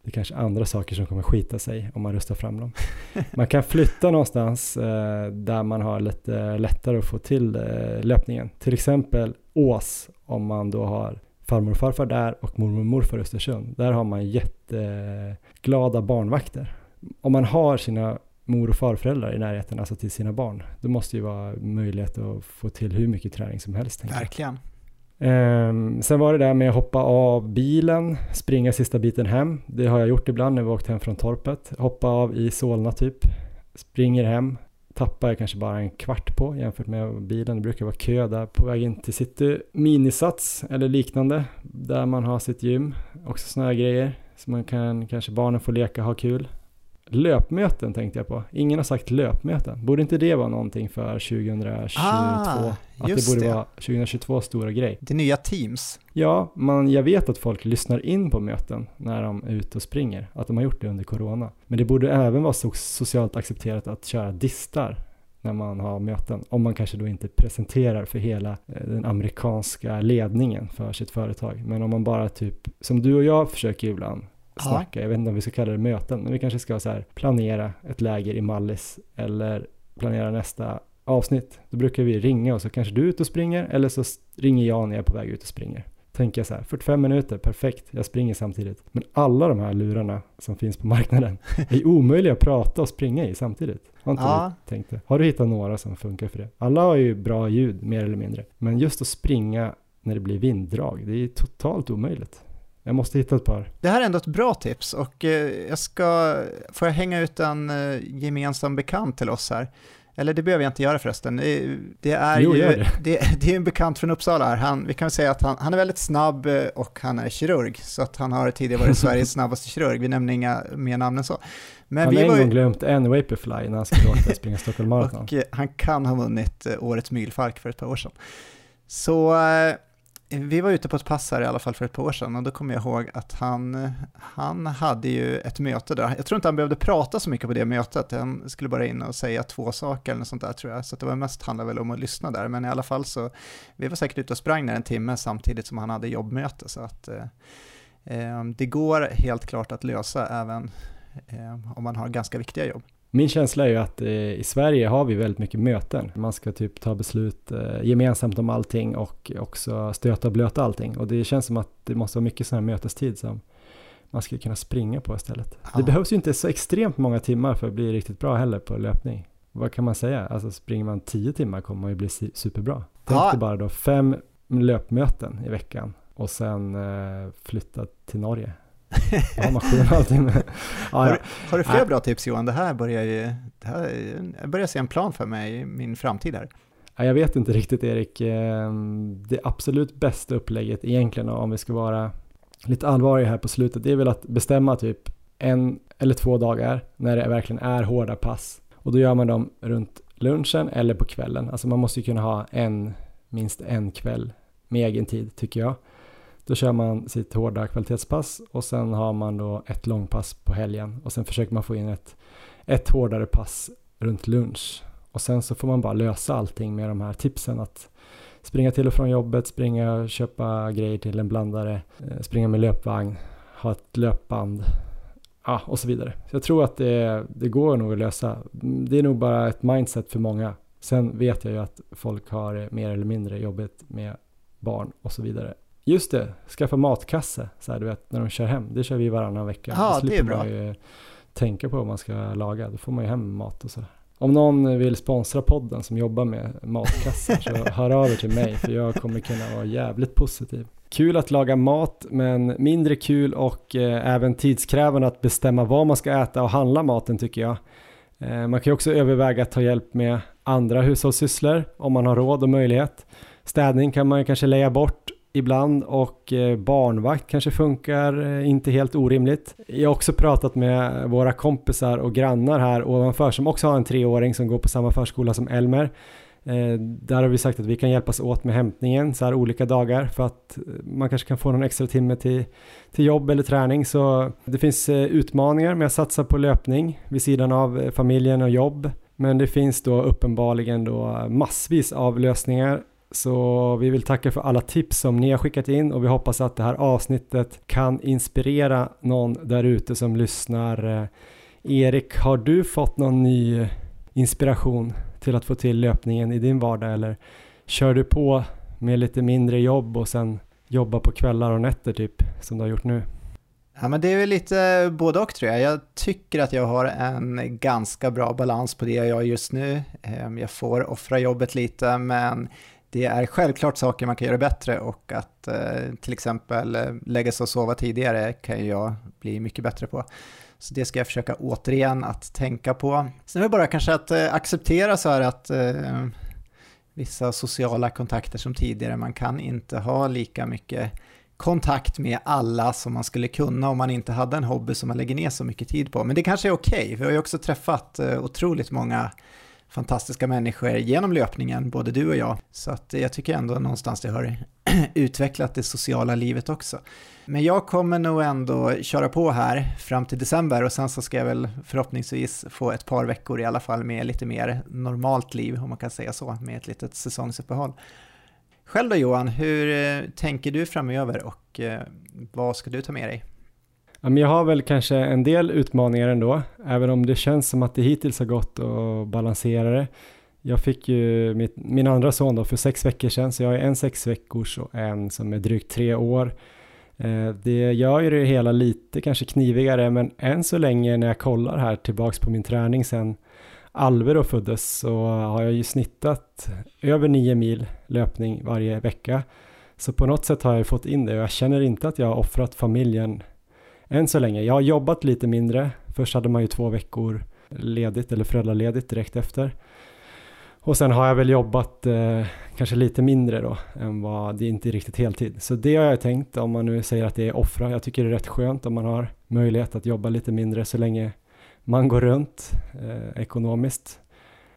Det är kanske andra saker som kommer skita sig om man röstar fram dem. (laughs) Man kan flytta någonstans eh, där man har lite lättare att få till eh, löpningen. Till exempel Ås om man då har farmor och farfar där och mormor och morfar i Östersund. Där har man jätteglada barnvakter. Om man har sina mor och farföräldrar i närheten, alltså till sina barn, då måste ju vara möjlighet att få till hur mycket träning som helst. Verkligen. Um, sen var det där med att hoppa av bilen, springa sista biten hem. Det har jag gjort ibland när vi åkt hem från torpet. Hoppa av i Solna typ, springer hem, tappar jag kanske bara en kvart på jämfört med bilen. Det brukar vara kö där på väg in till city. Minisats eller liknande där man har sitt gym. Också sådana här grejer. Så man kan kanske barnen får leka, ha kul. Löpmöten tänkte jag på. Ingen har sagt löpmöten. Borde inte det vara någonting för 2022? Ah, att det borde det. vara 2022 stora grej. Det nya Teams. Ja, man, jag vet att folk lyssnar in på möten när de är ute och springer. Att de har gjort det under corona. Men det borde även vara so socialt accepterat att köra distar när man har möten. Om man kanske då inte presenterar för hela eh, den amerikanska ledningen för sitt företag. Men om man bara typ, som du och jag försöker ibland, snacka, jag vet inte om vi ska kalla det möten, men vi kanske ska så här, planera ett läger i Mallis eller planera nästa avsnitt. Då brukar vi ringa och så kanske du är ute och springer eller så ringer jag när jag är på väg ut och springer. Tänker jag så här, 45 minuter, perfekt, jag springer samtidigt. Men alla de här lurarna som finns på marknaden (laughs) är omöjliga att prata och springa i samtidigt. Har inte ja. du tänkt det? Har du hittat några som funkar för det? Alla har ju bra ljud, mer eller mindre. Men just att springa när det blir vinddrag, det är totalt omöjligt. Jag måste hitta ett par. Det här är ändå ett bra tips och eh, jag ska, får jag hänga ut en eh, gemensam bekant till oss här? Eller det behöver jag inte göra förresten. Det är jo, ju det. (laughs) Det, det. är en bekant från Uppsala här. Han, vi kan säga att han, han är väldigt snabb eh, och han är kirurg. Så att han har tidigare varit (laughs) Sveriges snabbaste kirurg. Vi nämner inga mer namn än så. Men han har en gång glömt en Vaporfly när han skulle åka springa Stockholm (laughs) Marathon. Och han kan ha vunnit årets mylfalk för ett par år sedan. Så vi var ute på ett pass här i alla fall för ett par år sedan och då kommer jag ihåg att han, han hade ju ett möte där. Jag tror inte han behövde prata så mycket på det mötet, han skulle bara in och säga två saker eller något sånt där tror jag. Så det var mest handlade väl om att lyssna där, men i alla fall så, vi var säkert ute och sprang där en timme samtidigt som han hade jobbmöte. Så att eh, eh det går helt klart att lösa även eh, om man har ganska viktiga jobb. Min känsla är ju att eh, i Sverige har vi väldigt mycket möten. Man ska typ ta beslut eh, gemensamt om allting och också stöta och blöta allting. Och det känns som att det måste vara mycket sån här mötestid som man skulle kunna springa på istället. Ja. Det behövs ju inte så extremt många timmar för att bli riktigt bra heller på löpning. Vad kan man säga? Alltså springer man tio timmar kommer man ju bli superbra. Tänk ja. dig bara då fem löpmöten i veckan och sen eh, flytta till Norge ja, maskin och allting. (laughs) ja, har, har, du fler bra tips Johan? Det här börjar ju, det här, jag börjar se en plan för mig i min framtid här. Ja, jag vet inte riktigt Erik. Ehm, det absolut bästa upplägget egentligen om vi ska vara lite allvarliga här på slutet, det är väl att bestämma typ en eller två dagar när det verkligen är hårda pass. Och då gör man dem runt lunchen eller på kvällen. Alltså man måste ju kunna ha en, minst en kväll med egen tid tycker jag. Då kör man sitt hårda kvalitetspass och sen har man då ett långpass på helgen och sen försöker man få in ett, ett hårdare pass runt lunch. Och sen så får man bara lösa allting med de här tipsen att springa till och från jobbet, springa och köpa grejer till en blandare, eh, springa med löpvagn, ha ett löpband ja, och så vidare. Så jag tror att det, det går nog att lösa. Det är nog bara ett mindset för många. Sen vet jag ju att folk har det mer eller mindre jobbigt med barn och så vidare. Just det, skaffa matkasse, så här, du vet, när de kör hem. Det kör vi varannan vecka. Ja, det är bra. man ju tänka på vad man ska laga. Då får man ju hem mat och så. Om någon vill sponsra podden som jobbar med matkassar så (laughs) hör av er till mig för jag kommer kunna vara jävligt positiv. Kul att laga mat men mindre kul och eh, även tidskrävande att bestämma vad man ska äta och handla maten tycker jag. Eh, man kan ju också överväga att ta hjälp med andra hushållssysslor om man har råd och möjlighet. Städning kan man ju kanske lägga bort ibland och eh, barnvakt kanske funkar eh, inte helt orimligt. Jag har också pratat med våra kompisar och grannar här ovanför som också har en treåring som går på samma förskola som Elmer. Eh, där har vi sagt att vi kan hjälpas åt med hämtningen så här olika dagar för att man kanske kan få någon extra timme till, till jobb eller träning. Så det finns utmaningar med att satsa på löpning vid sidan av familjen och jobb. Men det finns då uppenbarligen då massvis av lösningar så vi vill tacka för alla tips som ni har skickat in och vi hoppas att det här avsnittet kan inspirera någon där ute som lyssnar. Eh, Erik, har du fått någon ny inspiration till att få till löpningen i din vardag eller kör du på med lite mindre jobb och sen jobba på kvällar och nätter typ som du har gjort nu? Ja, men det är väl lite både och tror jag. Jag tycker att jag har en ganska bra balans på det jag gör just nu. Ehm, jag får offra jobbet lite, men det är självklart saker man kan göra bättre och att eh, till exempel eh, lägga sig och sova tidigare kan jag bli mycket bättre på. Så det ska jag försöka återigen att tänka på. Sen är det bara kanske att eh, acceptera så här att eh, vissa sociala kontakter som tidigare, man kan inte ha lika mycket kontakt med alla som man skulle kunna om man inte hade en hobby som man lägger ner så mycket tid på. Men det kanske är okej, vi har ju också träffat eh, otroligt många fantastiska människor genom löpningen, både du och jag. Så att jag tycker ändå någonstans det har (clears throat) utvecklat det sociala livet också. Men jag kommer nog ändå köra på här fram till december och sen så ska jag väl förhoppningsvis få ett par veckor i alla fall med lite mer normalt liv, om man kan säga så, med ett litet säsongsuppehåll. Själv då Johan, hur eh, tänker du framöver och eh, vad ska du ta med dig? Ja, men jag har väl kanske en del utmaningar ändå, även om det känns som att det hittills har gått att balansera det. Jag fick ju mitt, min andra son då för sex veckor sedan, så jag har en sex veckors och en som är drygt tre år. Eh, det gör ju det hela lite kanske knivigare, men än så länge när jag kollar här tillbaks på min träning sen Alvaro föddes så har jag ju snittat över nio mil löpning varje vecka. Så på något sätt har jag fått in det och jag känner inte att jag har offrat familjen än så länge. Jag har jobbat lite mindre. Först hade man ju två veckor ledigt eller föräldraledigt direkt efter. Och sen har jag väl jobbat eh, kanske lite mindre då än vad det är inte är riktigt heltid. Så det har jag tänkt om man nu säger att det är offra. Jag tycker det är rätt skönt om man har möjlighet att jobba lite mindre så länge man går runt eh, ekonomiskt.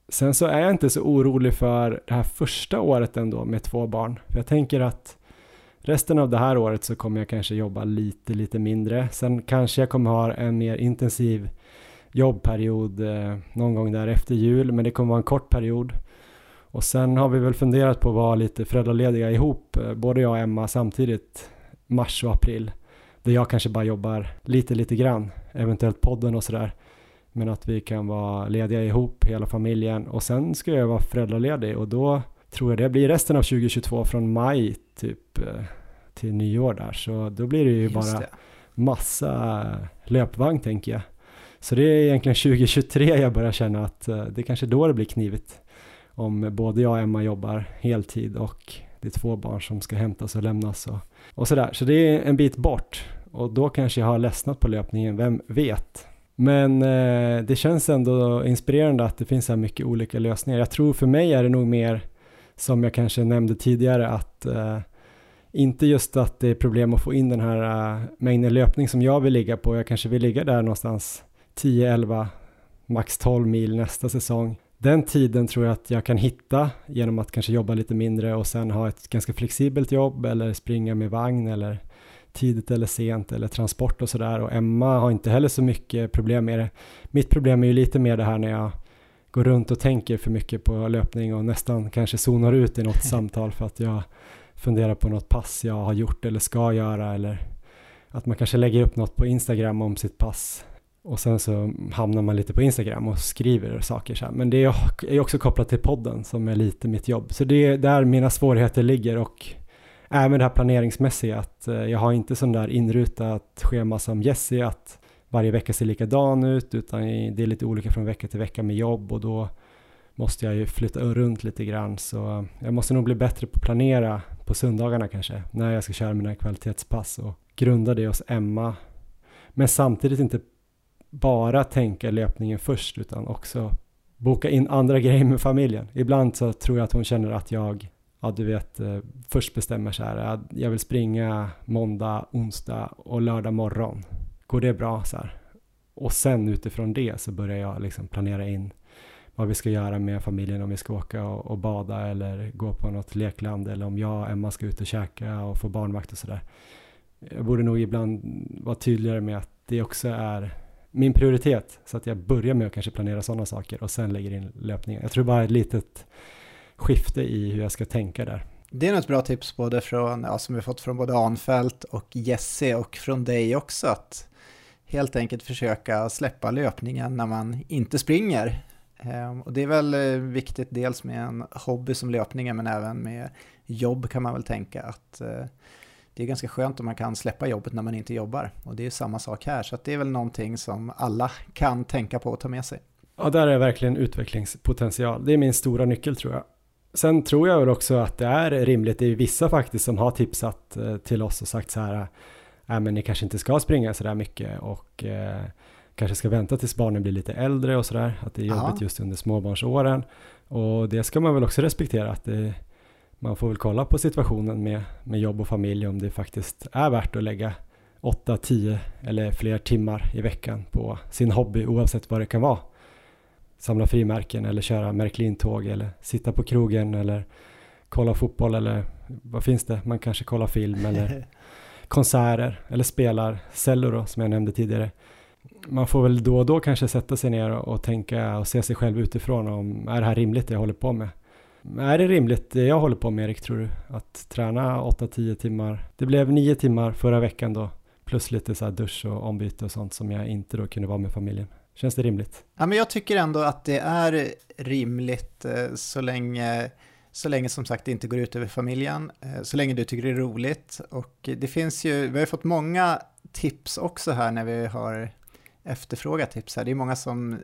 Sen så är jag inte så orolig för det här första året ändå med två barn. För jag tänker att resten av det här året så kommer jag kanske jobba lite, lite mindre. Sen kanske jag kommer ha en mer intensiv jobbperiod eh, någon gång där efter jul, men det kommer vara en kort period. Och sen har vi väl funderat på att vara lite föräldralediga ihop, eh, både jag och Emma samtidigt, mars och april. Där jag kanske bara jobbar lite, lite grann, eventuellt podden och sådär. Men att vi kan vara lediga ihop, hela familjen. Och sen ska jag vara föräldraledig och då tror jag det blir resten av 2022 från maj typ eh, till nyår där. Så då blir det ju Just bara det. massa löpvagn tänker jag. Så det är egentligen (laughs) 2023 jag börjar känna att eh, det kanske då det blir knivigt. Om både jag och Emma jobbar heltid och det är två barn som ska hämtas och lämnas och, och sådär. Så det är en bit bort och då kanske jag har ledsnat på löpningen, vem vet? Men eh, det känns ändå inspirerande att det finns så här mycket olika lösningar. Jag tror för mig är det nog mer som jag kanske nämnde tidigare att eh, inte just att det är problem att få in den här eh, mängden löpning som jag vill ligga på. Jag kanske vill ligga där någonstans 10, 11, max 12 mil nästa säsong. Den tiden tror jag att jag kan hitta genom att kanske jobba lite mindre och sen ha ett ganska flexibelt jobb eller springa med vagn eller tidigt eller sent eller transport och sådär. Och Emma har inte heller så mycket problem med det. Mitt problem är ju lite mer det här när jag går runt och tänker för mycket på löpning och nästan kanske zonar ut i något (laughs) samtal för att jag funderar på något pass jag har gjort eller ska göra eller att man kanske lägger upp något på Instagram om sitt pass och sen så hamnar man lite på Instagram och skriver saker så här. Men det är också kopplat till podden som är lite mitt jobb. Så det är där mina svårigheter ligger och även det här planeringsmässiga att eh, jag har inte sån där inrutat schema som Jesse att varje vecka ser likadan ut utan det är lite olika från vecka till vecka med jobb och då måste jag ju flytta runt lite grann så eh, jag måste nog bli bättre på att planera på söndagarna kanske när jag ska köra mina kvalitetspass och grunda det hos Emma men samtidigt inte bara tänka löpningen först utan också boka in andra (laughs) grejer med familjen. Ibland så tror jag att hon känner att jag, ja du vet, eh, först bestämmer så här, jag vill springa måndag, onsdag och lördag morgon. Går det bra så här? Och sen utifrån det så börjar jag liksom planera in vad vi ska göra med familjen om vi ska åka och, och, bada eller gå på något lekland eller om jag och Emma ska ut och käka och få barnvakt och sådär. Jag borde nog ibland vara tydligare med att det också är min prioritet så att jag börjar med att kanske planera sådana saker och sen lägger in löpningen. Jag tror bara ett litet skifte i hur jag ska tänka där. Det är nog ett bra tips både från, ja, som vi fått från både Anfält och Jesse och från dig också att helt enkelt försöka släppa löpningen när man inte springer. Ehm, och det är väl eh, viktigt dels med en hobby som löpningen men även med jobb kan man väl tänka att eh, det är ganska skönt om man kan släppa jobbet när man inte jobbar. Och det är samma sak här, så det är väl någonting som alla kan tänka på och ta med sig. Ja, där är verkligen utvecklingspotential. Det är min stora nyckel tror jag. Sen tror jag väl också att det är rimligt, det är vissa faktiskt som har tipsat eh, till oss och sagt så här, äh, men ni kanske inte ska springa så där mycket och eh, kanske ska vänta tills barnen blir lite äldre och sådär, att det är jobbigt Aha. just under småbarnsåren. Och det ska man väl också respektera, att det, man får väl kolla på situationen med, med jobb och familj om det faktiskt är värt att lägga 8, 10 eller fler timmar i veckan på sin hobby oavsett vad det kan vara. Samla frimärken eller köra Märklintåg eller sitta på krogen eller kolla fotboll eller vad finns det? Man kanske kollar film eller (laughs) konserter eller spelar cello då, som jag nämnde tidigare. Man får väl då och då kanske sätta sig ner och, och tänka och se sig själv utifrån om är det här rimligt det jag håller på med? Är det rimligt det jag håller på med Erik tror du? Att träna 8-10 timmar? Det blev 9 timmar förra veckan då. Plus lite så här dusch och ombyte och sånt som jag inte då kunde vara med familjen. Känns det rimligt? Ja, men jag tycker ändå att det är rimligt eh, så länge, så länge som sagt det inte går ut över familjen, eh, så länge du tycker det är roligt. Och det finns ju, vi har fått många tips också här när vi har efterfrågat tips här. Det är många som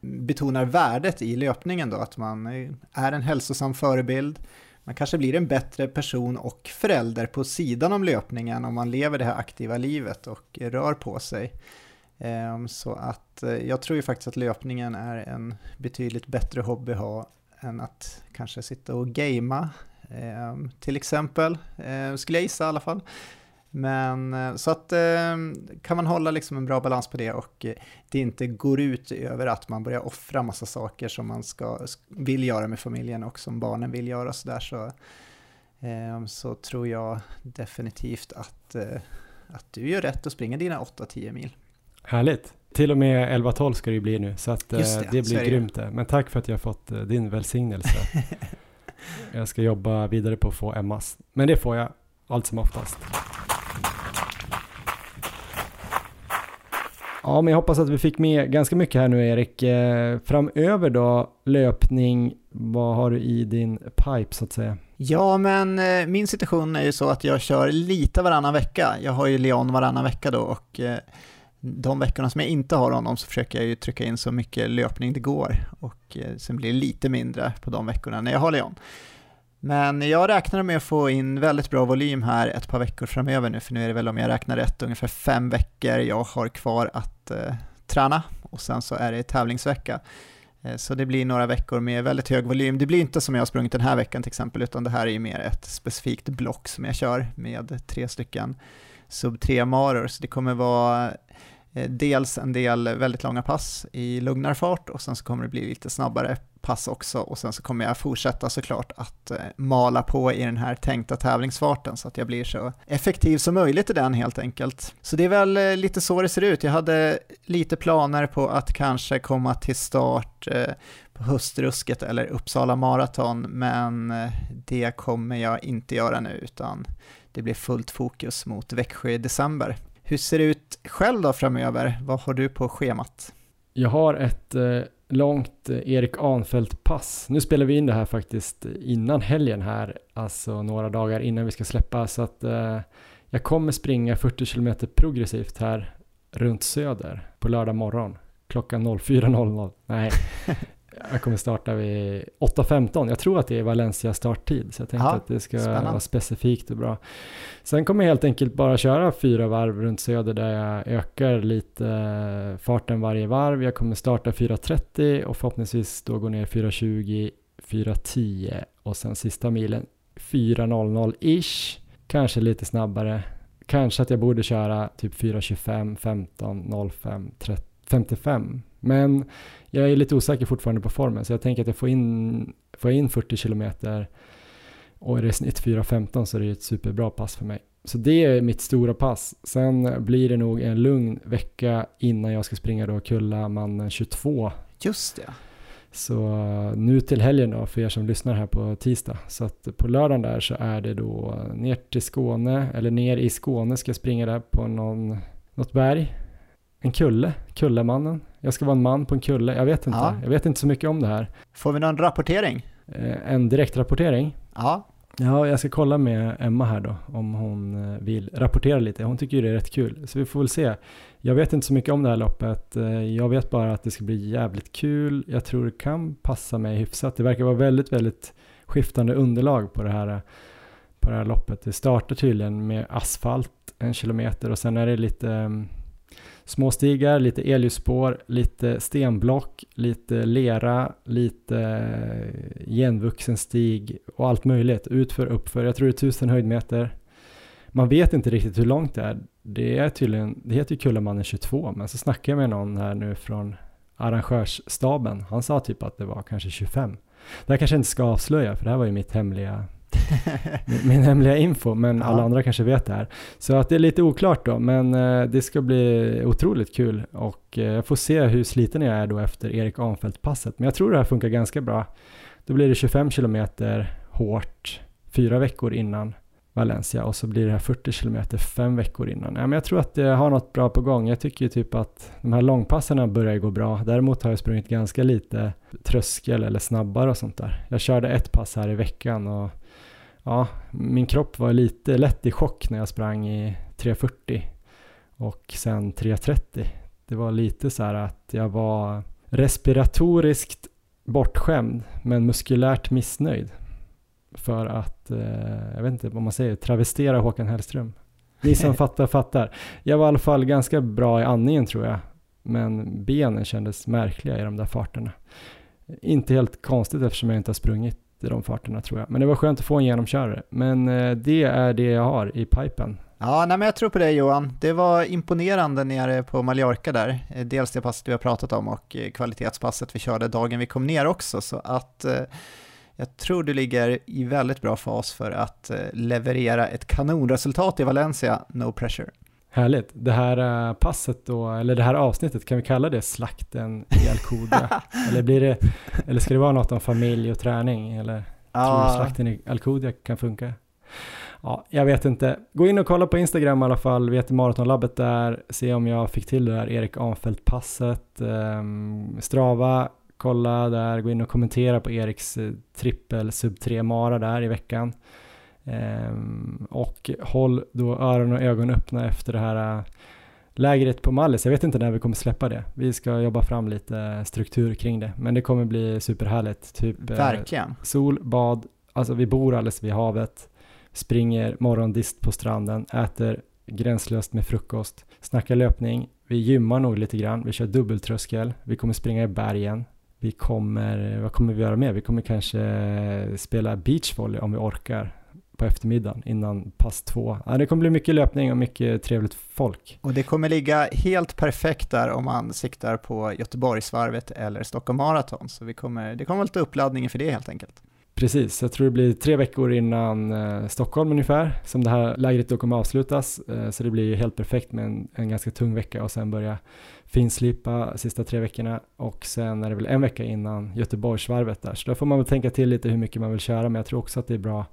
betonar värdet i löpningen då, att man är en hälsosam förebild, man kanske blir en bättre person och förälder på sidan om löpningen om man lever det här aktiva livet och rör på sig. Ehm, så att eh, jag tror ju faktiskt att löpningen är en betydligt bättre hobby att ha än att kanske sitta och gamea ehm, till exempel, eh, skulle jag gissa i alla fall. Men eh, så att ehm, kan man hålla liksom en bra balans på det och eh, det inte går ut över att man börjar offra massa saker som man ska, vill göra med familjen och som barnen vill göra så där så, ehm, så tror jag definitivt att, att du gör rätt och springer dina 8-10 mil. Härligt! Till och med 11-12 ska det ju bli nu, så att det, det blir grymt det. Men tack för att jag har fått din välsignelse. (laughs) jag ska jobba vidare på att få Emmas, men det får jag allt som oftast. Ja, men jag hoppas att vi fick med ganska mycket här nu Erik. Eh, framöver då, löpning, vad har du i din pipe så att säga? Ja, men eh, min situation är ju så att jag kör lite varannan vecka. Jag har ju Leon varannan vecka då och eh, de veckorna som jag inte har honom så försöker jag ju trycka in så mycket löpning det går och eh, sen blir det lite mindre på de veckorna när jag har Leon. Men jag räknar med att få in väldigt bra volym här ett par veckor framöver nu, för nu är det väl om jag räknar rätt ungefär fem veckor jag har kvar att eh, träna och sen så är det tävlingsvecka. Eh, så det blir några veckor med väldigt hög volym. Det blir inte som jag har sprungit den här veckan till exempel, utan det här är ju mer ett specifikt block som jag kör med tre stycken sub 3 maror, så det kommer vara eh, dels en del väldigt långa pass i lugnare fart och sen så kommer det bli lite snabbare pass också och sen så kommer jag fortsätta såklart att eh, mala på i den här tänkta tävlingsfarten så att jag blir så effektiv som möjligt i den helt enkelt. Så det är väl eh, lite så det ser ut. Jag hade lite planer på att kanske komma till start på Höstrusket eller Uppsala Marathon men det kommer jag inte göra nu utan det blir fullt fokus mot Växjö i december. Hur ser det ut själv då framöver? Vad har du på schemat? Jag har ett eh, långt eh, Erik Anfält-pass. Nu spelar vi in det här faktiskt innan helgen här, alltså några dagar innan vi ska släppa, så att eh, jag kommer springa 40 km progressivt här runt Söder på lördag morgon klockan 04.00. Nej, (laughs) jag kommer starta vid 8.15. Jag tror att det är Valencia starttid, så jag tänkte Ja, att det ska spännande. vara specifikt och bra. Sen kommer jag helt enkelt bara köra fyra varv runt Söder där jag ökar lite eh, farten varje varv. Jag kommer starta 4.30 och förhoppningsvis då gå ner 4.20, 4.10 och sen sista milen 4.00-ish, kanske lite snabbare. Kanske att jag borde köra typ 4.25, 15, 05, 30, 55. Men jag är lite osäker fortfarande på formen så jag tänker att jag får in, får jag in 40 kilometer och är det snitt 4.15 så är det ett superbra pass för mig. Så det är mitt stora pass. Sen blir det nog en lugn vecka innan jag ska springa då Kullamannen 22. Just det. Så nu till helgen då för er som lyssnar här på tisdag. Så att på lördagen där så är det då ner till Skåne, eller ner i Skåne ska jag springa där på någon, något berg. En kulle, Kullamannen. Jag ska vara en man på en kulle, jag vet inte. Ja. Jag vet inte så mycket om det här. Får vi någon rapportering? Eh, En direktrapportering. Ja, Ja, jag ska kolla med Emma här då om hon eh, vill rapportera lite. Hon tycker ju det är rätt kul, så vi får väl se. Jag vet inte så mycket om det här loppet. Eh, Jag vet bara att det ska bli jävligt kul. Jag tror det kan passa mig hyfsat. Det verkar vara väldigt, väldigt skiftande underlag på det här, på det här loppet. Det startar tydligen med asfalt en kilometer och sen är det lite mm, små stigar, lite elljusspår, lite stenblock, lite lera, lite eh, genvuxen stig och allt möjligt. Utför, uppför. Jag tror det är tusen höjdmeter. Man vet inte riktigt hur långt det är. Det är tydligen, det heter ju Kullamannen 22, men så snackade jag med någon här nu från arrangörsstaben. Han sa typ att det var kanske 25. Det här kanske jag inte ska avslöja, för det här var ju mitt hemliga (laughs) min, hemliga info, men Ja. alla andra kanske vet det här. Så att det är lite oklart då, men eh, det ska bli otroligt kul och eh, jag får se hur sliten jag är då efter Erik Anfält-passet. Men jag tror det här funkar ganska bra. Då blir det 25 kilometer hårt fyra veckor innan Valencia och så blir det här 40 kilometer fem veckor innan. Ja, men jag tror att det har något bra på gång. Jag tycker ju typ att de här långpasserna börjar gå bra. Däremot har jag sprungit ganska lite tröskel eller snabbare och sånt där. Jag körde ett pass här i veckan och ja, min kropp var lite lätt i chock när jag sprang i 3.40 och sen 3.30. Det var lite så här att jag var respiratoriskt bortskämd men muskulärt missnöjd. För att, eh, jag vet inte vad man säger, travestera Håkan Hellström. Ni som (laughs) fattar fattar. Jag var i alla fall ganska bra i andningen tror jag. Men benen kändes märkliga i de där farterna. Inte helt konstigt eftersom jag inte har sprungit i de farterna tror jag. Men det var skönt att få en genomkörare. Men eh, det är det jag har i pipen. Ja, nej, men jag tror på dig Johan. Det var imponerande nere på Mallorca där. Eh, dels det passet vi har pratat om och eh, kvalitetspasset vi körde dagen vi kom ner också. Så att jag tror du ligger i väldigt bra fas för att leverera ett kanonresultat i Valencia, no pressure. Härligt. Det här eh, passet då, eller det här avsnittet, kan vi kalla det slakten i Alcudia? (laughs) eller, blir det, eller ska det vara något om familj och träning? Eller tror du slakten i Alcudia kan funka? Ja, jag vet inte. Gå in och kolla på Instagram i alla fall. Vi heter Maratonlabbet där. Se om jag fick till det där Erik Anfält-passet. Ehm, Strava, kolla där. Gå in och kommentera på Eriks eh, trippel sub 3 mara där i veckan. Ehm, och håll då öron och ögon öppna efter det här äh, lägret på Mallis. Jag vet inte när vi kommer släppa det. Vi ska jobba fram lite struktur kring det. Men det kommer bli superhärligt. Typ eh, Verkligen. sol, bad, alltså vi bor alldeles vid havet, springer morgondist på stranden, äter gränslöst med frukost, snackar löpning, vi gymmar nog lite grann, vi kör dubbeltröskel, vi kommer springa i bergen, vi kommer, vad kommer vi göra mer? Vi kommer kanske spela beachvolley om vi orkar på eftermiddagen innan pass två. Ja, det kommer bli mycket löpning och mycket trevligt folk. Och det kommer ligga helt perfekt där om man siktar på Göteborgsvarvet eller Stockholm Marathon. Så vi kommer, det kommer lite uppladdning inför det helt enkelt. Precis, jag tror det blir tre veckor innan eh, Stockholm ungefär som det här lägret då kommer avslutas. Eh, så det blir helt perfekt med en, en ganska tung vecka och sen börja finslipa sista tre veckorna och sen är det väl en vecka innan Göteborgsvarvet där. Så då får man väl tänka till lite hur mycket man vill köra men jag tror också att det är bra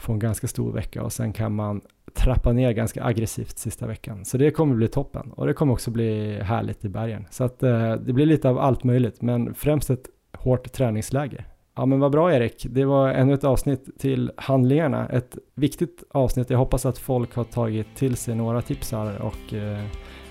få en ganska stor vecka och sen kan man trappa ner ganska aggressivt sista veckan. Så det kommer bli toppen och det kommer också bli härligt i bergen. Så att eh, det blir lite av allt möjligt, men främst ett hårt träningsläge. Ja men vad bra Erik, det var ännu ett avsnitt till handlingarna. Ett viktigt avsnitt, jag hoppas att folk har tagit till sig några tips här och eh,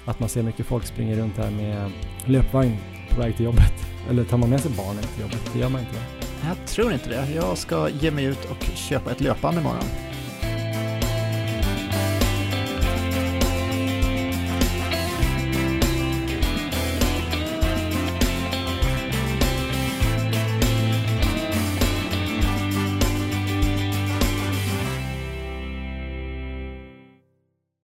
att man ser mycket folk springer runt här med löpvagn på väg till jobbet. Eller tar man med sig barnen till jobbet? Det gör man inte va? Jag tror inte det. Jag ska ge mig ut och köpa ett löpband imorgon.